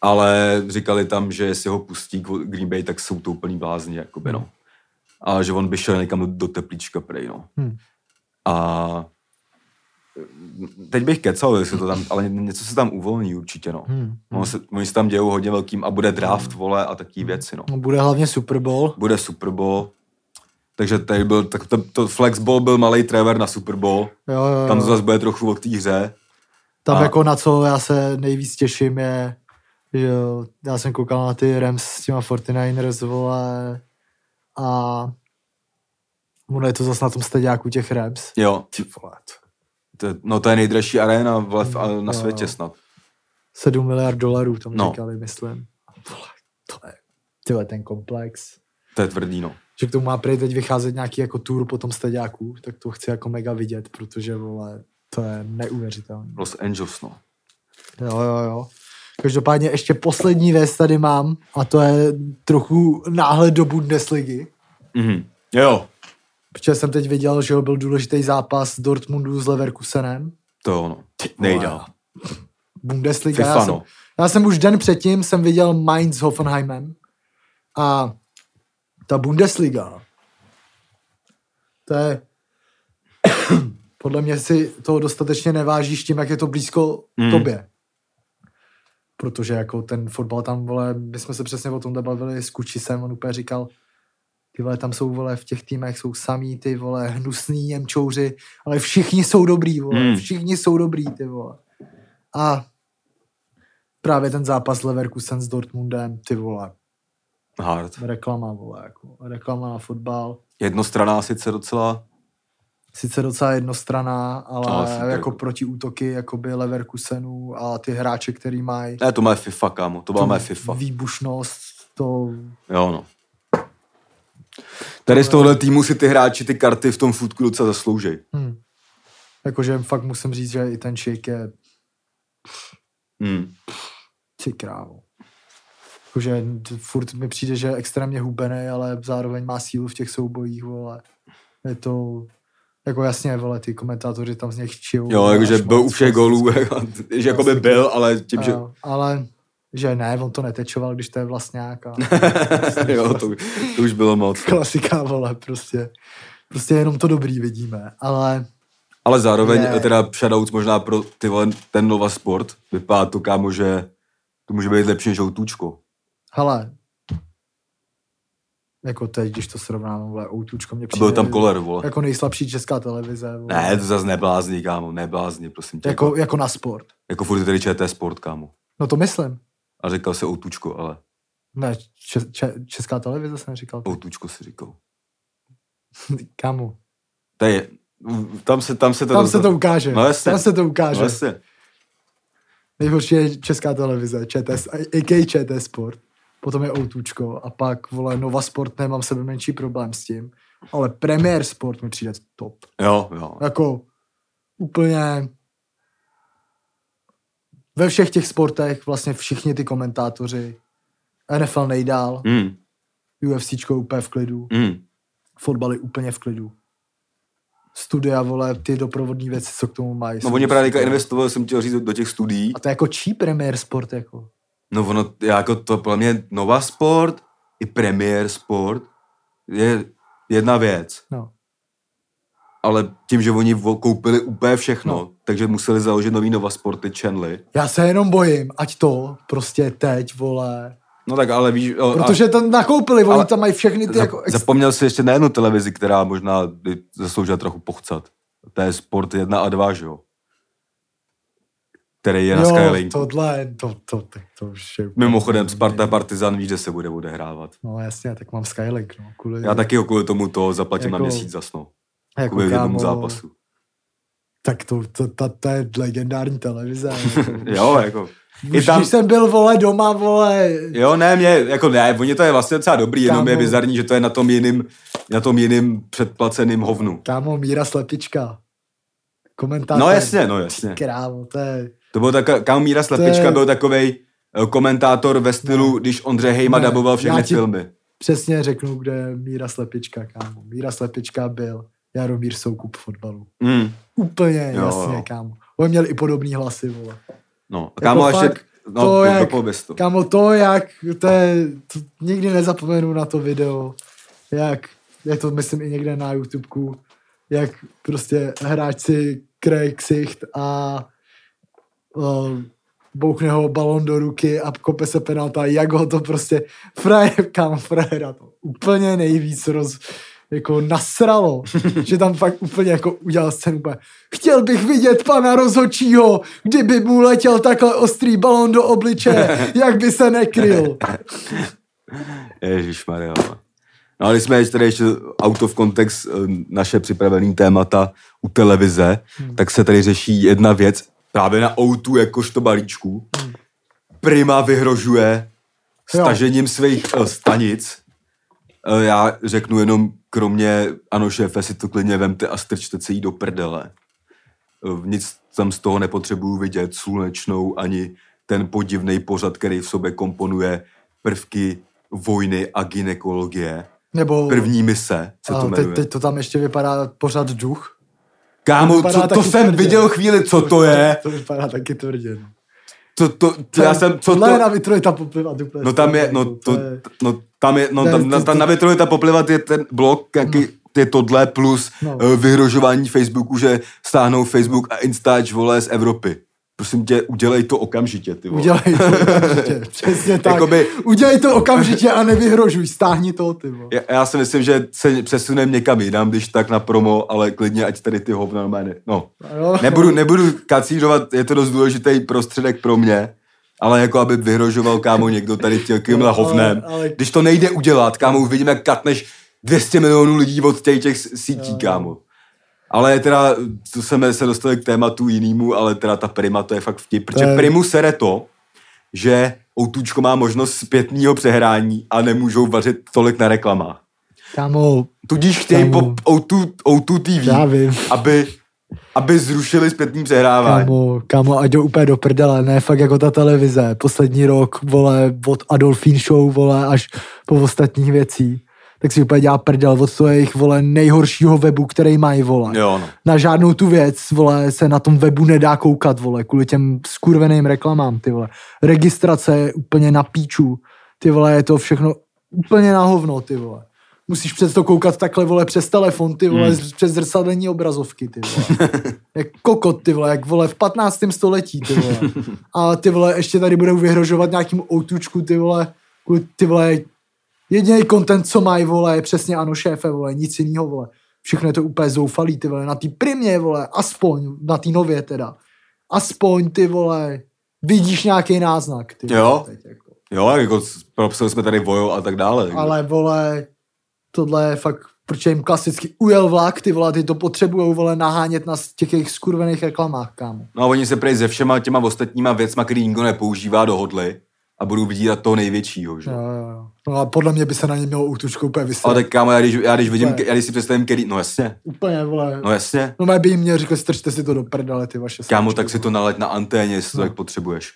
Ale říkali tam, že jestli ho pustí k Green Bay, tak jsou to úplný blázni, jakoby, no. A že on by šel někam do, do teplíčka prej, no. Hm. A teď bych kecal, jestli to tam, ale něco se tam uvolní určitě, no. Hm. Ono se, oni se tam dějou hodně velkým a bude draft, vole, a takové věci, no. No, bude hlavně Super Bowl. Bude Super Bowl, takže tady byl, tak to, to Flex Bowl byl malý Trevor na Super Bowl, Jo, jo, tam jo. to zase bude trochu o té hře. Tam a- jako na co já se nejvíc těším je, že já jsem koukal na ty Rams s těma 49ers, vole, a ono je to zase na tom stediáku těch Rams. Jo, Ty vole, to- no to je nejdražší arena v, v, na jo, světě snad. 7 miliard dolarů tam No. říkali, myslím. Vole, to je, tyhle, ten komplex. To je tvrdý, no. Že k tomu má prý teď vycházet nějaký jako tour po tom stediáku, tak to chci jako mega vidět, protože vole, to je neuvěřitelné. Los Angeles, no. Jo, jo, jo. Každopádně ještě poslední věc tady mám a to je trochu náhled do Bundesligy. Mhm. Jo, Protože jsem teď viděl, že byl důležitý zápas Dortmundu s Leverkusenem. to ono. Nejdál. Bundesliga. FIFA, já, jsem, no. já jsem už den předtím jsem viděl Mainz s Hoffenheimem a ta Bundesliga, to je podle mě si toho dostatečně nevážíš tím, jak je to blízko Mm. tobě. protože jako ten fotbal tam, vole, my jsme se přesně o tomhle bavili s Kučisem, on úplně říkal, ty vole, tam jsou, vole, v těch týmech jsou samý ty, vole, hnusný Němčouři, ale všichni jsou dobrý, vole, Hmm. všichni jsou dobrý, ty vole. A právě ten zápas Leverkusen s Dortmundem, ty vole, Hard. reklama, vole, jako, reklama na fotbal. Jednostraná sice docela, Sice docela jednostraná, ale, Ale super, jako protiútoky jakoby Leverkusenu a ty hráče, který mají ne, to má FIFA, kámo, to byla moje FIFA. výbušnost, to Jo, no. Tady z tohohle týmu si ty hráči ty karty v tom futku docela zasloužej. Hm. Jakože fakt musím říct, že i ten shake je Hmm. ty krávo. Jakože furt mi přijde, že je extrémně hubený, ale zároveň má sílu v těch soubojích, vole. Je to, jako jasně, vole, ty komentátoři tam z něj chčijou. Jo, jakože byl u všech gólů, že jako by byl, ale tím, že... Jo, ale že ne, on to netečoval, když to je vlastňák. A jo, to, to už bylo moc. klasika, vole, prostě. Prostě jenom to dobrý vidíme, ale Ale zároveň Ne. teda shoutouts možná pro ty vole, ten Nova Sport. Vypadá to, kámo, že to může být lepší než Outůčko. hele, jako teď, když to srovnám, vole, Outučko mě A přijde byl tam koler, vole. jako nejslabší česká televize. Vole. Ne, to zase neblázni, kámo, neblázni, prosím tě. jako, Jako, jako na sport. jako furt je tady ČT Sport, kámo. No to myslím. A říkal se Outůčko, ale Ne, če, če, česká televize jsem říkal. Outůčko si říkal. Kamu. To je, tam se, tam se to... Tam se to ukáže. No jasně. Tam se to ukáže. No jasně. Nejhorší je česká televize, ČT, a.k.a. ČT Sport. Potom je Outučko a pak, vole, Nova Sport, nemám sebe menší problém s tím. Ale Premier Sport mi přijde top. Jo, jo. Jako úplně ve všech těch sportech vlastně všichni ty komentátoři NFL nejdál, Mm, UFCčko úplně v klidu, mm. fotbaly úplně v klidu. Studia, vole, ty doprovodní věci, co k tomu mají. No oni právě teďka investovali, jsem chtěl říct, do, do těch studií. A to je jako čí Premier Sport, jako? No ono, jako to podle mě Nova Sport i Premier Sport je jedna věc. No. Ale tím, že oni koupili úplně všechno, No. takže museli založit nový Nova Sporty channely. Já se jenom bojím, ať to prostě teď, vole. No tak ale víš... o, Protože tam nakoupili, oni ale tam mají všechny ty za, jako... Ex... Zapomněl si ještě na jednu televizi, která možná by zasloužila trochu pochcat. To je Sport 1 a 2, že jo? Který je na jo, Skylinku. tohle, to, to, to, to už je... Mimochodem Sparta Partizan ví, že se bude odehrávat. No jasně, tak mám Skylink, no. Kvůli, Já taky ho kvůli tomu to zaplatím Jako- na měsíc zasno. Jako jednomu kámo, zápasu. Tak to, to, to, to je legendární televize. Jo, jako... Už tam- když jsem byl, vole, doma, vole, Jo, ne, mě, jako ne, oni to je vlastně docela dobrý, jenom Kámo. je bizarní, že to je na tom jiným, na tom jiným předplaceným hovnu. kámo, Míra Slepička. Komentátor. No jasně, no jasně. Krávo, to je... To byl tak, kámo Míra Slepička je- byl takovej eh, komentátor ve stylu, No. když Ondřej Hejma Ne, daboval všechny filmy. Přesně řeknu, kde je Míra Slepička, kámo. Míra Slepička byl Jaromír Soukup fotbalu. Mm, Úplně Jo, jasně, jo. kámo. Oni měli i podobný hlasy, vole. no, a kámo, Jako ještě, fakt, no, to jak- to. Kámo, to jak, to je, to nikdy nezapomenu na to video, jak, je to myslím i někde na YouTubeku, jak prostě hráč si kreje ksicht a uh, bouchne ho balon do ruky a kope se penalta, jak ho to prostě frajer, kámo, frajera to úplně nejvíc roz, jako nasralo, že tam fakt úplně jako udělal scénu úplně, chtěl bych vidět pana rozhodčího, kdyby mu letěl takhle ostrý balon do obličeje, jak by se nekryl. Ježišmarja. No ale jsme tady ještě out of context eh, naše připravený témata u televize, Hmm. tak se tady řeší jedna věc právě na O2 jakožto balíčku. Hmm. Prima vyhrožuje Jo. stažením svých eh, stanic. Eh, Já řeknu jenom, kromě, ano šéfe, si to klidně vemte a strčte se jí do prdele. Eh, Nic tam z toho nepotřebuju vidět, slunečnou, ani ten podivný pořad, který v sobě komponuje prvky vojny a ginekologie. Nebo První mise se to jmenuje. teď, teď to tam ještě vypadá pořád duch. Kámo, vypadá co, to jsem tvrdě. viděl chvíli, co to je. To vypadá taky tvrdě. No. To, to, to já jsem, co je na to... Vitrojita poplivat úplně. No tam je, no, jako, to, je- no tam je, no tam, na, tam na Vitrojita poplivat je ten blok, jaký, je tohle plus No. no. vyhrožování Facebooku, že stáhnou Facebook a Instač, vole, z Evropy. prosím tě, udělej to okamžitě, ty vole. Udělej to okamžitě, přesně tak. Jakoby- Udělej to okamžitě a nevyhrožuj, stáhni to, ty vole. Já, já si myslím, že se přesuneme někam jinam, když tak na promo, ale klidně, ať tady ty hovna normálně, no. Jo. Nebudu, nebudu kacírovat, je to dost důležitý prostředek pro mě, ale jako aby vyhrožoval kámo někdo tady Ale- hovnem. ale- Když to nejde udělat, kámo, uvidíme, jak katneš 200 milionů lidí od těch, těch sítí, Jo. kámo. Ale teda, co jsme se dostali k tématu jinému, ale teda ta Prima, to je fakt vtip, protože je- Primu sere to, že Outučko má možnost zpětného přehrání a nemůžou vařit tolik na reklamách. Kámo, Tudíž chtějí po Kámo. O2, O2 TV, aby, aby zrušili zpětný přehrávání. Kámo, kámo, ať jdou úplně do prdele, ne fakt jako ta televize. Poslední rok, vole, od Adolfín Show, vole, až po ostatních věcí. Tak si úplně dělá prdel od toho jejich, vole, nejhoršího webu, který mají, vole. Jo, no. Na žádnou tu věc, vole, se na tom webu nedá koukat, vole, kvůli těm skurveným reklamám, ty vole. Registrace je úplně na píču, ty vole, je to všechno úplně na hovno, ty vole. Musíš přes to koukat takhle, vole, přes telefon, ty vole, Hmm. přes zrcadlení obrazovky, ty vole. jak kokot, ty vole, jak vole v 15. století, ty vole. A ty vole, ještě tady budou vyhrožovat nějakým outučku, ty vole, ty vole, jediný content, co mají, vole, je přesně ano, šéfe, vole, nic jiného, vole. Všechno je to úplně zoufalý, ty vole, na té primě, vole, aspoň, na té nově teda. Aspoň, ty vole, vidíš nějaký náznak, ty vole, Jo. teď, jako. Jo, jako propsali jsme tady Vojo a tak dále. Ale, vole, tohle je fakt, protože jim klasicky ujel vlak, ty vole, ty to potřebujou, vole, nahánět na těch jejich skurvených reklamách, kámo. No a oni se prej se všema těma ostatníma věcma, který nikdo nepoužívá, dohodli a budou vydírat toho největšího, že? Jo, jo, jo. No a podle mě by se na ně mělo útučkou úplně vyslat. Ale tak kámo, já když, já když vidím, já když si představím, který, no jasně, Úplně, vole. no jasně. No mě by jim měl říkat, strčte si to do prdele, ty vaše Kámo, sračky, tak si to naleď na anténě, jestli to No. tak potřebuješ.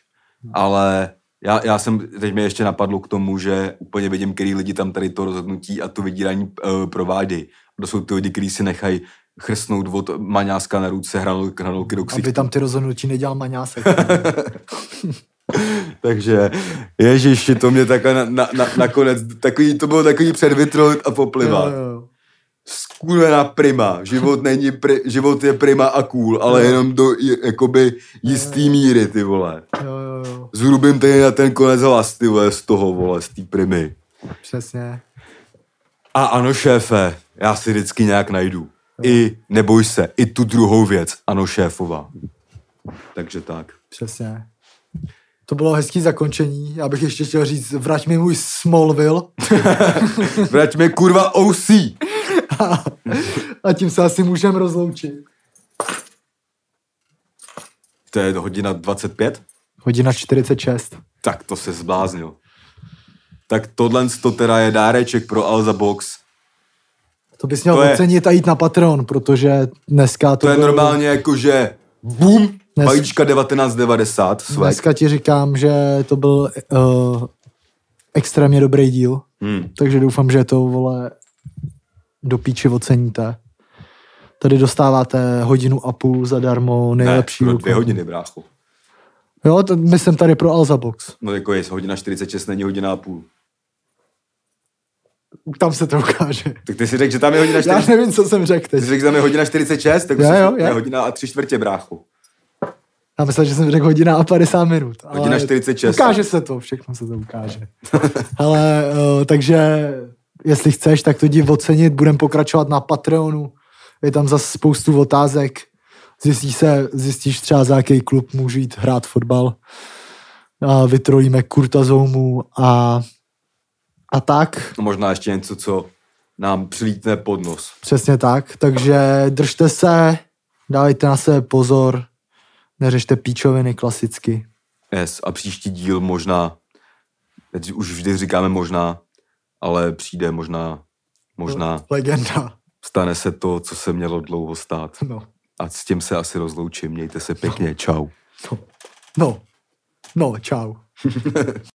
Ale já, já jsem, teď mi ještě napadlo k tomu, že úplně vidím, který lidi tam tady to rozhodnutí a to vydírání uh, provádějí. To jsou ty lidi, kteří si nechají chrstnout od maňáska na ruce hranol, hranolky do ksichtu. Aby tam ty rozhodnutí nedělal maňásek. Takže, ježiši, to mě takhle na, na, na, nakonec, takový, to bylo takový předvytrot a poplivat. jo, jo. Skurvená prima. Život není, pri, život je prima a cool, ale Jo. jenom do jakoby jistý míry, ty vole. jo, jo, jo. Zhrubím tady na ten konec hlas, ty vole, z toho, vole, z té primy. Přesně. A ano, šéfe, já si vždycky nějak najdu. I, neboj se, i tu druhou věc, ano, šéfová. Takže tak. Přesně. To bylo hezký zakončení. Já bych ještě chtěl říct, vrať mi můj Smallville. Vrať mi kurva OC. A tím se asi můžeme rozloučit. To je hodina 25? Hodina 46. Tak to se zbláznil. Tak tohle to teda je dáreček pro Alza Box. To bys měl To je- ocenit a jít na Patreon, protože dneska to, To je byl- normálně jako, že bum, Dnes- vajíčka 1990, swag. Dneska ti říkám, že to byl uh, extrémně dobrý díl, Hmm. takže doufám, že to, vole, do píči oceníte. Tady dostáváte hodinu a půl zadarmo Ne, nejlepší. pro dvě hodiny, brácho. Jo, to myslím tady pro Alza Box. No jako je hodina 46, není hodina a půl. Tam se to ukáže. Tak ty si řekl, že tam je hodina Já 46. nevím, co jsem řekl Ty teď. jsi řekl, že tam je hodina 46, tak Jo, jo, ne, jo. hodina a tři čtvrtě, brácho. Já myslel, že jsem řekl hodina a 50 minut. Ale Hodina 46. Ukáže se to, všechno se to ukáže. Ale uh, takže, jestli chceš, tak to jdi ocenit, budeme pokračovat na Patreonu. Je tam zase spoustu otázek. Zjistíš, se, zjistíš třeba, za jaký klub můžu jít hrát fotbal. A vytrolíme Kurta Zoumu a, a tak. No možná ještě něco, co nám přilítne pod nos. Přesně tak. Takže držte se, dávejte na sebe pozor, neřešte píčoviny klasicky. Yes, a příští díl možná, teď už vždy říkáme možná, ale přijde možná, možná, Legenda. stane se to, co se mělo dlouho stát. No. A s tím se asi rozloučím. Mějte se pěkně. Čau. No. No. No, čau.